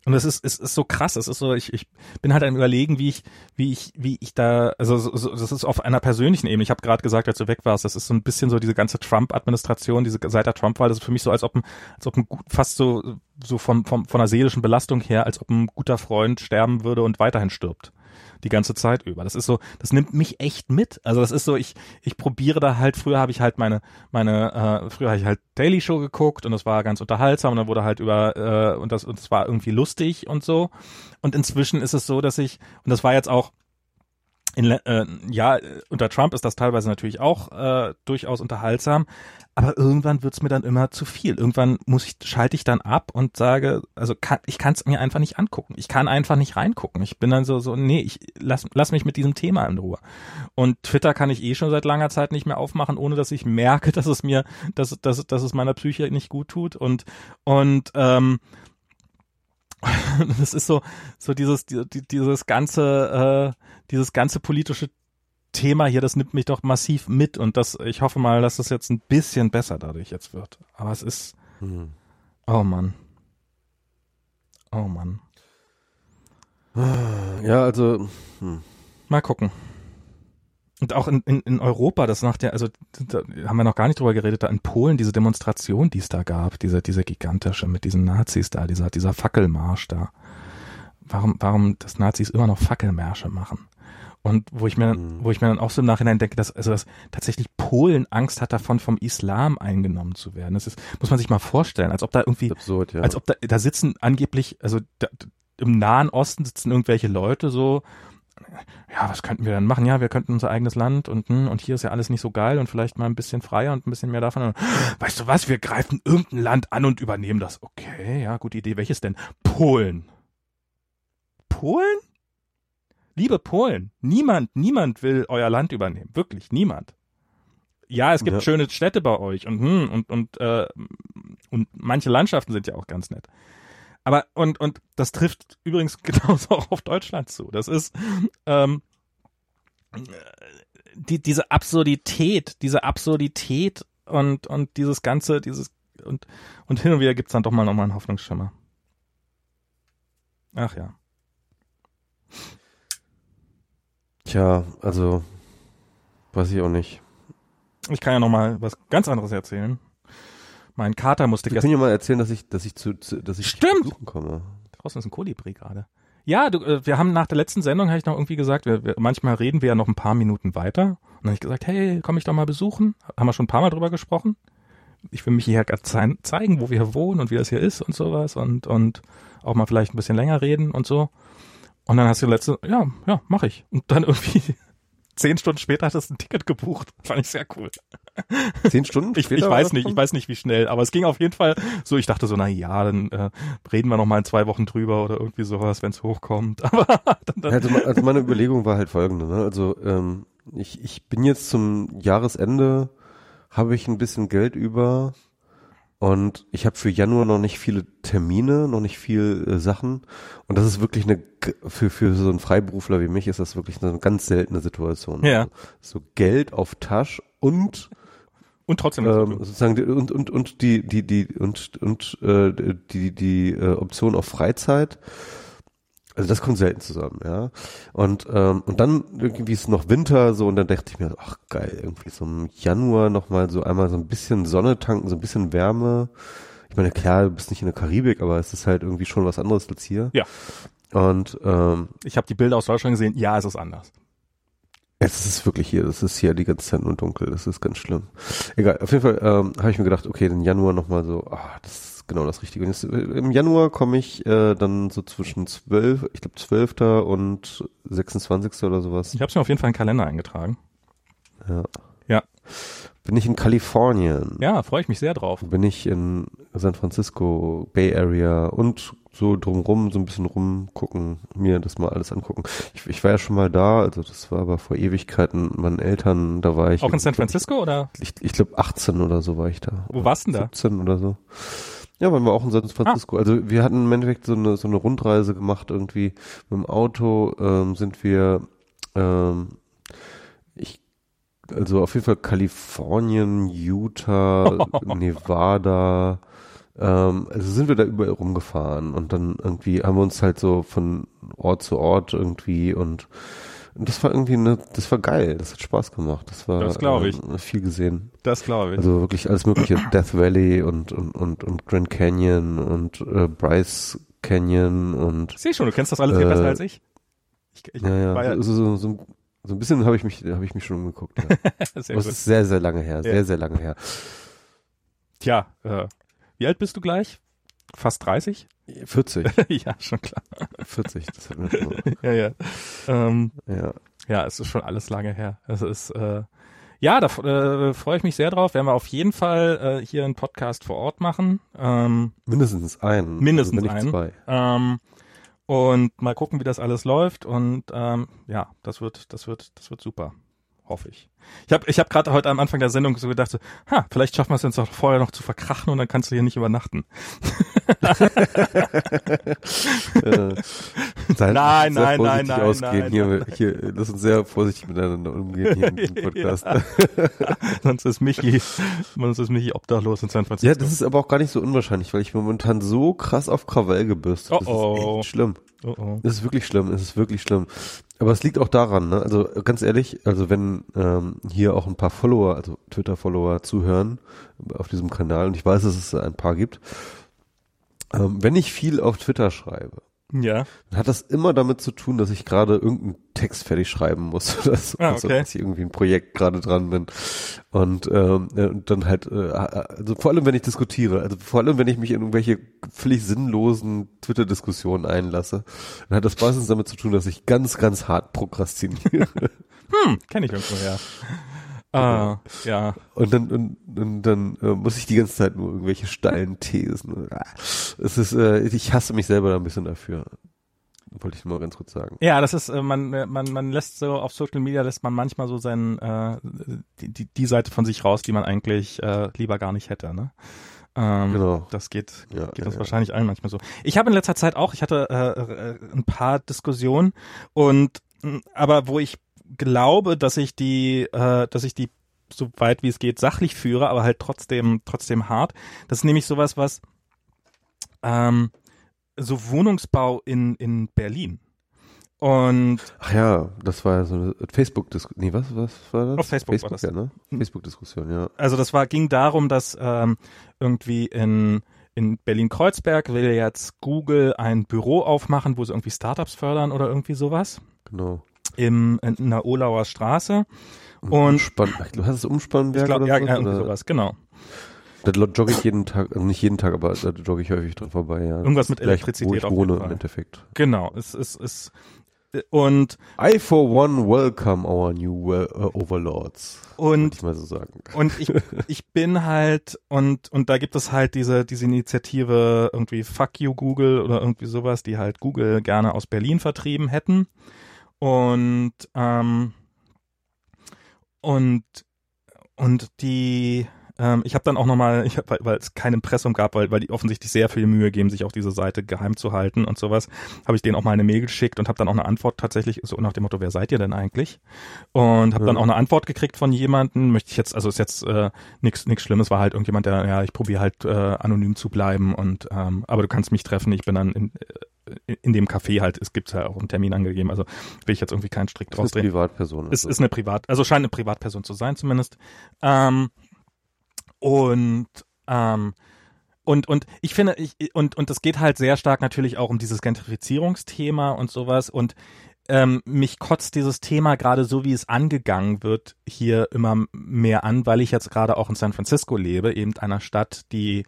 und es ist, es ist so krass. Es ist so, ich, ich bin halt am überlegen, wie ich, wie ich, wie ich da, also so, so, das ist auf einer persönlichen Ebene. Ich habe gerade gesagt, als du weg warst, das ist so ein bisschen so diese ganze Trump-Administration, diese seit der Trump-Wahl, das ist für mich so, als ob ein, als ob ein gut, fast so, so vom, vom, von einer seelischen Belastung her, als ob ein guter Freund sterben würde und weiterhin stirbt die ganze Zeit über. Das ist so, das nimmt mich echt mit. Also das ist so, ich ich probiere da halt. Früher habe ich halt meine meine äh, früher habe ich halt Daily Show geguckt und das war ganz unterhaltsam und dann wurde halt über äh, und das und das war irgendwie lustig und so. Und inzwischen ist es so, dass ich und das war jetzt auch in, äh, ja, unter Trump ist das teilweise natürlich auch äh, durchaus unterhaltsam, aber irgendwann wird's mir dann immer zu viel. Irgendwann muss ich, schalte ich dann ab und sage, also kann, ich kann es mir einfach nicht angucken. Ich kann einfach nicht reingucken. Ich bin dann so, so, nee, ich lass, lass mich mit diesem Thema in Ruhe. Und Twitter kann ich eh schon seit langer Zeit nicht mehr aufmachen, ohne dass ich merke, [laughs] dass es mir, dass, dass, dass es meiner Psyche nicht gut tut. Und, und ähm, [laughs] das ist so, so dieses, dieses ganze, äh, dieses ganze politische Thema hier, das nimmt mich doch massiv mit und das, ich hoffe mal, dass das jetzt ein bisschen besser dadurch jetzt wird. Aber es ist, hm. oh Mann. Oh Mann. Ja, also, hm. mal gucken. Und auch in, in, in Europa, das nach der, also da haben wir noch gar nicht drüber geredet, da in Polen diese Demonstration, die es da gab, diese, diese gigantische mit diesen Nazis da, dieser, dieser Fackelmarsch da. Warum, warum das Nazis immer noch Fackelmärsche machen? Und wo ich mir, mhm. wo ich mir dann auch so im Nachhinein denke, dass, also dass tatsächlich Polen Angst hat davon, vom Islam eingenommen zu werden. Das ist, muss man sich mal vorstellen, als ob da irgendwie, absurd, ja. als ob da, da sitzen angeblich, also da, im Nahen Osten sitzen irgendwelche Leute so ja, was könnten wir dann machen? Ja, wir könnten unser eigenes Land und, hm, und hier ist ja alles nicht so geil und vielleicht mal ein bisschen freier und ein bisschen mehr davon. Und, weißt du was? Wir greifen irgendein Land an und übernehmen das. Okay, ja, gute Idee. Welches denn? Polen. Polen? Liebe Polen, niemand, niemand will euer Land übernehmen. Wirklich, niemand. Ja, es gibt ja. schöne Städte bei euch und, hm, und, und, äh, und manche Landschaften sind ja auch ganz nett. Aber und und das trifft übrigens [laughs] genauso auch auf Deutschland zu. Das ist ähm, die diese Absurdität, diese Absurdität und und dieses ganze dieses und und hin und wieder gibt's dann doch mal nochmal einen Hoffnungsschimmer. Ach ja. Tja, also weiß ich auch nicht. Ich kann ja noch mal was ganz anderes erzählen. Mein Kater musste gestern. Ich kann ja mal erzählen, dass ich, dass ich zu, zu dass ich Stimmt. komme. Draußen ist ein Kolibri gerade. Ja, du, äh, wir haben nach der letzten Sendung, habe ich noch irgendwie gesagt, wir, wir, manchmal reden wir ja noch ein paar Minuten weiter. Und dann habe ich gesagt, hey, komm ich doch mal besuchen. Haben wir schon ein paar Mal drüber gesprochen. Ich will mich hier gerade zeigen, wo wir wohnen und wie das hier ist und sowas und, und auch mal vielleicht ein bisschen länger reden und so. Und dann hast du letzte, ja, ja, mach ich. Und dann [laughs] irgendwie zehn Stunden später hattest du ein Ticket gebucht. [laughs] Fand ich sehr cool. Zehn Stunden? ich, ich weiß nicht, ich weiß nicht, wie schnell, aber es ging auf jeden Fall so, ich dachte so, na ja, dann äh, reden wir noch mal in zwei Wochen drüber oder irgendwie sowas, wenn es hochkommt. [laughs] Aber dann, dann also, also meine Überlegung war halt folgende, ne? Also ähm, ich, ich bin jetzt zum Jahresende, habe ich ein bisschen Geld über und ich habe für Januar noch nicht viele Termine, noch nicht viel äh, Sachen. Und das ist wirklich eine, für, für so einen Freiberufler wie mich ist das wirklich eine ganz seltene Situation. Ja. So Geld auf Tasch und und trotzdem ähm, sozusagen die, und und und die die die und und äh, die die äh, Option auf Freizeit also das kommt selten zusammen, ja. Und ähm, und dann irgendwie ist noch Winter so und dann dachte ich mir, ach geil, irgendwie so im Januar nochmal so einmal so ein bisschen Sonne tanken, so ein bisschen Wärme. Ich meine, klar, du bist nicht in der Karibik, aber es ist halt irgendwie schon was anderes als hier. Ja. Und ähm, ich habe die Bilder aus Deutschland gesehen, ja, es ist anders. Es ist wirklich hier, es ist hier die ganze Zeit nur dunkel, das ist ganz schlimm. Egal, auf jeden Fall ähm, habe ich mir gedacht, okay, den Januar nochmal so, ah, das genau das Richtige. Und Im Januar komme ich äh, dann so zwischen 12, ich glaube 12. und 26. oder sowas. Ich habe es mir auf jeden Fall in den Kalender eingetragen. Ja. Ja. Bin ich in Kalifornien. Ja, freue ich mich sehr drauf. Bin ich in San Francisco, Bay Area und so drumrum, so ein bisschen rumgucken, mir das mal alles angucken. Ich, ich war ja schon mal da, also das war aber vor Ewigkeiten meinen Eltern, da war ich. Auch in San Francisco oder? Ich, ich glaube 18 oder so war ich da. Wo warst du denn da? 17 oder so. Ja, waren wir auch in San Francisco. Ah. Also wir hatten im Endeffekt so eine, so eine Rundreise gemacht irgendwie. Mit dem Auto ähm, sind wir, ähm, ich, also auf jeden Fall Kalifornien, Utah, [laughs] Nevada, ähm, also sind wir da überall rumgefahren und dann irgendwie haben wir uns halt so von Ort zu Ort irgendwie und und das war irgendwie eine, das war geil, das hat Spaß gemacht. Das war das glaube ich. Äh, viel gesehen. Das glaube ich. Also wirklich alles mögliche, [coughs] Death Valley und und und, und Grand Canyon und äh, Bryce Canyon und Ich sehe schon, du kennst das alles viel besser äh, als ich. Ich, ich Ja, ja. so, so, so, so ein bisschen habe ich mich, habe ich mich schon umgeguckt. Ja. [laughs] gut. ist sehr, sehr lange her, sehr, Ja. sehr lange her. Tja, äh, wie alt bist du gleich? Fast 30? 40, [laughs] ja, schon klar. 40, das hat mir [laughs] mal. Ja, ja. Ähm, Ja. ja, es ist schon alles lange her. Es ist, äh, ja, da äh, freue ich mich sehr drauf. Werden wir auf jeden Fall äh, hier einen Podcast vor Ort machen. Ähm, Mindestens einen. Mindestens also wenn nicht einen. Zwei. ähm, und mal gucken, wie das alles läuft. Und ähm, ja, das wird, das wird, das wird super. Hoffe ich. Ich habe ich hab gerade heute am Anfang der Sendung so gedacht, so, ha, vielleicht schaffen wir es jetzt auch vorher noch zu verkrachen und dann kannst du hier nicht übernachten. Äh, Nein, nein, vorsichtig nein, nein, ausgehen. nein, hier, hier, lass uns sehr vorsichtig miteinander umgehen hier in diesem [laughs] Podcast. Ja. [laughs] sonst ist Michi, sonst ist Michi obdachlos in San Francisco. Ja, das ist aber auch gar nicht so unwahrscheinlich, weil ich momentan so krass auf Krawall gebürstet. Das Oh, ist oh. echt schlimm. oh, oh. Es ist wirklich schlimm, es ist wirklich schlimm. Aber es liegt auch daran, ne? Also ganz ehrlich, also wenn ähm, hier auch ein paar Follower, also Twitter-Follower zuhören auf diesem Kanal, und ich weiß, dass es ein paar gibt, ähm, wenn ich viel auf Twitter schreibe, Ja. dann hat das immer damit zu tun, dass ich gerade irgendeinen Text fertig schreiben muss [laughs] oder so, Ah, also, okay. dass ich irgendwie ein Projekt gerade dran bin und, ähm, äh, und dann halt, äh, also vor allem wenn ich diskutiere, also vor allem wenn ich mich in irgendwelche völlig sinnlosen Twitter-Diskussionen einlasse, dann hat das meistens damit zu tun, dass ich ganz, ganz hart prokrastiniere [laughs] Hm, kenne ich irgendwoher. Ah, ja. und dann und, und dann äh, muss ich die ganze Zeit nur irgendwelche steilen [laughs] Thesen. Es ist, äh, ich hasse mich selber da ein bisschen dafür. Wollte ich mal ganz kurz sagen. Ja, das ist, äh, man, man, man lässt so auf Social Media lässt man manchmal so seinen, äh, die, die, Seite von sich raus, die man eigentlich äh, lieber gar nicht hätte, ne? Ähm, Genau. Das geht, Ja, geht ja, uns ja. wahrscheinlich allen manchmal so. Ich habe in letzter Zeit auch, ich hatte äh, äh, ein paar Diskussionen und aber wo ich glaube, dass ich die, äh, dass ich die so weit wie es geht sachlich führe, aber halt trotzdem, trotzdem hart. Das ist nämlich sowas, was ähm, so Wohnungsbau in, in Berlin. Und Ach ja, das war ja so eine Facebook-Diskussion. Nee, was, was war das? Auf Facebook war das. ja, ne? Facebook-Diskussion, ja. also das war, ging darum, dass ähm, irgendwie in, in Berlin-Kreuzberg will jetzt Google ein Büro aufmachen, wo sie irgendwie Startups fördern oder irgendwie sowas. Genau. Im, in der Olauer Straße. Und- Umspann, du hast es Umspannwerk Ich glaube, oder ja, ja, oder? sowas, genau. Da jogge ich jeden Tag, also nicht jeden Tag, aber da jogge ich häufig dran vorbei, ja. Irgendwas mit Gleich, Elektrizität Wo ich auf wohne im Endeffekt. Genau. Es ist, es, und, I for one welcome our new well, uh, overlords. und ich mal so sagen. Und ich, [laughs] ich bin halt, und, und da gibt es halt diese, diese Initiative irgendwie Fuck You Google oder irgendwie sowas, die halt Google gerne aus Berlin vertrieben hätten. Und, ähm, und, und die, ähm, ich habe dann auch nochmal, weil, es kein Impressum gab, weil, weil die offensichtlich sehr viel Mühe geben, sich auch diese Seite geheim zu halten und sowas, habe ich denen auch mal eine Mail geschickt und habe dann auch eine Antwort tatsächlich, so nach dem Motto, wer seid ihr denn eigentlich? Und habe dann Ja. auch eine Antwort gekriegt von jemanden, möchte ich jetzt, also ist jetzt äh, nichts nix Schlimmes, war halt irgendjemand, der, ja, ich probiere halt äh, anonym zu bleiben und ähm, aber du kannst mich treffen, ich bin dann in, äh, in dem Café halt, es gibt ja auch einen Termin angegeben, also will ich jetzt irgendwie keinen Strick draus ist eine drehen. Privatperson. Es also. ist eine Privat, also scheint eine Privatperson zu sein zumindest. Ähm, und ähm, und und ich finde ich und und es geht halt sehr stark natürlich auch um dieses Gentrifizierungsthema und sowas und ähm, mich kotzt dieses Thema gerade so wie es angegangen wird hier immer mehr an, weil ich jetzt gerade auch in San Francisco lebe, eben einer Stadt, die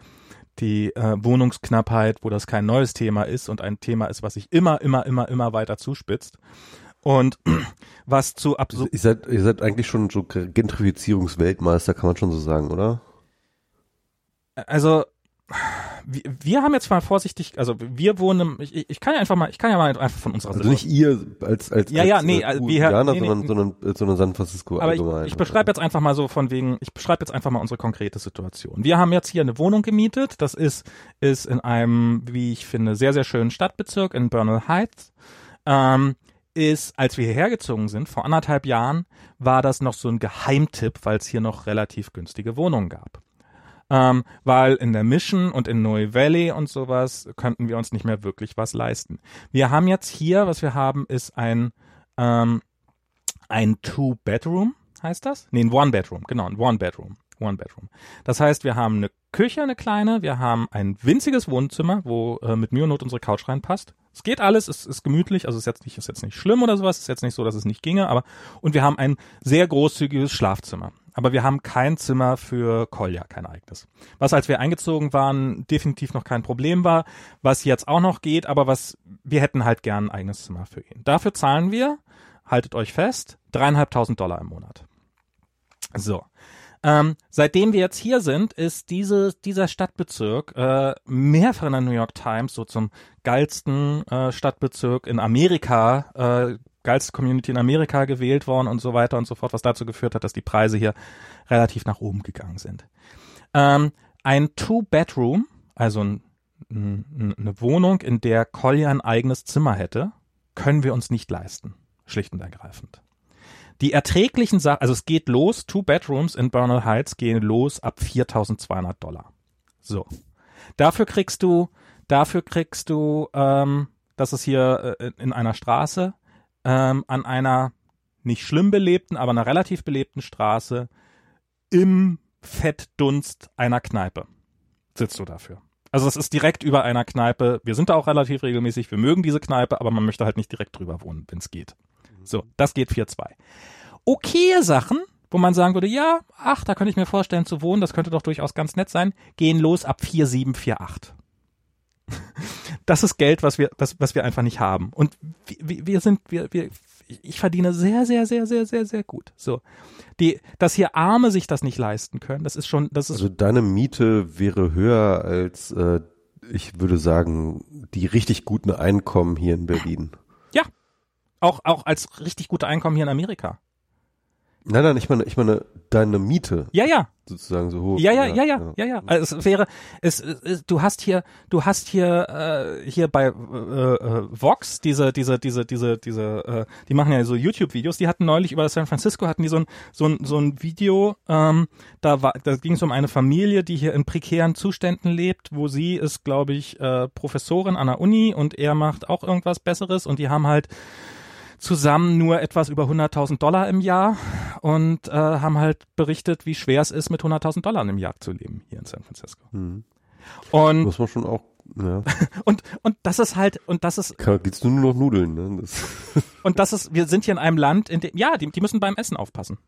die äh, Wohnungsknappheit, wo das kein neues Thema ist und ein Thema ist, was sich immer, immer, immer, immer weiter zuspitzt. Und was zu absurd ihr, seid, ihr seid eigentlich schon so Gentrifizierungsweltmeister, kann man schon so sagen, oder? Also wir, wir haben jetzt mal vorsichtig, also wir wohnen, im, ich, ich kann ja einfach mal, ich kann ja mal einfach von unserer Also nicht ihr als als Ja, als, ja, nee, äh, also wir- Indianer, nee, nee. sondern sondern äh, sondern San Francisco aber ich, allgemein. ich beschreibe jetzt einfach mal so von wegen, ich beschreibe jetzt einfach mal unsere konkrete Situation. Wir haben jetzt hier eine Wohnung gemietet, das ist, ist in einem, wie ich finde, sehr, sehr schönen Stadtbezirk in Bernal Heights. Ähm, ist, als wir hierher gezogen sind, vor anderthalb Jahren, war das noch so ein Geheimtipp, weil es hier noch relativ günstige Wohnungen gab. Ähm, weil in der Mission und in Noe Valley und sowas könnten wir uns nicht mehr wirklich was leisten. Wir haben jetzt hier, was wir haben, ist ein, ähm, ein Two-Bedroom, heißt das? Nee, ein One-Bedroom, genau, ein One-Bedroom. One-Bedroom. Das heißt, wir haben eine Küche, eine kleine, wir haben ein winziges Wohnzimmer, wo äh, mit Mühe und Not unsere Couch reinpasst. Es geht alles, es ist gemütlich, also ist jetzt nicht, ist jetzt nicht schlimm oder sowas, ist jetzt nicht so, dass es nicht ginge, aber und wir haben ein sehr großzügiges Schlafzimmer. Aber wir haben kein Zimmer für Kolja, kein eigenes. Was als wir eingezogen waren, definitiv noch kein Problem war, was jetzt auch noch geht, aber was wir hätten halt gern ein eigenes Zimmer für ihn. Dafür zahlen wir, haltet euch fest, dreieinhalbtausend Dollar im Monat. So. Ähm, seitdem wir jetzt hier sind, ist diese, dieser Stadtbezirk äh, mehrfach in der New York Times so zum geilsten äh, Stadtbezirk in Amerika, äh, geilste Community in Amerika gewählt worden und so weiter und so fort, was dazu geführt hat, dass die Preise hier relativ nach oben gegangen sind. Ähm, ein Two-Bedroom, also ein, ein, eine Wohnung, in der Collier ein eigenes Zimmer hätte, können wir uns nicht leisten. Schlicht und ergreifend. Die erträglichen Sachen, also es geht los, Two Bedrooms in Bernal Heights gehen los ab 4.200 Dollar. So. Dafür kriegst du, dafür kriegst du, ähm, das ist hier äh, in einer Straße, ähm, an einer nicht schlimm belebten, aber einer relativ belebten Straße im Fettdunst einer Kneipe sitzt du dafür. Also es ist direkt über einer Kneipe. Wir sind da auch relativ regelmäßig. Wir mögen diese Kneipe, aber man möchte halt nicht direkt drüber wohnen, wenn es geht. So, das geht 4-2. Okay Sachen, wo man sagen würde, ja, ach, da könnte ich mir vorstellen zu wohnen, das könnte doch durchaus ganz nett sein, gehen los ab 4-7-4-8. Das ist Geld, was wir, was, was wir einfach nicht haben. Und wir, wir sind, wir, wir, ich verdiene sehr, sehr, sehr, sehr, sehr, sehr gut. So. Die, dass hier Arme sich das nicht leisten können, das ist schon, das ist. Also deine Miete wäre höher als, äh, ich würde sagen, die richtig guten Einkommen hier in Berlin. Ja. Auch, auch als richtig gute Einkommen hier in Amerika. Nein, nein, ich meine, ich meine, deine Miete. Ja, ja. Sozusagen so hoch. Ja, ja, ja, ja, ja, ja. Also es wäre, es, es du hast hier, du hast hier, äh, hier bei äh, äh, Vox diese, diese, diese, diese, diese, äh, die machen ja so YouTube-Videos. Die hatten neulich über San Francisco hatten die so ein, so ein, so ein Video. Ähm, da war, da ging es um eine Familie, die hier in prekären Zuständen lebt, wo sie ist, glaube ich, äh, Professorin an der Uni und er macht auch irgendwas Besseres und die haben halt zusammen nur etwas über 100.000 Dollar im Jahr und äh, haben halt berichtet, wie schwer es ist, mit 100.000 Dollar im Jahr zu leben hier in San Francisco. Mhm. Und muss man schon auch ja. [laughs] und und das ist halt und das ist gibt's nur noch Nudeln ne? Das und das ist wir sind hier in einem Land in dem ja die, die müssen beim Essen aufpassen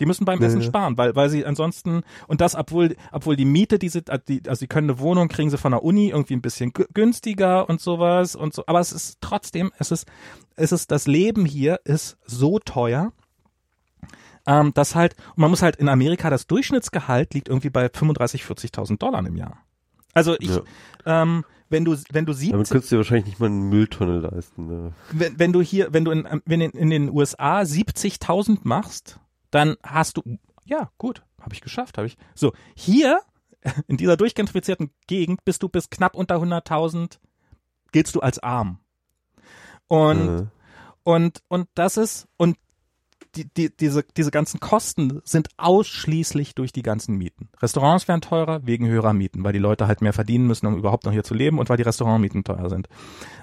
die müssen beim ja, Essen sparen, weil, weil sie ansonsten, und das, obwohl, obwohl die Miete, die sie, die, also sie können eine Wohnung, kriegen sie von der Uni irgendwie ein bisschen günstiger und sowas und so, aber es ist trotzdem, es ist, es ist, das Leben hier ist so teuer, ähm, dass halt, und man muss halt in Amerika, das Durchschnittsgehalt liegt irgendwie bei 35, 40.000 Dollar im Jahr. Also ich, ja. ähm, wenn du wenn du siehst, damit könntest du dir wahrscheinlich nicht mal eine Mülltonne leisten. Ne? Wenn, wenn du hier, wenn du in, wenn in, in den USA 70.000 machst, dann hast du, ja, gut, habe ich geschafft, habe ich. So, hier [laughs] in dieser durchgentrifizierten Gegend bist du bis knapp unter 100.000, giltst du als arm. Und, mhm. und, und das ist, und die, die, diese, diese ganzen Kosten sind ausschließlich durch die ganzen Mieten. Restaurants werden teurer wegen höherer Mieten, weil die Leute halt mehr verdienen müssen, um überhaupt noch hier zu leben und weil die Restaurantmieten teuer sind.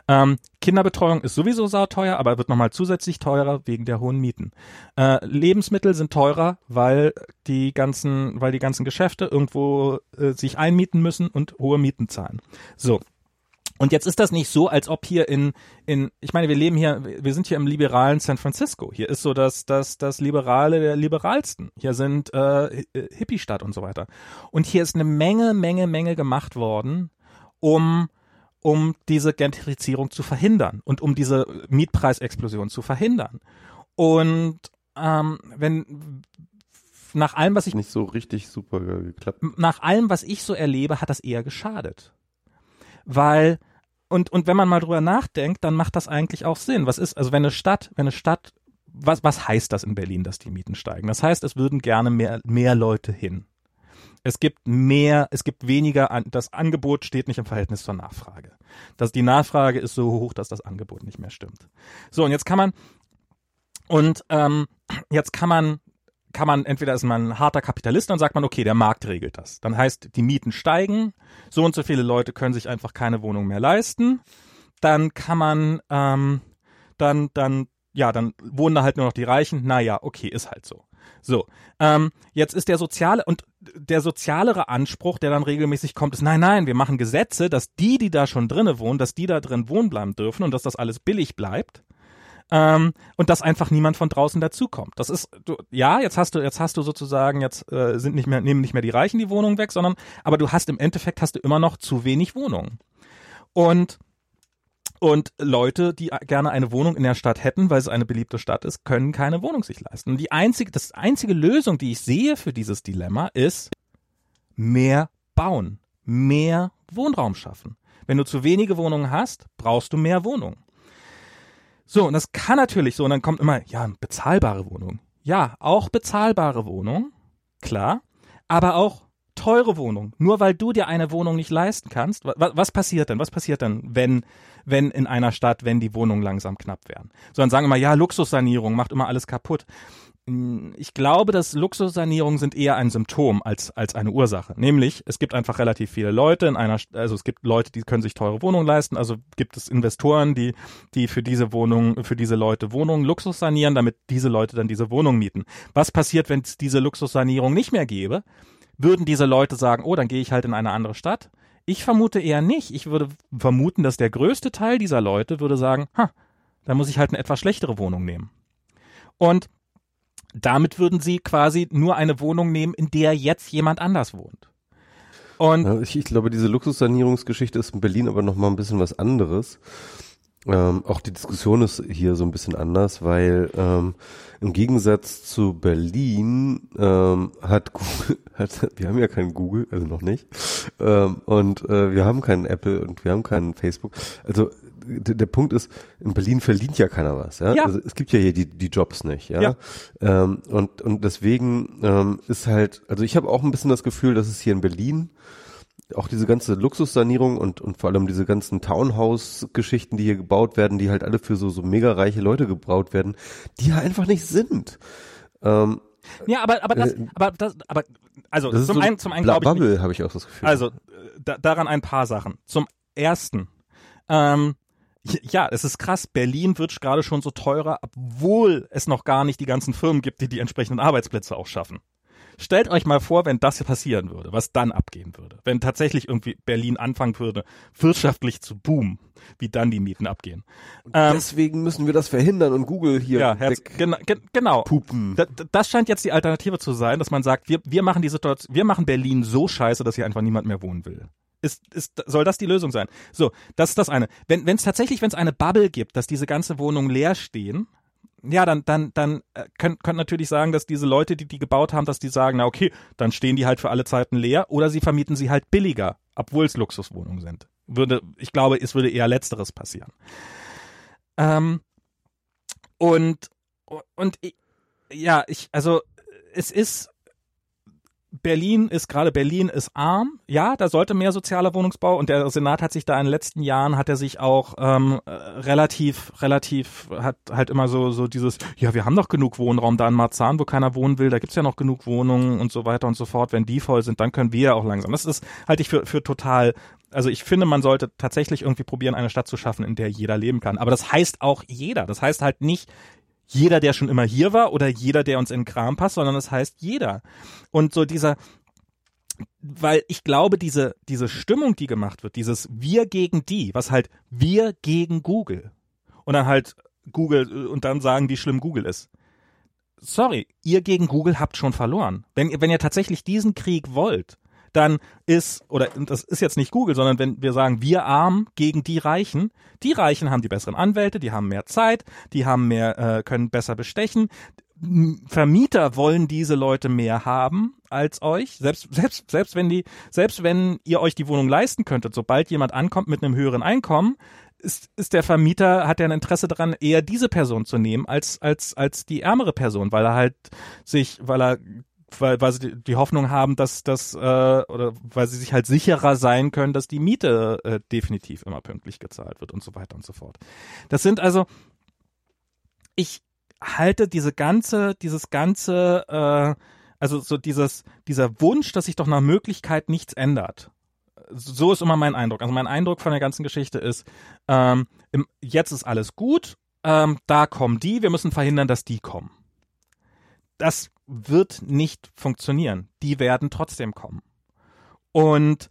Ähm, Kinderbetreuung ist sowieso sauteuer, aber wird nochmal zusätzlich teurer wegen der hohen Mieten. Äh, Lebensmittel sind teurer, weil die ganzen, weil die ganzen Geschäfte irgendwo äh, sich einmieten müssen und hohe Mieten zahlen. So. Und jetzt ist das nicht so, als ob hier in, in, ich meine, wir leben hier, wir sind hier im liberalen San Francisco. Hier ist so das, das, das Liberale der Liberalsten. Hier sind äh, Hippie-Stadt und so weiter. Und hier ist eine Menge, Menge, Menge gemacht worden, um, um diese Gentrifizierung zu verhindern und um diese Mietpreisexplosion zu verhindern. Und ähm, wenn nach allem, was ich nicht so richtig super geklappt. Nach allem, was ich so erlebe, hat das eher geschadet weil und und wenn man mal drüber nachdenkt, dann macht das eigentlich auch Sinn. Was ist also wenn eine Stadt, wenn eine Stadt was was heißt das in Berlin, dass die Mieten steigen? Das heißt, es würden gerne mehr mehr Leute hin. Es gibt mehr, es gibt weniger, das Angebot steht nicht im Verhältnis zur Nachfrage. Das, die Nachfrage ist so hoch, dass das Angebot nicht mehr stimmt. So, und jetzt kann man, und ähm, jetzt kann man kann man, entweder ist man ein harter Kapitalist, dann sagt man, okay, der Markt regelt das. Dann heißt, die Mieten steigen, so und so viele Leute können sich einfach keine Wohnung mehr leisten. Dann kann man, ähm, dann, dann, ja, dann wohnen da halt nur noch die Reichen. Naja, okay, ist halt so. So, ähm, jetzt ist der soziale und der sozialere Anspruch, der dann regelmäßig kommt, ist nein, nein, wir machen Gesetze, dass die, die da schon drinnen wohnen, dass die da drin wohnen bleiben dürfen und dass das alles billig bleibt. Ähm, und dass einfach niemand von draußen dazukommt. Das ist, du, ja, jetzt hast du, jetzt hast du sozusagen, jetzt äh, sind nicht mehr, nehmen nicht mehr die Reichen die Wohnungen weg, sondern, aber du hast im Endeffekt hast du immer noch zu wenig Wohnungen. Und und Leute, die gerne eine Wohnung in der Stadt hätten, weil es eine beliebte Stadt ist, können keine Wohnung sich leisten. Und die einzige, das einzige Lösung, die ich sehe für dieses Dilemma, ist mehr bauen, mehr Wohnraum schaffen. Wenn du zu wenige Wohnungen hast, brauchst du mehr Wohnungen. So, und das kann natürlich so, und dann kommt immer, ja, bezahlbare Wohnung. Ja, auch bezahlbare Wohnung, klar, aber auch teure Wohnung. Nur weil du dir eine Wohnung nicht leisten kannst, was, was passiert denn? Was passiert denn, wenn, wenn in einer Stadt, wenn die Wohnungen langsam knapp werden? So, dann sagen immer, ja, Luxussanierung macht immer alles kaputt. Hm, ich glaube, dass Luxussanierungen sind eher ein Symptom als, als eine Ursache. Nämlich, es gibt einfach relativ viele Leute in einer, also es gibt Leute, die können sich teure Wohnungen leisten, also gibt es Investoren, die, die für diese Wohnungen, für diese Leute Wohnungen Luxus sanieren, damit diese Leute dann diese Wohnung mieten. Was passiert, wenn es diese Luxussanierung nicht mehr gäbe? Würden diese Leute sagen, oh, dann gehe ich halt in eine andere Stadt? Ich vermute eher nicht. Ich würde vermuten, dass der größte Teil dieser Leute würde sagen, ha, dann muss ich halt eine etwas schlechtere Wohnung nehmen. Und damit würden sie quasi nur eine Wohnung nehmen, in der jetzt jemand anders wohnt. Und ich, ich, glaube, diese Luxussanierungsgeschichte ist in Berlin aber noch mal ein bisschen was anderes. Ähm, auch die Diskussion ist hier so ein bisschen anders, weil ähm, im Gegensatz zu Berlin ähm, hat Google, [laughs] hat, wir haben ja keinen Google, also noch nicht, ähm, und äh, wir haben keinen Apple und wir haben keinen Facebook. Also der Punkt ist, in Berlin verdient ja keiner was, ja. ja. Also es gibt ja hier die, die Jobs nicht, ja. ja. Ähm, und, und deswegen ähm, ist halt, also ich habe auch ein bisschen das Gefühl, dass es hier in Berlin auch diese ganze Luxussanierung und, und vor allem diese ganzen Townhouse-Geschichten, die hier gebaut werden, die halt alle für so, so mega reiche Leute gebaut werden, die ja einfach nicht sind. Ähm, ja, aber, aber das, äh, aber das, aber, also, zum so einen, zum einen glaube ich. Bubble habe ich auch das Gefühl. Also, da, daran ein paar Sachen. Zum ersten, ähm, ja, es ist krass. Berlin wird gerade schon so teurer, obwohl es noch gar nicht die ganzen Firmen gibt, die die entsprechenden Arbeitsplätze auch schaffen. Stellt euch mal vor, wenn das passieren würde, was dann abgehen würde. Wenn tatsächlich irgendwie Berlin anfangen würde, wirtschaftlich zu boomen, wie dann die Mieten abgehen. Ähm, deswegen müssen wir das verhindern und Google hier ja, Herz, gen, gen, genau. Pupen. Das, das scheint jetzt die Alternative zu sein, dass man sagt, wir, wir machen die Situation, wir machen Berlin so scheiße, dass hier einfach niemand mehr wohnen will. Ist, ist, soll das die Lösung sein? So, das ist das eine. Wenn es tatsächlich, wenn es eine Bubble gibt, dass diese ganze Wohnungen leer stehen, ja, dann, dann, dann äh, könnt, könnt natürlich sagen, dass diese Leute, die die gebaut haben, dass die sagen, na okay, dann stehen die halt für alle Zeiten leer oder sie vermieten sie halt billiger, obwohl es Luxuswohnungen sind. Würde, ich glaube, es würde eher Letzteres passieren. Ähm, und, und, ja, ich, also, es ist, Berlin ist gerade Berlin ist arm. Ja, da sollte mehr sozialer Wohnungsbau und der Senat hat sich da in den letzten Jahren hat er sich auch ähm, relativ relativ hat halt immer so so dieses ja wir haben noch genug Wohnraum da in Marzahn, wo keiner wohnen will, da gibt's ja noch genug Wohnungen und so weiter und so fort. Wenn die voll sind, dann können wir ja auch langsam. Das ist halte ich für für total also ich finde, man sollte tatsächlich irgendwie probieren, eine Stadt zu schaffen, in der jeder leben kann. Aber das heißt auch jeder. Das heißt halt nicht, jeder, der schon immer hier war oder jeder, der uns in den Kram passt, sondern es das heißt jeder. Und so dieser, weil ich glaube, diese, diese Stimmung, die gemacht wird, dieses Wir gegen die, was halt wir gegen Google und dann halt Google und dann sagen, wie schlimm Google ist. Sorry, ihr gegen Google habt schon verloren. Wenn, wenn ihr tatsächlich diesen Krieg wollt, dann ist, oder das ist jetzt nicht Google, sondern wenn wir sagen, wir arm gegen die Reichen, die Reichen haben die besseren Anwälte, die haben mehr Zeit, die haben mehr, äh, können besser bestechen. Vermieter wollen diese Leute mehr haben als euch, selbst, selbst, selbst wenn die, selbst wenn ihr euch die Wohnung leisten könntet, sobald jemand ankommt mit einem höheren Einkommen, ist, ist der Vermieter, hat er ein Interesse daran, eher diese Person zu nehmen als, als, als die ärmere Person, weil er halt sich, weil er weil, weil sie die Hoffnung haben, dass das äh, oder weil sie sich halt sicherer sein können, dass die Miete äh, definitiv immer pünktlich gezahlt wird und so weiter und so fort. Das sind also ich halte diese ganze dieses ganze äh, also so dieses dieser Wunsch, dass sich doch nach Möglichkeit nichts ändert. So ist immer mein Eindruck. Also mein Eindruck von der ganzen Geschichte ist, ähm, im, jetzt ist alles gut, ähm, da kommen die, wir müssen verhindern, dass die kommen. Das wird nicht funktionieren. Die werden trotzdem kommen. Und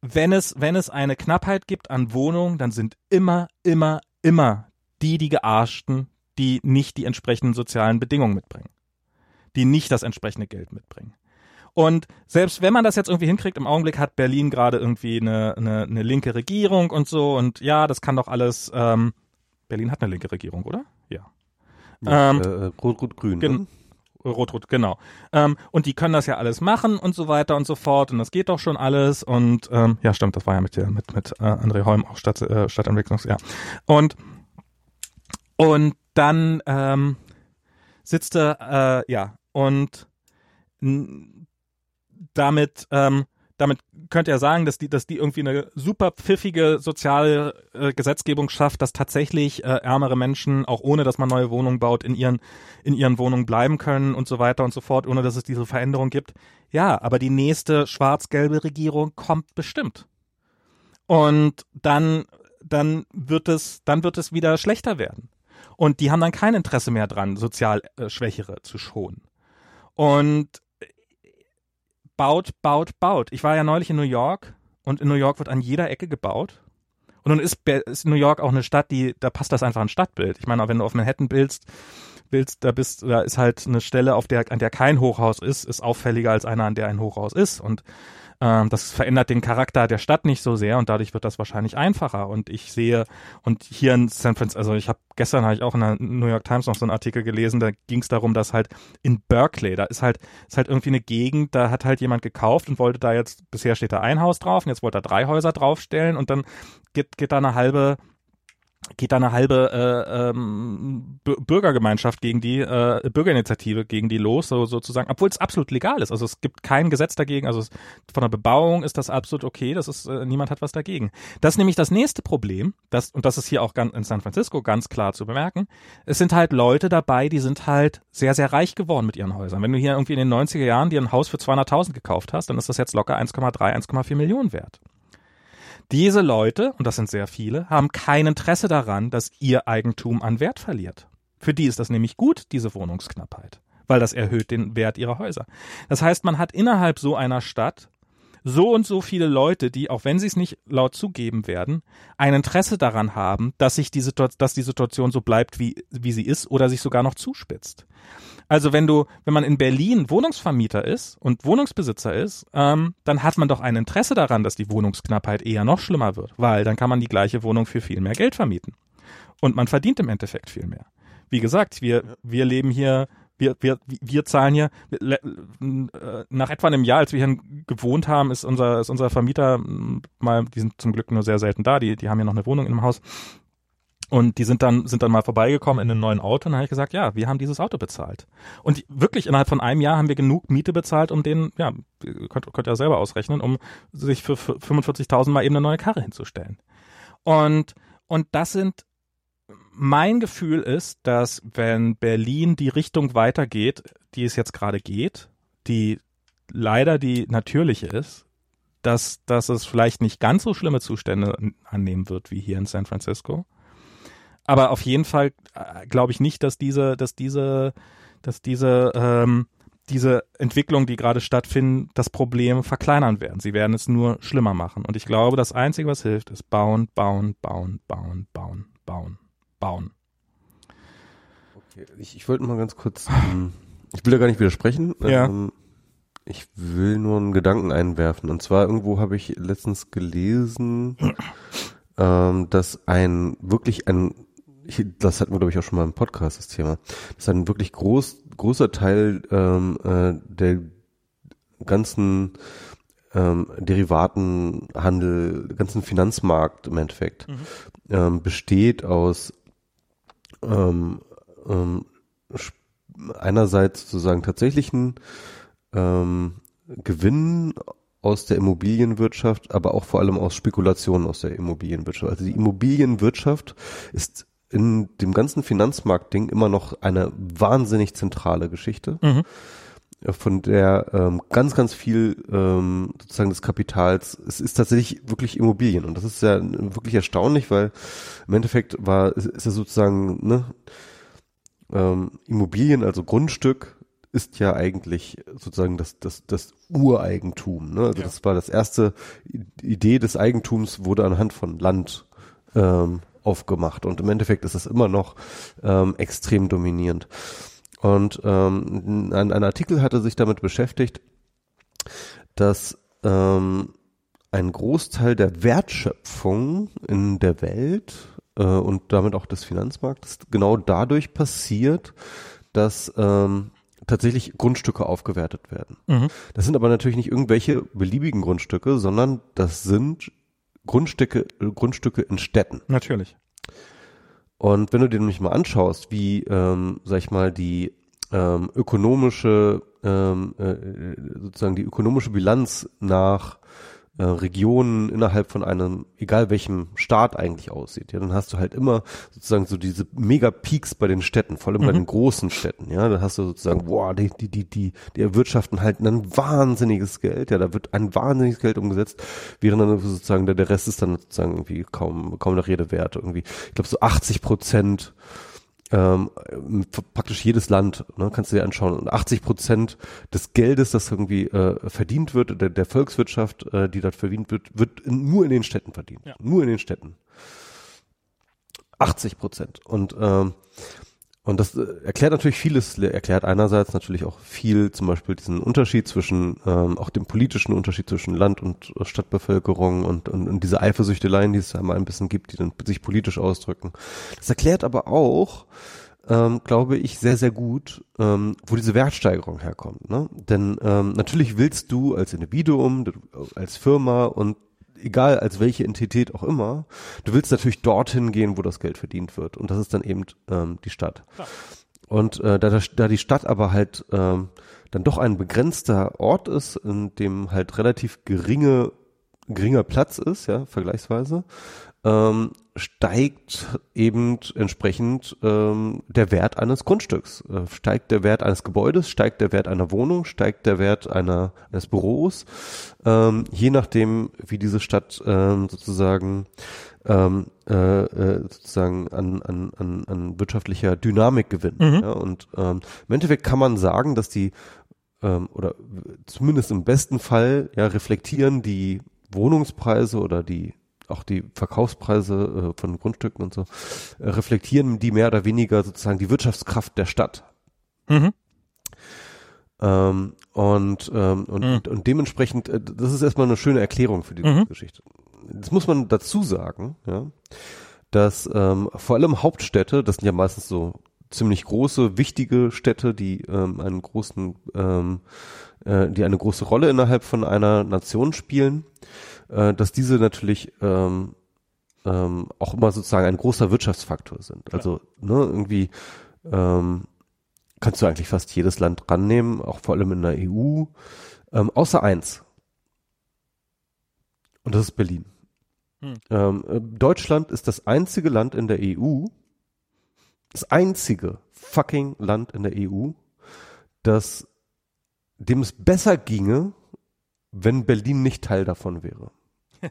wenn es, wenn es eine Knappheit gibt an Wohnungen, dann sind immer, immer, immer die, die Gearschten, die nicht die entsprechenden sozialen Bedingungen mitbringen. Die nicht das entsprechende Geld mitbringen. Und selbst wenn man das jetzt irgendwie hinkriegt, im Augenblick hat Berlin gerade irgendwie eine, eine, eine linke Regierung und so und ja, das kann doch alles, ähm, Berlin hat eine linke Regierung, oder? Ja. ja ähm, äh, Rot-Rot-Grün. Ne? Rot-Rot, genau. Ähm, und die können das ja alles machen und so weiter und so fort und das geht doch schon alles und ähm, ja, stimmt, das war ja mit der mit mit äh, André Holm auch Stadt äh, Stadtentwicklungs, ja. Und und dann ähm, sitzt er, äh, ja, und damit ähm, damit könnte er sagen, dass die, dass die irgendwie eine super pfiffige soziale äh, Gesetzgebung schafft, dass tatsächlich äh, ärmere Menschen, auch ohne dass man neue Wohnungen baut, in ihren, in ihren Wohnungen bleiben können und so weiter und so fort, ohne dass es diese Veränderung gibt. Ja, aber die nächste schwarz-gelbe Regierung kommt bestimmt. Und dann, dann wird es, dann wird es wieder schlechter werden. Und die haben dann kein Interesse mehr dran, sozial äh, Schwächere zu schonen. Und baut, baut, baut. Ich war ja neulich in New York und in New York wird an jeder Ecke gebaut. Und nun ist, ist New York auch eine Stadt, die, da passt das einfach ein Stadtbild. Ich meine, wenn du auf Manhattan bildst, willst, da bist, da ist halt eine Stelle, auf der, an der kein Hochhaus ist, ist auffälliger als einer, an der ein Hochhaus ist. Und ähm, das verändert den Charakter der Stadt nicht so sehr und dadurch wird das wahrscheinlich einfacher. Und ich sehe, und hier in San Francisco, also ich habe gestern habe ich auch in der New York Times noch so einen Artikel gelesen, da ging es darum, dass halt in Berkeley, da ist halt, ist halt irgendwie eine Gegend, da hat halt jemand gekauft und wollte da jetzt, bisher steht da ein Haus drauf und jetzt wollte er drei Häuser draufstellen und dann geht, geht da eine halbe geht da eine halbe äh, ähm, Bürgergemeinschaft gegen die äh, Bürgerinitiative gegen die los, so, sozusagen, obwohl es absolut legal ist. Also es gibt kein Gesetz dagegen. Also es, von der Bebauung ist das absolut okay. Das ist äh, niemand hat was dagegen. Das ist nämlich das nächste Problem. Das und das ist hier auch ganz, in San Francisco ganz klar zu bemerken. Es sind halt Leute dabei, die sind halt sehr sehr reich geworden mit ihren Häusern. Wenn du hier irgendwie in den 90er Jahren dir ein Haus für 200.000 gekauft hast, dann ist das jetzt locker 1,3, 1,4 Millionen wert. Diese Leute, und das sind sehr viele, haben kein Interesse daran, dass ihr Eigentum an Wert verliert. Für die ist das nämlich gut, diese Wohnungsknappheit, weil das erhöht den Wert ihrer Häuser. Das heißt, man hat innerhalb so einer Stadt so und so viele Leute, die, auch wenn sie es nicht laut zugeben werden, ein Interesse daran haben, dass sich die Situation, dass die Situation so bleibt, wie, wie sie ist oder sich sogar noch zuspitzt. Also wenn du, wenn man in Berlin Wohnungsvermieter ist und Wohnungsbesitzer ist, ähm, dann hat man doch ein Interesse daran, dass die Wohnungsknappheit eher noch schlimmer wird, weil dann kann man die gleiche Wohnung für viel mehr Geld vermieten. Und man verdient im Endeffekt viel mehr. Wie gesagt, wir, wir leben hier wir, wir, wir zahlen hier äh, nach etwa einem Jahr, als wir hier gewohnt haben, ist unser, ist unser Vermieter mal, die sind zum Glück nur sehr selten da, die, die haben ja noch eine Wohnung in einem Haus. Und die sind dann, sind dann mal vorbeigekommen in einem neuen Auto und dann habe ich gesagt, ja, wir haben dieses Auto bezahlt. Und wirklich innerhalb von einem Jahr haben wir genug Miete bezahlt, um den, ja, könnt, könnt ihr selber ausrechnen, um sich für 45.000 mal eben eine neue Karre hinzustellen. Und, und das sind, mein Gefühl ist, dass wenn Berlin die Richtung weitergeht, die es jetzt gerade geht, die leider die natürliche ist, dass, dass es vielleicht nicht ganz so schlimme Zustände annehmen wird wie hier in San Francisco aber auf jeden Fall äh, glaube ich nicht, dass diese, dass diese, dass diese, ähm, diese Entwicklung, die gerade stattfinden, das Problem verkleinern werden. Sie werden es nur schlimmer machen. Und ich glaube, das Einzige, was hilft, ist bauen, bauen, bauen, bauen, bauen, bauen, bauen. Okay, ich, ich wollte mal ganz kurz, ähm, ich will da gar nicht widersprechen. Ja. Ähm, ich will nur einen Gedanken einwerfen. Und zwar irgendwo habe ich letztens gelesen, [clears throat] ähm, dass ein wirklich ein ich, das hatten wir, glaube ich, auch schon mal im Podcast, das Thema, dass ein wirklich groß, großer Teil ähm, äh, der ganzen ähm, Derivatenhandel, ganzen Finanzmarkt im Endeffekt mhm. ähm, besteht aus ähm, ähm, einerseits sozusagen tatsächlichen ähm, Gewinnen aus der Immobilienwirtschaft, aber auch vor allem aus Spekulationen aus der Immobilienwirtschaft. Also die Immobilienwirtschaft ist in dem ganzen Finanzmarktding immer noch eine wahnsinnig zentrale Geschichte, mhm. Von der ähm, ganz, ganz viel ähm, sozusagen des Kapitals, es ist tatsächlich wirklich Immobilien und das ist ja wirklich erstaunlich, weil im Endeffekt war, ist, ist ja sozusagen ne, ähm, Immobilien, also Grundstück, ist ja eigentlich sozusagen das, das, das Ureigentum. Ne? Also Ja. das war das erste Idee des Eigentums wurde anhand von Land ähm, aufgemacht und im Endeffekt ist es immer noch ähm, extrem dominierend. Und ähm, ein, ein Artikel hatte sich damit beschäftigt, dass ähm, ein Großteil der Wertschöpfung in der Welt äh, und damit auch des Finanzmarktes genau dadurch passiert, dass ähm, tatsächlich Grundstücke aufgewertet werden. Mhm. Das sind aber natürlich nicht irgendwelche beliebigen Grundstücke, sondern das sind Grundstücke, Grundstücke in Städten. Natürlich. Und wenn du dir nämlich mal anschaust, wie, ähm, sag ich mal, die ähm, ökonomische, ähm, äh, sozusagen die ökonomische Bilanz nach äh, Regionen innerhalb von einem, egal welchem Staat eigentlich aussieht, ja, dann hast du halt immer sozusagen so diese Mega-Peaks bei den Städten, vor allem bei Mhm. den großen Städten, ja, da hast du sozusagen, boah, die, die, die, die, die erwirtschaften halt ein wahnsinniges Geld, ja, da wird ein wahnsinniges Geld umgesetzt, während dann sozusagen der, der Rest ist dann sozusagen irgendwie kaum, kaum noch Rede wert, irgendwie, ich glaube so 80 Prozent ähm, praktisch jedes Land, ne, kannst du dir anschauen. Und 80 Prozent des Geldes, das irgendwie äh, verdient wird, der, der Volkswirtschaft, äh, die dort verdient wird, wird in, nur in den Städten verdient. Ja. Nur in den Städten. 80 Prozent. Und ähm, und das äh, erklärt natürlich vieles, erklärt einerseits natürlich auch viel, zum Beispiel diesen Unterschied zwischen, ähm, auch den politischen Unterschied zwischen Land- und äh, Stadtbevölkerung und, und, und diese Eifersüchteleien, die es einmal ein bisschen gibt, die dann sich politisch ausdrücken. Das erklärt aber auch, ähm, glaube ich, sehr, sehr gut, ähm, wo diese Wertsteigerung herkommt. Ne? Denn ähm, natürlich willst du als Individuum, du, als Firma und egal als welche Entität auch immer, du willst natürlich dorthin gehen, wo das Geld verdient wird. Und das ist dann eben ähm, die Stadt. Klar. Und äh, da, da die Stadt aber halt ähm, dann doch ein begrenzter Ort ist, in dem halt relativ geringe, geringer Platz ist, ja, vergleichsweise, ähm, steigt eben entsprechend ähm, der Wert eines Grundstücks, äh, steigt der Wert eines Gebäudes, steigt der Wert einer Wohnung, steigt der Wert einer, eines Büros, ähm, je nachdem, wie diese Stadt ähm, sozusagen ähm, äh, äh, sozusagen an, an, an, an wirtschaftlicher Dynamik gewinnt. Mhm. Ja, und ähm, im Endeffekt kann man sagen, dass die ähm, oder zumindest im besten Fall ja reflektieren die Wohnungspreise oder die auch die Verkaufspreise äh, von Grundstücken und so äh, reflektieren die mehr oder weniger sozusagen die Wirtschaftskraft der Stadt. Mhm. Ähm, und, ähm, und, Mhm. und, dementsprechend, äh, das ist erstmal eine schöne Erklärung für die Mhm. Geschichte. Das muss man dazu sagen, ja, dass ähm, vor allem Hauptstädte, das sind ja meistens so ziemlich große, wichtige Städte, die ähm, einen großen, ähm, äh, die eine große Rolle innerhalb von einer Nation spielen, äh, dass diese natürlich ähm, ähm, auch immer sozusagen ein großer Wirtschaftsfaktor sind. Also ne, irgendwie ähm, kannst du eigentlich fast jedes Land rannehmen, auch vor allem in der EU, ähm, außer eins. Und das ist Berlin. Hm. Ähm, äh, Deutschland ist das einzige Land in der EU, das einzige fucking Land in der EU, das dem es besser ginge, wenn Berlin nicht Teil davon wäre. [laughs]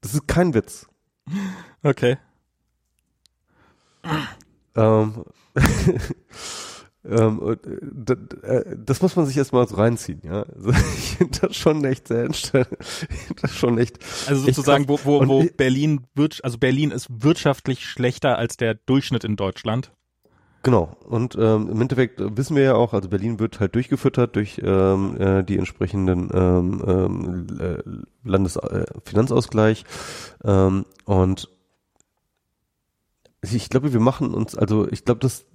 Das ist kein Witz. Okay. Ähm, [laughs] ähm, äh, äh, das muss man sich erstmal so reinziehen, ja. Also [laughs] ich finde das schon echt sehr das schon echt. Also echt sozusagen, wo, krass. wo, wo ich- Berlin wird, also Berlin ist wirtschaftlich schlechter als der Durchschnitt in Deutschland. Genau. Und ähm, im Endeffekt äh, wissen wir ja auch, also Berlin wird halt durchgefüttert durch ähm, äh, die entsprechenden ähm, ähm, äh, Landesfinanzausgleich. Ähm, und ich glaube, wir machen uns, also ich glaube, das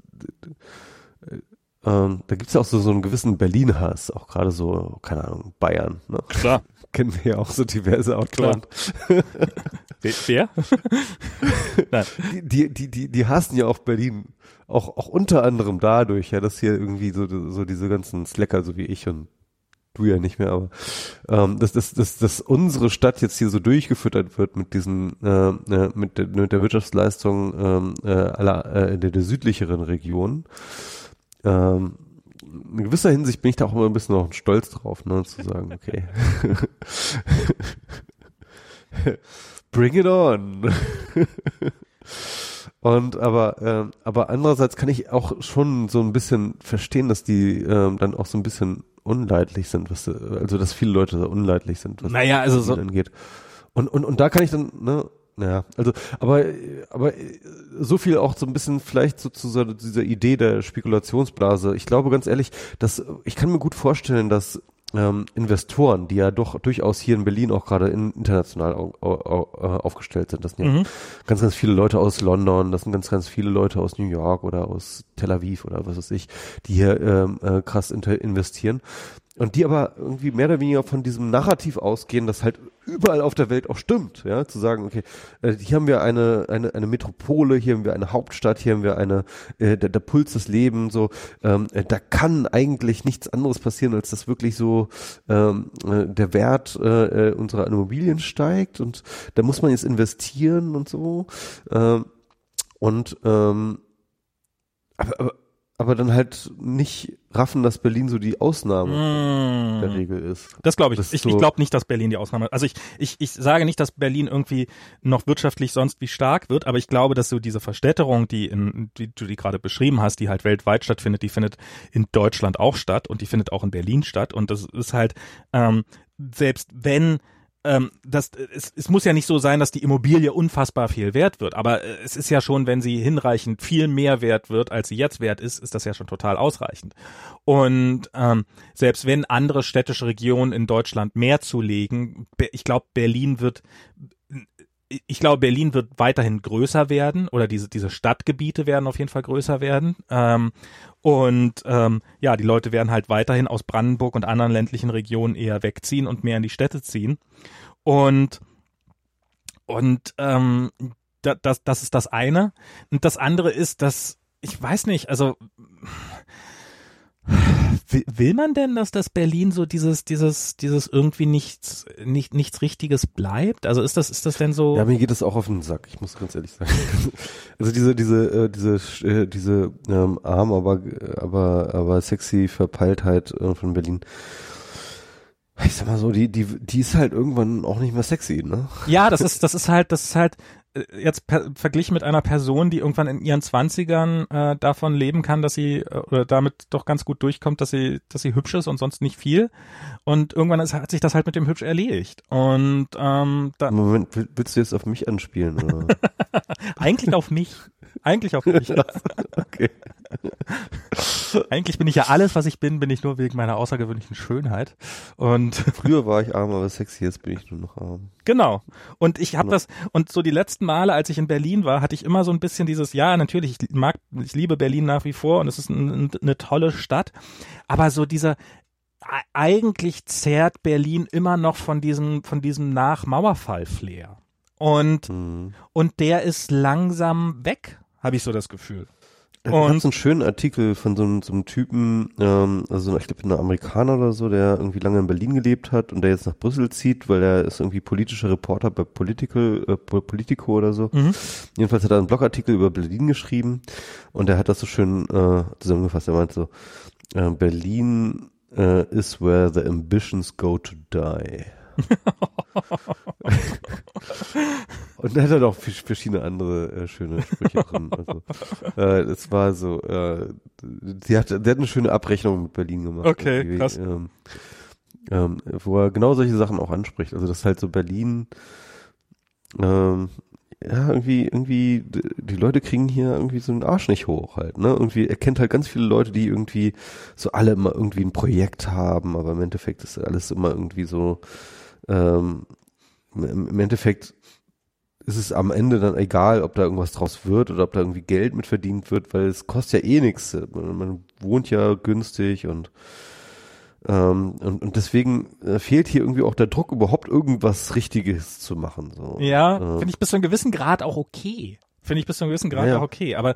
äh, ähm, da gibt's ja auch so, so einen gewissen Berlin-Hass, auch gerade so, keine Ahnung, Bayern, ne? Klar. [laughs] Kennen wir ja auch so diverse Autoren. Wer? [laughs] Nein. Die, die, die, die, die hassen ja auch Berlin. Auch, auch unter anderem dadurch, ja, dass hier irgendwie so, so diese ganzen Slacker, so wie ich und du ja nicht mehr, aber ähm, dass, dass, dass, dass unsere Stadt jetzt hier so durchgefüttert wird mit diesen, äh, äh, mit, der, mit der Wirtschaftsleistung ähm, äh, aller äh, der, der südlicheren Region. Ähm, in gewisser Hinsicht bin ich da auch immer ein bisschen noch stolz drauf, ne, zu sagen, okay. [laughs] Bring it on. [laughs] Und aber, ähm, aber andererseits kann ich auch schon so ein bisschen verstehen, dass die ähm, dann auch so ein bisschen unleidlich sind, was also dass viele Leute so unleidlich sind, was naja, also so angeht. Und, und, und da kann ich dann, ne, ja, also, aber, aber so viel auch so ein bisschen vielleicht so zu so dieser Idee der Spekulationsblase. Ich glaube ganz ehrlich, dass ich kann mir gut vorstellen, dass ähm, Investoren, die ja doch durchaus hier in Berlin auch gerade in, international au, au, äh, aufgestellt sind. Das sind ja mhm. ganz, ganz viele Leute aus London, das sind ganz, ganz viele Leute aus New York oder aus Tel Aviv oder was weiß ich, die hier ähm, äh, krass investieren. Und die aber irgendwie mehr oder weniger von diesem Narrativ ausgehen, das halt überall auf der Welt auch stimmt, ja, zu sagen, okay, äh, hier haben wir eine, eine, eine Metropole, hier haben wir eine Hauptstadt, hier haben wir eine, äh, der, der Puls des Lebens, so, ähm, äh, da kann eigentlich nichts anderes passieren, als dass wirklich so ähm, äh, der Wert äh, äh unserer Immobilien steigt und da muss man jetzt investieren und so. Ähm, und ähm, aber, aber aber dann halt nicht raffen, dass Berlin so die Ausnahme mm. der Regel ist. Das glaube ich. Das ich so ich glaube nicht, dass Berlin die Ausnahme. Also ich, ich, ich sage nicht, dass Berlin irgendwie noch wirtschaftlich sonst wie stark wird, aber ich glaube, dass so diese Verstädterung, die in, die du die gerade beschrieben hast, die halt weltweit stattfindet, die findet in Deutschland auch statt und die findet auch in Berlin statt. Und das ist halt ähm, selbst wenn ähm, das, es, es muss ja nicht so sein, dass die Immobilie unfassbar viel wert wird, aber äh, es ist ja schon, wenn sie hinreichend viel mehr wert wird, als sie jetzt wert ist, ist das ja schon total ausreichend. Und ähm, selbst wenn andere städtische Regionen in Deutschland mehr zulegen, ich glaube, Berlin wird ich glaube, Berlin wird weiterhin größer werden oder diese, diese Stadtgebiete werden auf jeden Fall größer werden. Ähm, und ähm, ja, die Leute werden halt weiterhin aus Brandenburg und anderen ländlichen Regionen eher wegziehen und mehr in die Städte ziehen. Und und ähm, da, das, das ist das eine. Und das andere ist, dass, ich weiß nicht, also Will, man denn, dass das Berlin so dieses, dieses, dieses irgendwie nichts, nicht, nichts Richtiges bleibt? Also ist das, ist das denn so? Ja, mir geht es auch auf den Sack, ich muss ganz ehrlich sagen. [laughs] Also diese, diese, äh, diese, äh, diese ähm, arm, aber, aber, aber sexy Verpeiltheit äh, von Berlin. Ich sag mal so, die, die, die ist halt irgendwann auch nicht mehr sexy, ne? Ja, das ist, das ist halt, das ist halt, jetzt per, verglichen mit einer Person, die irgendwann in ihren Zwanzigern äh, davon leben kann, dass sie äh, oder damit doch ganz gut durchkommt, dass sie, dass sie hübsch ist und sonst nicht viel. Und irgendwann ist, hat sich das halt mit dem hübsch erledigt. Und ähm, dann. Moment, willst du jetzt auf mich anspielen? Oder? [laughs] Eigentlich auf mich. Eigentlich auf mich. [laughs] okay. [laughs] Eigentlich bin ich ja alles, was ich bin, bin ich nur wegen meiner außergewöhnlichen Schönheit. Und früher war ich arm, aber sexy, jetzt bin ich nur noch arm. Genau. Und ich habe das und so die letzten Male, als ich in Berlin war, hatte ich immer so ein bisschen dieses ja, natürlich, ich mag ich liebe Berlin nach wie vor und es ist ein, eine tolle Stadt, aber so dieser eigentlich zehrt Berlin immer noch von diesem von diesem Nach-Mauerfall-Flair. Und mhm. und der ist langsam weg, habe ich so das Gefühl. Und gibt einen schönen Artikel von so einem, so einem Typen, ähm, also ich glaube ein Amerikaner oder so, der irgendwie lange in Berlin gelebt hat und der jetzt nach Brüssel zieht, weil er ist irgendwie politischer Reporter bei Political, äh, Politico oder so. Mhm. Jedenfalls hat er einen Blogartikel über Berlin geschrieben und er hat das so schön äh, zusammengefasst. Er meint so, äh, Berlin äh, is where the ambitions go to die. [laughs] Und dann hat er noch verschiedene andere äh, schöne Sprüche drin. Also, [laughs] äh, es war so, äh, sie hat, der hat eine schöne Abrechnung mit Berlin gemacht. Okay, krass. Ähm, ähm, wo er genau solche Sachen auch anspricht. Also das halt so Berlin, ähm, ja, irgendwie, irgendwie, die Leute kriegen hier irgendwie so einen Arsch nicht hoch halt, ne? Irgendwie, er kennt halt ganz viele Leute, die irgendwie so alle immer irgendwie ein Projekt haben, aber im Endeffekt ist alles immer irgendwie so, ähm, im Endeffekt ist es am Ende dann egal, ob da irgendwas draus wird oder ob da irgendwie Geld mit verdient wird, weil es kostet ja eh nichts. Man, man wohnt ja günstig und ähm, und, und deswegen äh, fehlt hier irgendwie auch der Druck, überhaupt irgendwas Richtiges zu machen. So. Ja, äh, finde ich bis zu einem gewissen Grad auch okay. Finde ich bis zu einem gewissen Grad ja. auch okay. Aber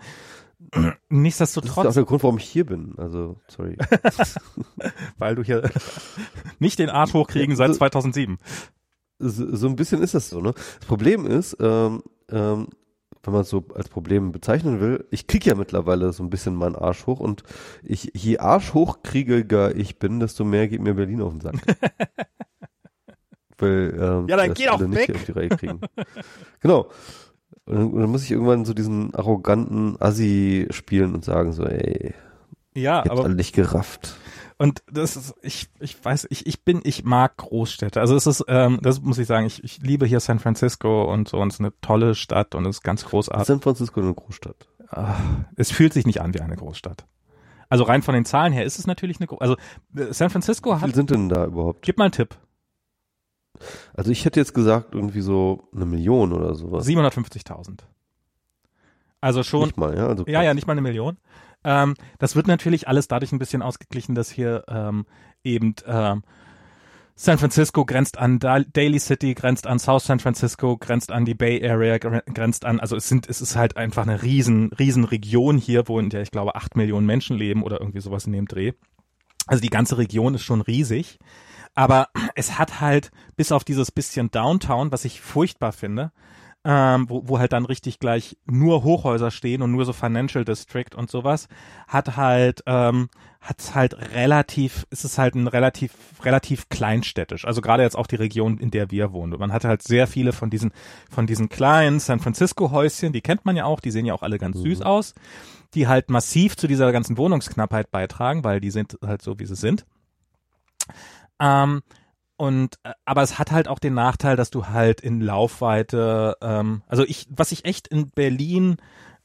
nichtsdestotrotz. Das ist auch der Grund, warum ich hier bin. Also, sorry. [laughs] Weil du hier [laughs] nicht den Arsch hochkriegen seit 2007 so, so ein bisschen ist das so, ne? Das Problem ist, ähm, ähm, wenn man es so als Problem bezeichnen will, ich kriege ja mittlerweile so ein bisschen meinen Arsch hoch und ich, je arschhochkriegiger ich bin, desto mehr geht mir Berlin auf den Sack. [laughs] Weil, ähm, ja, dann geh doch weg. Auf die Reihe kriegen. genau. Und dann, dann muss ich irgendwann so diesen arroganten Assi spielen und sagen so, ey, Ja, aber alle nicht gerafft. Und das ist, ich, ich weiß, ich, ich bin, ich mag Großstädte. Also es ist, ähm, das muss ich sagen, ich, ich liebe hier San Francisco und so und es ist eine tolle Stadt und es ist ganz großartig. San Francisco eine Großstadt. Ah, es fühlt sich nicht an wie eine Großstadt. Also rein von den Zahlen her ist es natürlich eine, Gro also äh, San Francisco Wie viel hat, sind denn da überhaupt? gib mal einen Tipp, Also ich hätte jetzt gesagt irgendwie so eine Million oder sowas. 750.000. Also schon, Nicht mal, ja? Also Ja, ja, nicht mal eine Million. Ähm, das wird natürlich alles dadurch ein bisschen ausgeglichen, dass hier ähm, eben ähm, San Francisco grenzt an Da- Daly City, grenzt an South San Francisco, grenzt an die Bay Area, gre- grenzt an, also es sind, es ist halt einfach eine riesen, riesen Region hier, wo in der ich glaube acht Millionen Menschen leben oder irgendwie sowas in dem Dreh. Also die ganze Region ist schon riesig. Aber [clears throat] es hat halt bis auf dieses bisschen Downtown, was ich furchtbar finde, ähm, wo, wo halt dann richtig gleich nur Hochhäuser stehen und nur so Financial District und sowas, hat halt, ähm, hat's halt relativ, ist es halt ein relativ, relativ kleinstädtisch. Also gerade jetzt auch die Region, in der wir wohnen. Man hat halt sehr viele von diesen, von diesen kleinen San Francisco Häuschen, die kennt man ja auch, die sehen ja auch alle ganz süß aus, die halt massiv zu dieser ganzen Wohnungsknappheit beitragen, weil die sind halt so, wie sie sind. Ähm, und äh, aber es hat halt auch den Nachteil, dass du halt in Laufweite, ähm, also ich, was ich echt in Berlin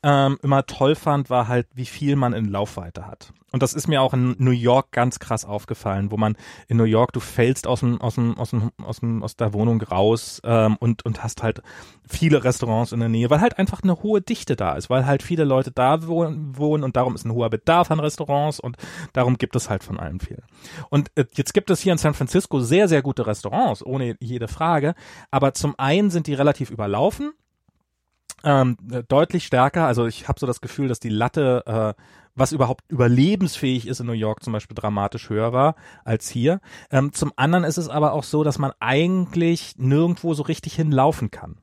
ähm, immer toll fand, war halt, wie viel man in Laufweite hat. Und das ist mir auch in New York ganz krass aufgefallen, wo man in New York, du fällst aus dem, aus dem, aus dem, aus dem, aus der Wohnung raus ähm, und, und hast halt viele Restaurants in der Nähe, weil halt einfach eine hohe Dichte da ist, weil halt viele Leute da wohnen, wohnen und darum ist ein hoher Bedarf an Restaurants und darum gibt es halt von allen viel. Und äh, jetzt gibt es hier in San Francisco sehr, sehr gute Restaurants, ohne jede Frage, aber zum einen sind die relativ überlaufen, ähm, äh, deutlich stärker. Also ich habe so das Gefühl, dass die Latte, äh, was überhaupt überlebensfähig ist in New York zum Beispiel dramatisch höher war als hier. Ähm, zum anderen ist es aber auch so, dass man eigentlich nirgendwo so richtig hinlaufen kann.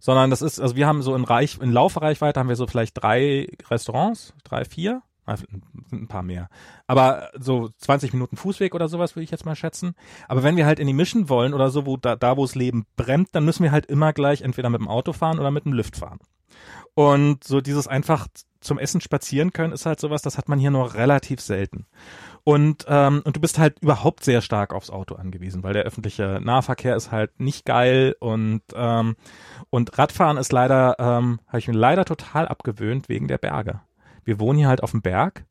Sondern das ist, also wir haben so in Reich, in Laufreichweite haben wir so vielleicht drei Restaurants, drei, vier, sind ein paar mehr. Aber so 20 Minuten Fußweg oder sowas würde ich jetzt mal schätzen. Aber wenn wir halt in die Mission wollen oder so, wo da, da wo es Leben brennt, dann müssen wir halt immer gleich entweder mit dem Auto fahren oder mit dem Lift fahren. Und so dieses einfach zum Essen spazieren können ist halt sowas, das hat man hier nur relativ selten. Und, ähm, und du bist halt überhaupt sehr stark aufs Auto angewiesen, weil der öffentliche Nahverkehr ist halt nicht geil und, ähm, und Radfahren ist leider, ähm, habe ich mir leider total abgewöhnt wegen der Berge. Wir wohnen hier halt auf dem Berg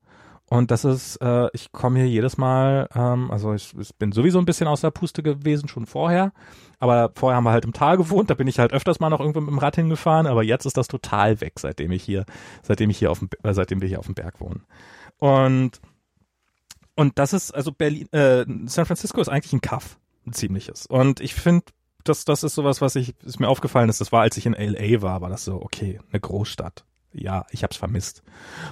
und das ist, äh, ich komme hier jedes Mal, ähm, also ich, ich bin sowieso ein bisschen aus der Puste gewesen, schon vorher, aber vorher haben wir halt im Tal gewohnt, da bin ich halt öfters mal noch irgendwo mit dem Rad hingefahren, aber jetzt ist das total weg, seitdem ich hier, seitdem ich hier auf dem, äh, seitdem wir hier auf dem Berg wohnen. Und und das ist, also Berlin, äh, San Francisco ist eigentlich ein Kaff, ein ziemliches. Und ich finde, das, das ist sowas, was ich, ist mir aufgefallen ist, das war, als ich in LA war, war das so, okay, eine Großstadt. Ja, ich hab's vermisst.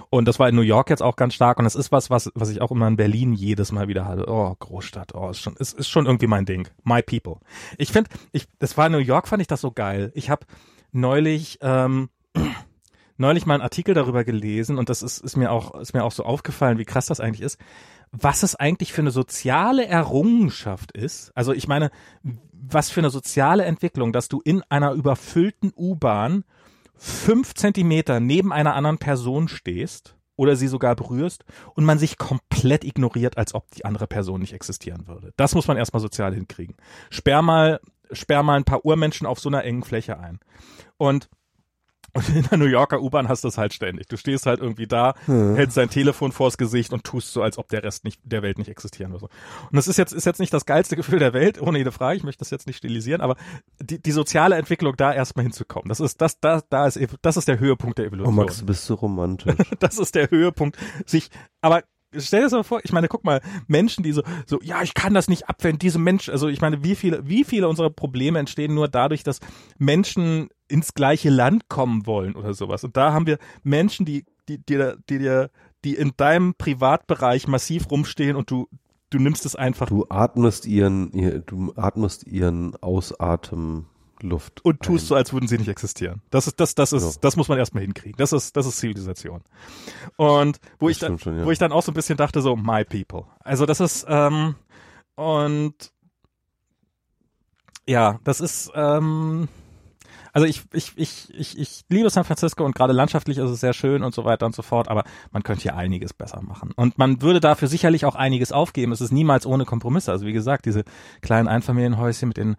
Und das war in New York jetzt auch ganz stark und das ist was, was, was ich auch immer in Berlin jedes Mal wieder hatte. Oh, Großstadt, oh, ist schon, ist, ist schon irgendwie mein Ding. My people. Ich finde, ich, das war in New York, fand ich das so geil. Ich habe neulich, ähm, [clears throat] neulich mal einen Artikel darüber gelesen und das ist, ist mir auch, ist mir auch so aufgefallen, wie krass das eigentlich ist, was es eigentlich für eine soziale Errungenschaft ist. Also ich meine, was für eine soziale Entwicklung, dass du in einer überfüllten U-Bahn fünf Zentimeter neben einer anderen Person stehst oder sie sogar berührst und man sich komplett ignoriert, als ob die andere Person nicht existieren würde. Das muss man erstmal sozial hinkriegen. Sperr mal, sperr mal ein paar Urmenschen auf so einer engen Fläche ein. Und und in der New Yorker U-Bahn hast du es halt ständig. Du stehst halt irgendwie da, Hm. hältst dein Telefon vors Gesicht und tust so, als ob der Rest nicht, der Welt nicht existieren würde. Und das ist jetzt, ist jetzt nicht das geilste Gefühl der Welt, ohne jede Frage. Ich möchte das jetzt nicht stilisieren, aber die, die soziale Entwicklung da erstmal hinzukommen. Das ist, das, da, da ist, das ist der Höhepunkt der Oh Evolution. Max, du bist so romantisch. [laughs] Das ist der Höhepunkt, sich, aber stell dir das mal vor, ich meine, guck mal, Menschen, die so, so, ja, ich kann das nicht abwenden, diese Menschen, also ich meine, wie viele, wie viele unserer Probleme entstehen nur dadurch, dass Menschen ins gleiche Land kommen wollen oder sowas. Und da haben wir Menschen, die, die, die, die dir, die in deinem Privatbereich massiv rumstehen und du, du nimmst es einfach Du atmest ihren, ihr, du atmest ihren Ausatem Luft. und tust ein. so, als würden sie nicht existieren. Das ist, das, das ist, Ja. das muss man erstmal hinkriegen. Das ist, das ist Zivilisation. Und wo Das ich dann, schon, ja. wo ich dann auch so ein bisschen dachte, so, my people. Also das ist, ähm, und ja, das ist, ähm, Also ich, ich, ich, ich, ich liebe San Francisco und gerade landschaftlich ist es sehr schön und so weiter und so fort, aber man könnte hier einiges besser machen. Und man würde dafür sicherlich auch einiges aufgeben. Es ist niemals ohne Kompromisse. Also wie gesagt, diese kleinen Einfamilienhäuschen mit den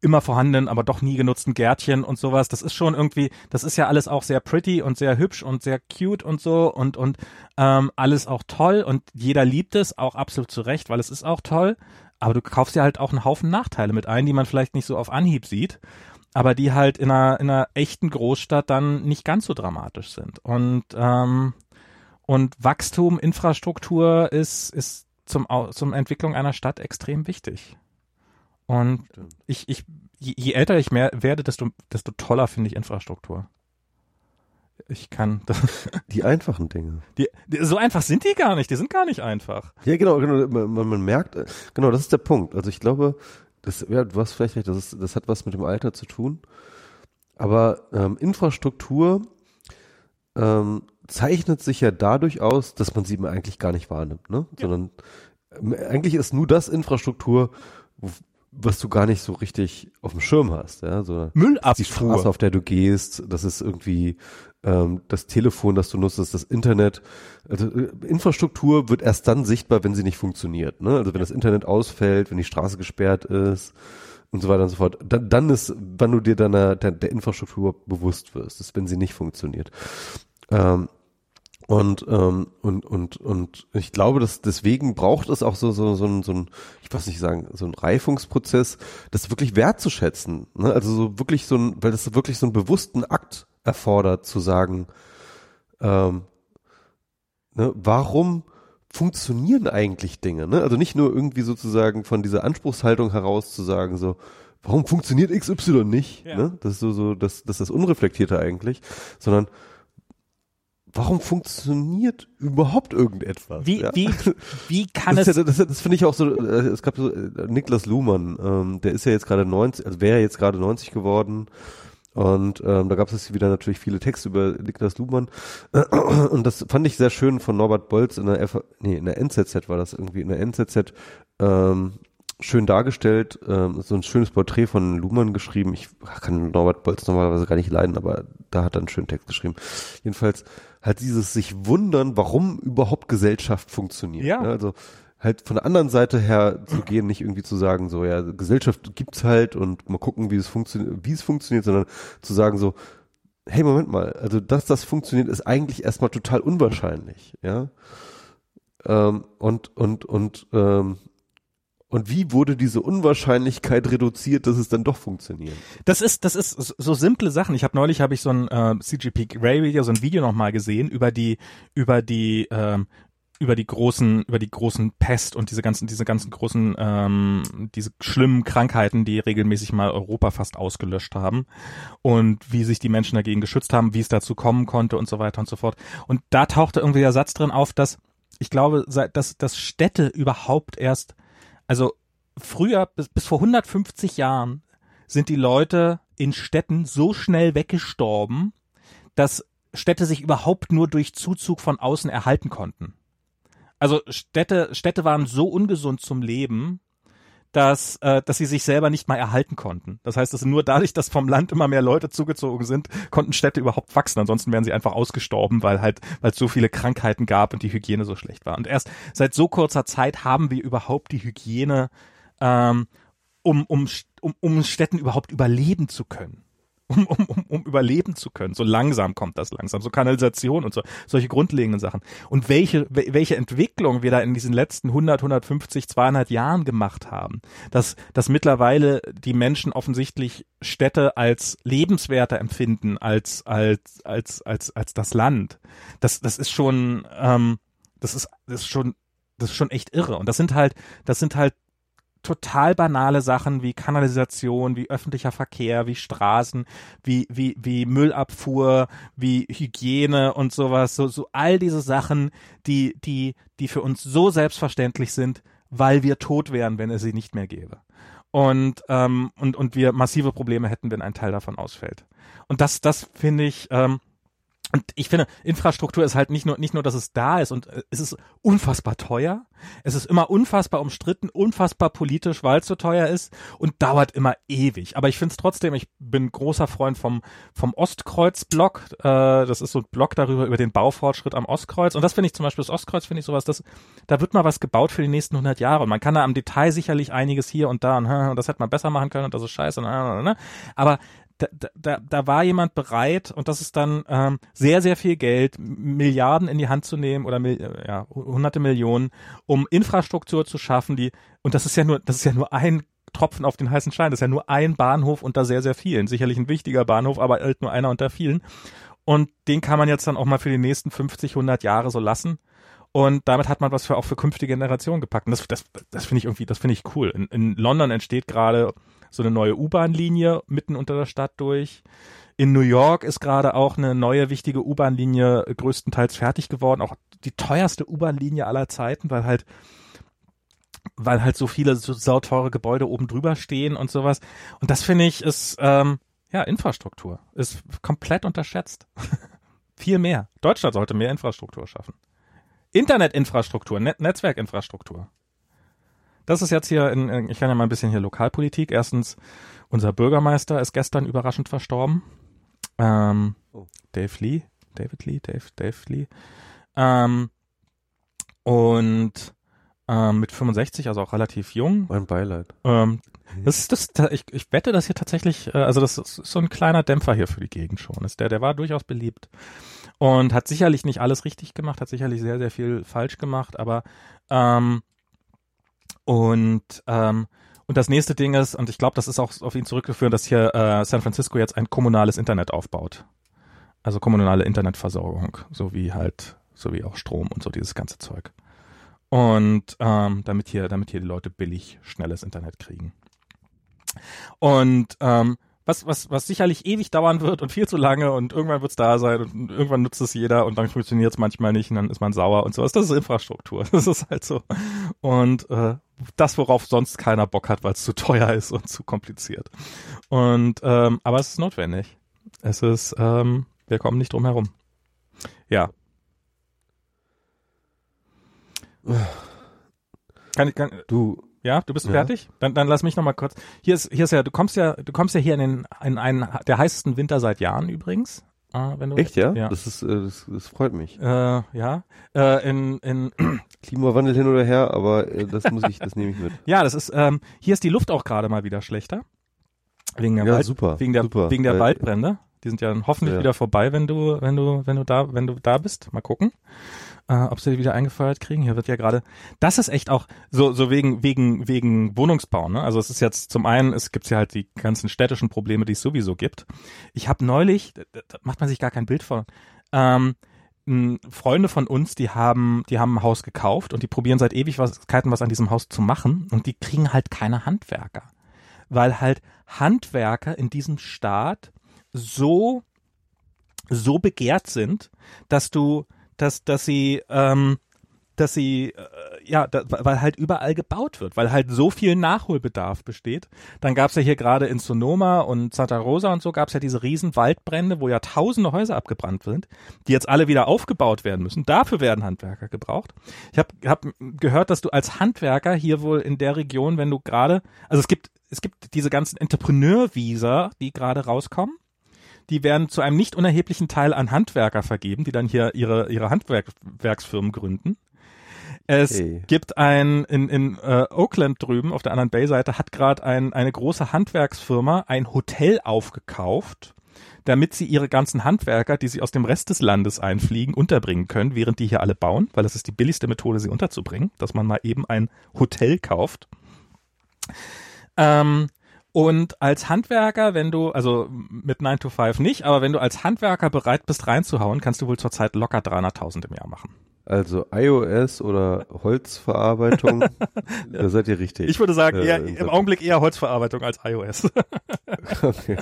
immer vorhandenen, aber doch nie genutzten Gärtchen und sowas. Das ist schon irgendwie, das ist ja alles auch sehr pretty und sehr hübsch und sehr cute und so und und ähm, alles auch toll und jeder liebt es auch absolut zu Recht, weil es ist auch toll. Aber du kaufst ja halt auch einen Haufen Nachteile mit ein, die man vielleicht nicht so auf Anhieb sieht, aber die halt in einer in einer echten Großstadt dann nicht ganz so dramatisch sind. Und ähm, und Wachstum, Infrastruktur ist ist zum zum Entwicklung einer Stadt extrem wichtig. Und ich, ich, je, je älter ich mehr werde, desto, desto toller finde ich Infrastruktur. Ich kann das. [laughs] Die einfachen Dinge. Die, die, so einfach sind die gar nicht. Die sind gar nicht einfach. Ja, genau, genau. Man, man merkt, genau, das ist der Punkt. Also ich glaube, das, ja, du hast vielleicht recht, das, ist, das hat was mit dem Alter zu tun. Aber ähm, Infrastruktur ähm, zeichnet sich ja dadurch aus, dass man sie eigentlich gar nicht wahrnimmt, ne? Ja. Sondern ähm, eigentlich ist nur das Infrastruktur, was du gar nicht so richtig auf dem Schirm hast, ja, so Müllabfuhr. die Straße, auf der du gehst, das ist irgendwie ähm, das Telefon, das du nutzt, das, Internet. Also äh, Infrastruktur wird erst dann sichtbar, wenn sie nicht funktioniert, ne? Also wenn das Internet ausfällt, wenn die Straße gesperrt ist und so weiter und so fort. Dann, dann ist, wann du dir deiner der, der Infrastruktur bewusst wirst, ist, wenn sie nicht funktioniert. Ähm, und, ähm, und, und, und ich glaube, dass deswegen braucht es auch so, so, so, ein, so ein, ich weiß nicht sagen, so ein Reifungsprozess, das wirklich wertzuschätzen. Ne? Also so wirklich so ein, weil das wirklich so einen bewussten Akt erfordert, zu sagen, ähm, ne, warum funktionieren eigentlich Dinge? Ne? Also nicht nur irgendwie sozusagen von dieser Anspruchshaltung heraus zu sagen, so, warum funktioniert XY nicht? Ja. Ne? Das ist so, so, das, das ist das Unreflektierte eigentlich, sondern warum funktioniert überhaupt irgendetwas? Wie, ja? wie, wie kann das es? Ja, das, das finde ich auch so, äh, es gab so äh, Niklas Luhmann, ähm, der ist ja jetzt gerade 90, also wäre jetzt gerade 90 geworden. Und ähm, da gab es wieder natürlich viele Texte über Niklas Luhmann. [clears throat] Und das fand ich sehr schön von Norbert Bolz in der F nee, in der NZZ war das irgendwie, in der NZZ ähm, schön dargestellt, ähm, so ein schönes Porträt von Luhmann geschrieben. Ich kann Norbert Bolz normalerweise gar nicht leiden, aber da hat er einen schönen Text geschrieben. Jedenfalls halt dieses sich wundern, warum überhaupt Gesellschaft funktioniert. Ja. Ne? Also halt von der anderen Seite her zu gehen, nicht irgendwie zu sagen, so ja, Gesellschaft gibt's halt und mal gucken, wie es funktioniert, wie es funktioniert, sondern zu sagen so, hey, Moment mal, also dass das funktioniert, ist eigentlich erstmal total unwahrscheinlich, ja. Ähm, und und und ähm, und wie wurde diese Unwahrscheinlichkeit reduziert, dass es dann doch funktioniert? Das ist, das ist so simple Sachen. Ich habe neulich habe ich so ein äh, CGP Grey Video, so ein Video nochmal gesehen über die über die ähm, über die großen über die großen Pest und diese ganzen diese ganzen großen ähm, diese schlimmen Krankheiten, die regelmäßig mal Europa fast ausgelöscht haben und wie sich die Menschen dagegen geschützt haben, wie es dazu kommen konnte und so weiter und so fort. Und da tauchte irgendwie der Satz drin auf, dass ich glaube, dass, dass Städte überhaupt erst also früher, bis, bis vor 150 Jahren, sind die Leute in Städten so schnell weggestorben, dass Städte sich überhaupt nur durch Zuzug von außen erhalten konnten. Also Städte, Städte waren so ungesund zum Leben, dass, äh, dass sie sich selber nicht mal erhalten konnten. Das heißt, dass nur dadurch, dass vom Land immer mehr Leute zugezogen sind, konnten Städte überhaupt wachsen. Ansonsten wären sie einfach ausgestorben, weil halt, weil es so viele Krankheiten gab und die Hygiene so schlecht war. Und erst seit so kurzer Zeit haben wir überhaupt die Hygiene, ähm, um, um, um, um Städten überhaupt überleben zu können um, um, um, um überleben zu können. So langsam kommt das langsam, so Kanalisation und so, solche grundlegenden Sachen. Und welche, welche Entwicklung wir da in diesen letzten 100, 150, 200 Jahren gemacht haben, dass, dass mittlerweile die Menschen offensichtlich Städte als lebenswerter empfinden als, als, als, als, als das Land. Das, das ist schon, ähm, das ist, das ist schon, das ist schon echt irre. Und das sind halt, das sind halt total banale Sachen wie Kanalisation, wie öffentlicher Verkehr, wie Straßen, wie, wie, wie Müllabfuhr, wie Hygiene und sowas, so, so all diese Sachen, die, die, die für uns so selbstverständlich sind, weil wir tot wären, wenn es sie nicht mehr gäbe. Und, ähm, und, und wir massive Probleme hätten, wenn ein Teil davon ausfällt. Und das, das finde ich, ähm, und ich finde, Infrastruktur ist halt nicht nur, nicht nur, dass es da ist und äh, es ist unfassbar teuer. Es ist immer unfassbar umstritten, unfassbar politisch, weil es so teuer ist und dauert immer ewig. Aber ich finde es trotzdem, ich bin großer Freund vom, vom Ostkreuz-Blog. Äh, das ist so ein Blog darüber, über den Baufortschritt am Ostkreuz. Und das finde ich zum Beispiel, das Ostkreuz finde ich sowas, das, da wird mal was gebaut für die nächsten 100 Jahre. Und man kann da am Detail sicherlich einiges hier und da und, [laughs] und das hätte man besser machen können und das ist scheiße. Und, aber da, da, da war jemand bereit und das ist dann ähm, sehr, sehr viel Geld, Milliarden in die Hand zu nehmen oder äh, ja, hunderte Millionen, um Infrastruktur zu schaffen, die, und das ist ja nur, das ist ja nur ein Tropfen auf den heißen Stein, das ist ja nur ein Bahnhof unter sehr, sehr vielen. Sicherlich ein wichtiger Bahnhof, aber halt nur einer unter vielen. Und den kann man jetzt dann auch mal für die nächsten 50, 100 Jahre so lassen. Und damit hat man was für auch für künftige Generationen gepackt. Und das, das, das finde ich irgendwie, das finde ich cool. In, in London entsteht gerade so eine neue U-Bahn-Linie mitten unter der Stadt durch. In New York ist gerade auch eine neue wichtige U-Bahn-Linie größtenteils fertig geworden. Auch die teuerste U-Bahn-Linie aller Zeiten, weil halt weil halt so viele so sauteure Gebäude oben drüber stehen und sowas. Und das finde ich ist ähm, ja Infrastruktur ist komplett unterschätzt. [laughs] Viel mehr. Deutschland sollte mehr Infrastruktur schaffen. Internetinfrastruktur, Net Netzwerkinfrastruktur. Das ist jetzt hier, in, ich kann ja mal ein bisschen hier Lokalpolitik. Erstens, unser Bürgermeister ist gestern überraschend verstorben. Ähm, oh. Dave Lee, David Lee, Dave, Dave Lee. Ähm, und ähm, mit 65, also auch relativ jung. Mein Beileid. Ähm, das ist das, ich, ich wette, dass hier tatsächlich, äh, also das ist so ein kleiner Dämpfer hier für die Gegend schon. Ist der, der war durchaus beliebt und hat sicherlich nicht alles richtig gemacht, hat sicherlich sehr, sehr viel falsch gemacht, aber ähm, und ähm, und das nächste Ding ist, und ich glaube, das ist auch auf ihn zurückgeführt, dass hier äh, San Francisco jetzt ein kommunales Internet aufbaut. Also kommunale Internetversorgung, so wie halt, so wie auch Strom und so dieses ganze Zeug. Und ähm, damit hier, damit hier die Leute billig, schnelles Internet kriegen. Und ähm, was, was, was sicherlich ewig dauern wird und viel zu lange und irgendwann wird es da sein und irgendwann nutzt es jeder und dann funktioniert es manchmal nicht und dann ist man sauer und sowas. Das ist Infrastruktur. [laughs] Das ist halt so. Und äh, das, worauf sonst keiner Bock hat, weil es zu teuer ist und zu kompliziert. Und ähm, aber es ist notwendig. Es ist, ähm, wir kommen nicht drum herum. Ja. Kann ich, kann, du, ja, du bist ja. fertig? Dann, dann lass mich noch mal kurz. Hier ist, hier ist ja, du kommst ja, du kommst ja hier in, den, in einen der heißesten Winter seit Jahren übrigens. Äh, wenn du, Echt, ja? ja. Das ist, äh, das, das freut mich. Äh, ja. Äh, in, in [clears throat] Klimawandel hin oder her, aber äh, das muss ich, das nehme ich mit. [laughs] Ja, das ist, ähm, hier ist die Luft auch gerade mal wieder schlechter. Wegen der, ja, Wald, super, wegen der, super. wegen der Waldbrände. Die sind ja hoffentlich ja. wieder vorbei, wenn du, wenn du, wenn du da, wenn du da bist. Mal gucken äh, ob sie wieder eingefeuert kriegen. Hier wird ja gerade, das ist echt auch so so wegen wegen wegen Wohnungsbau. Ne? Also es ist jetzt zum einen, es gibt ja halt die ganzen städtischen Probleme, die es sowieso gibt. Ich habe neulich, da macht man sich gar kein Bild von. Ähm, Freunde von uns, die haben, die haben ein Haus gekauft und die probieren seit Ewigkeiten was an diesem Haus zu machen und die kriegen halt keine Handwerker. Weil halt Handwerker in diesem Staat so, so begehrt sind, dass du, dass, dass sie, ähm, dass sie, äh, ja, da, weil halt überall gebaut wird, weil halt so viel Nachholbedarf besteht. Dann gab's ja hier gerade in Sonoma und Santa Rosa und so gab's ja diese riesen Waldbrände, wo ja tausende Häuser abgebrannt sind, die jetzt alle wieder aufgebaut werden müssen. Dafür werden Handwerker gebraucht. Ich habe hab gehört, dass du als Handwerker hier wohl in der Region, wenn du gerade, also es gibt es gibt diese ganzen Entrepreneur-Visa, die gerade rauskommen die werden zu einem nicht unerheblichen Teil an Handwerker vergeben, die dann hier ihre, ihre Handwerksfirmen gründen. Es hey. gibt ein, in, in äh, Oakland drüben auf der anderen Bay-Seite hat gerade ein, eine große Handwerksfirma ein Hotel aufgekauft, damit sie ihre ganzen Handwerker, die sie aus dem Rest des Landes einfliegen, unterbringen können, während die hier alle bauen, weil das ist die billigste Methode, sie unterzubringen, dass man mal eben ein Hotel kauft. Ähm, und als Handwerker, wenn du, also mit 9 to 5 nicht, aber wenn du als Handwerker bereit bist reinzuhauen, kannst du wohl zurzeit locker 300.000 im Jahr machen. Also iOS oder Holzverarbeitung, [laughs] da seid ihr richtig. Ich würde sagen, eher, äh, im Augenblick eher Holzverarbeitung als iOS. [laughs] okay.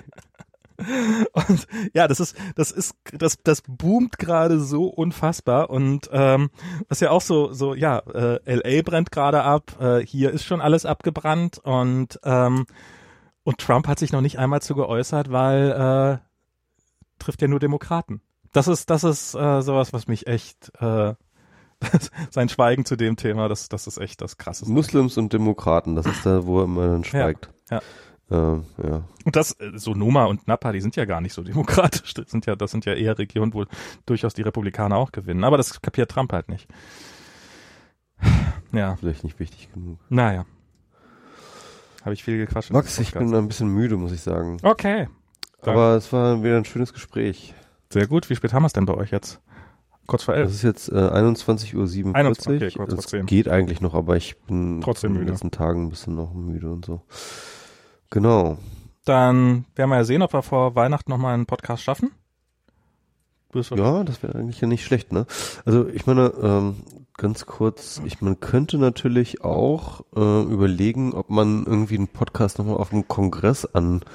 Und ja, das ist, das ist, das, das boomt gerade so unfassbar. Und ähm, was ja auch so, so, ja, äh, LA brennt gerade ab, äh, hier ist schon alles abgebrannt und ähm, und Trump hat sich noch nicht einmal zu geäußert, weil äh, trifft ja nur Demokraten. Das ist, das ist äh, sowas, was mich echt äh, [laughs] sein Schweigen zu dem Thema, das, das ist echt das Krasseste. Muslims und Demokraten, das ist da, wo er immer dann schweigt. Ja, Ähm, ja. Und das, äh, so Noma und Napa, die sind ja gar nicht so demokratisch. Das sind ja, das sind ja eher Regionen, wo durchaus die Republikaner auch gewinnen. Aber das kapiert Trump halt nicht. Ja, Vielleicht nicht wichtig genug. naja. Habe ich viel gequatscht. Max, ich bin ein bisschen müde, muss ich sagen. Okay. Aber es war wieder ein schönes Gespräch. Sehr gut. Wie spät haben wir es denn bei euch jetzt? Kurz vor Es elf. ist jetzt äh, 21.47 Uhr. 21, okay, kurz vor es 10. geht eigentlich noch, aber ich bin Trotzdem in den letzten Tagen ein bisschen noch müde und so. Genau. Dann werden wir ja sehen, ob wir vor Weihnachten nochmal einen Podcast schaffen. Ja, das wäre eigentlich ja nicht schlecht, ne? Also ich meine, ähm, ganz kurz, ich man könnte natürlich auch äh, überlegen, ob man irgendwie einen Podcast nochmal auf dem Kongress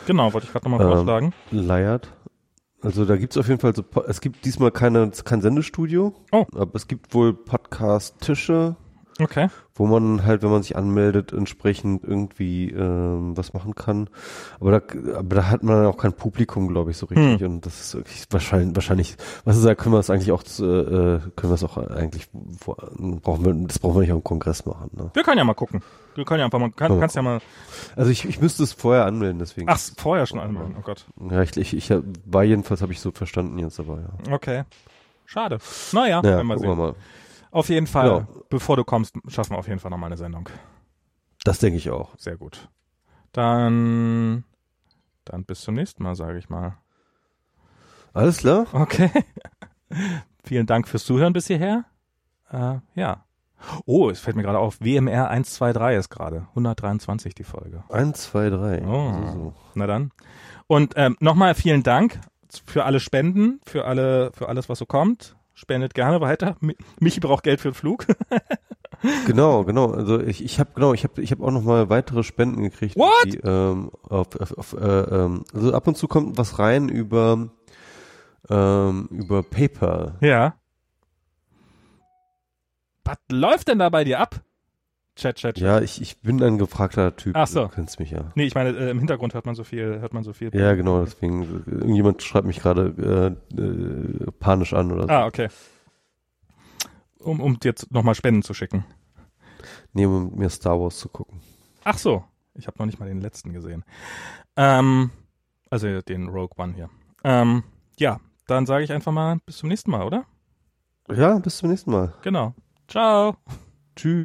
Genau, wollte ich gerade nochmal Ähm, vorschlagen. anleiert. Also da gibt's auf jeden Fall so, es gibt diesmal keine, kein Sendestudio, Oh. aber es gibt wohl Podcast-Tische, Okay. Wo man halt, wenn man sich anmeldet, entsprechend irgendwie ähm, was machen kann. Aber da, aber da hat man auch kein Publikum, glaube ich, so richtig. Hm. Und das ist wirklich wahrscheinlich, wahrscheinlich, was ist da, können wir es eigentlich auch, äh, können wir es auch eigentlich, brauchen wir, das brauchen wir nicht am Kongress machen. Ne? Wir können ja mal gucken. Wir können ja einfach mal, kann, wir kannst ja mal, Also ich, ich müsste es vorher anmelden, deswegen. ach, vorher schon anmelden. Oh Gott. Ja, ich, ich, ich war jedenfalls, habe ich so verstanden jetzt, aber ja. Okay. Schade. Naja, Ja, werden wir gucken wir sehen. mal. Auf jeden Fall, Ja. bevor du kommst, schaffen wir auf jeden Fall nochmal eine Sendung. Das denke ich auch. Sehr gut. Dann, dann bis zum nächsten Mal, sage ich mal. Alles klar? Okay. [laughs] Vielen Dank fürs Zuhören bis hierher. Äh, ja. Oh, es fällt mir gerade auf, WMR 123 ist gerade. 123 die Folge. Eins, zwei, drei. Oh. Also so. Na dann. Und ähm, nochmal vielen Dank für alle Spenden, für alle, für alles, was so kommt. Spendet gerne weiter. Mi- Michi braucht Geld für den Flug. [laughs] Genau, genau. Also ich, ich habe genau, ich habe ich habe auch noch mal weitere Spenden gekriegt. What? Die, ähm, auf, auf, auf, äh, ähm, also ab und zu kommt was rein über ähm, über PayPal. ja. Was läuft denn da bei dir ab? Chat, Chat, Chat. Ja, ich, ich bin ein gefragter Typ. Ach so. Du kennst mich ja. Nee, ich meine, äh, im Hintergrund hört man so viel, hört man so viel. Ja, genau. Deswegen irgendjemand schreibt mich gerade äh, äh, panisch an oder so. Ah, okay. Um, um dir jetzt nochmal Spenden zu schicken. Nee, um mir Star Wars zu gucken. Ach so. Ich habe noch nicht mal den letzten gesehen. Ähm, also den Rogue One hier. Ähm, ja, dann sage ich einfach mal bis zum nächsten Mal, oder? Ja, bis zum nächsten Mal. Genau. Ciao. Tschüss.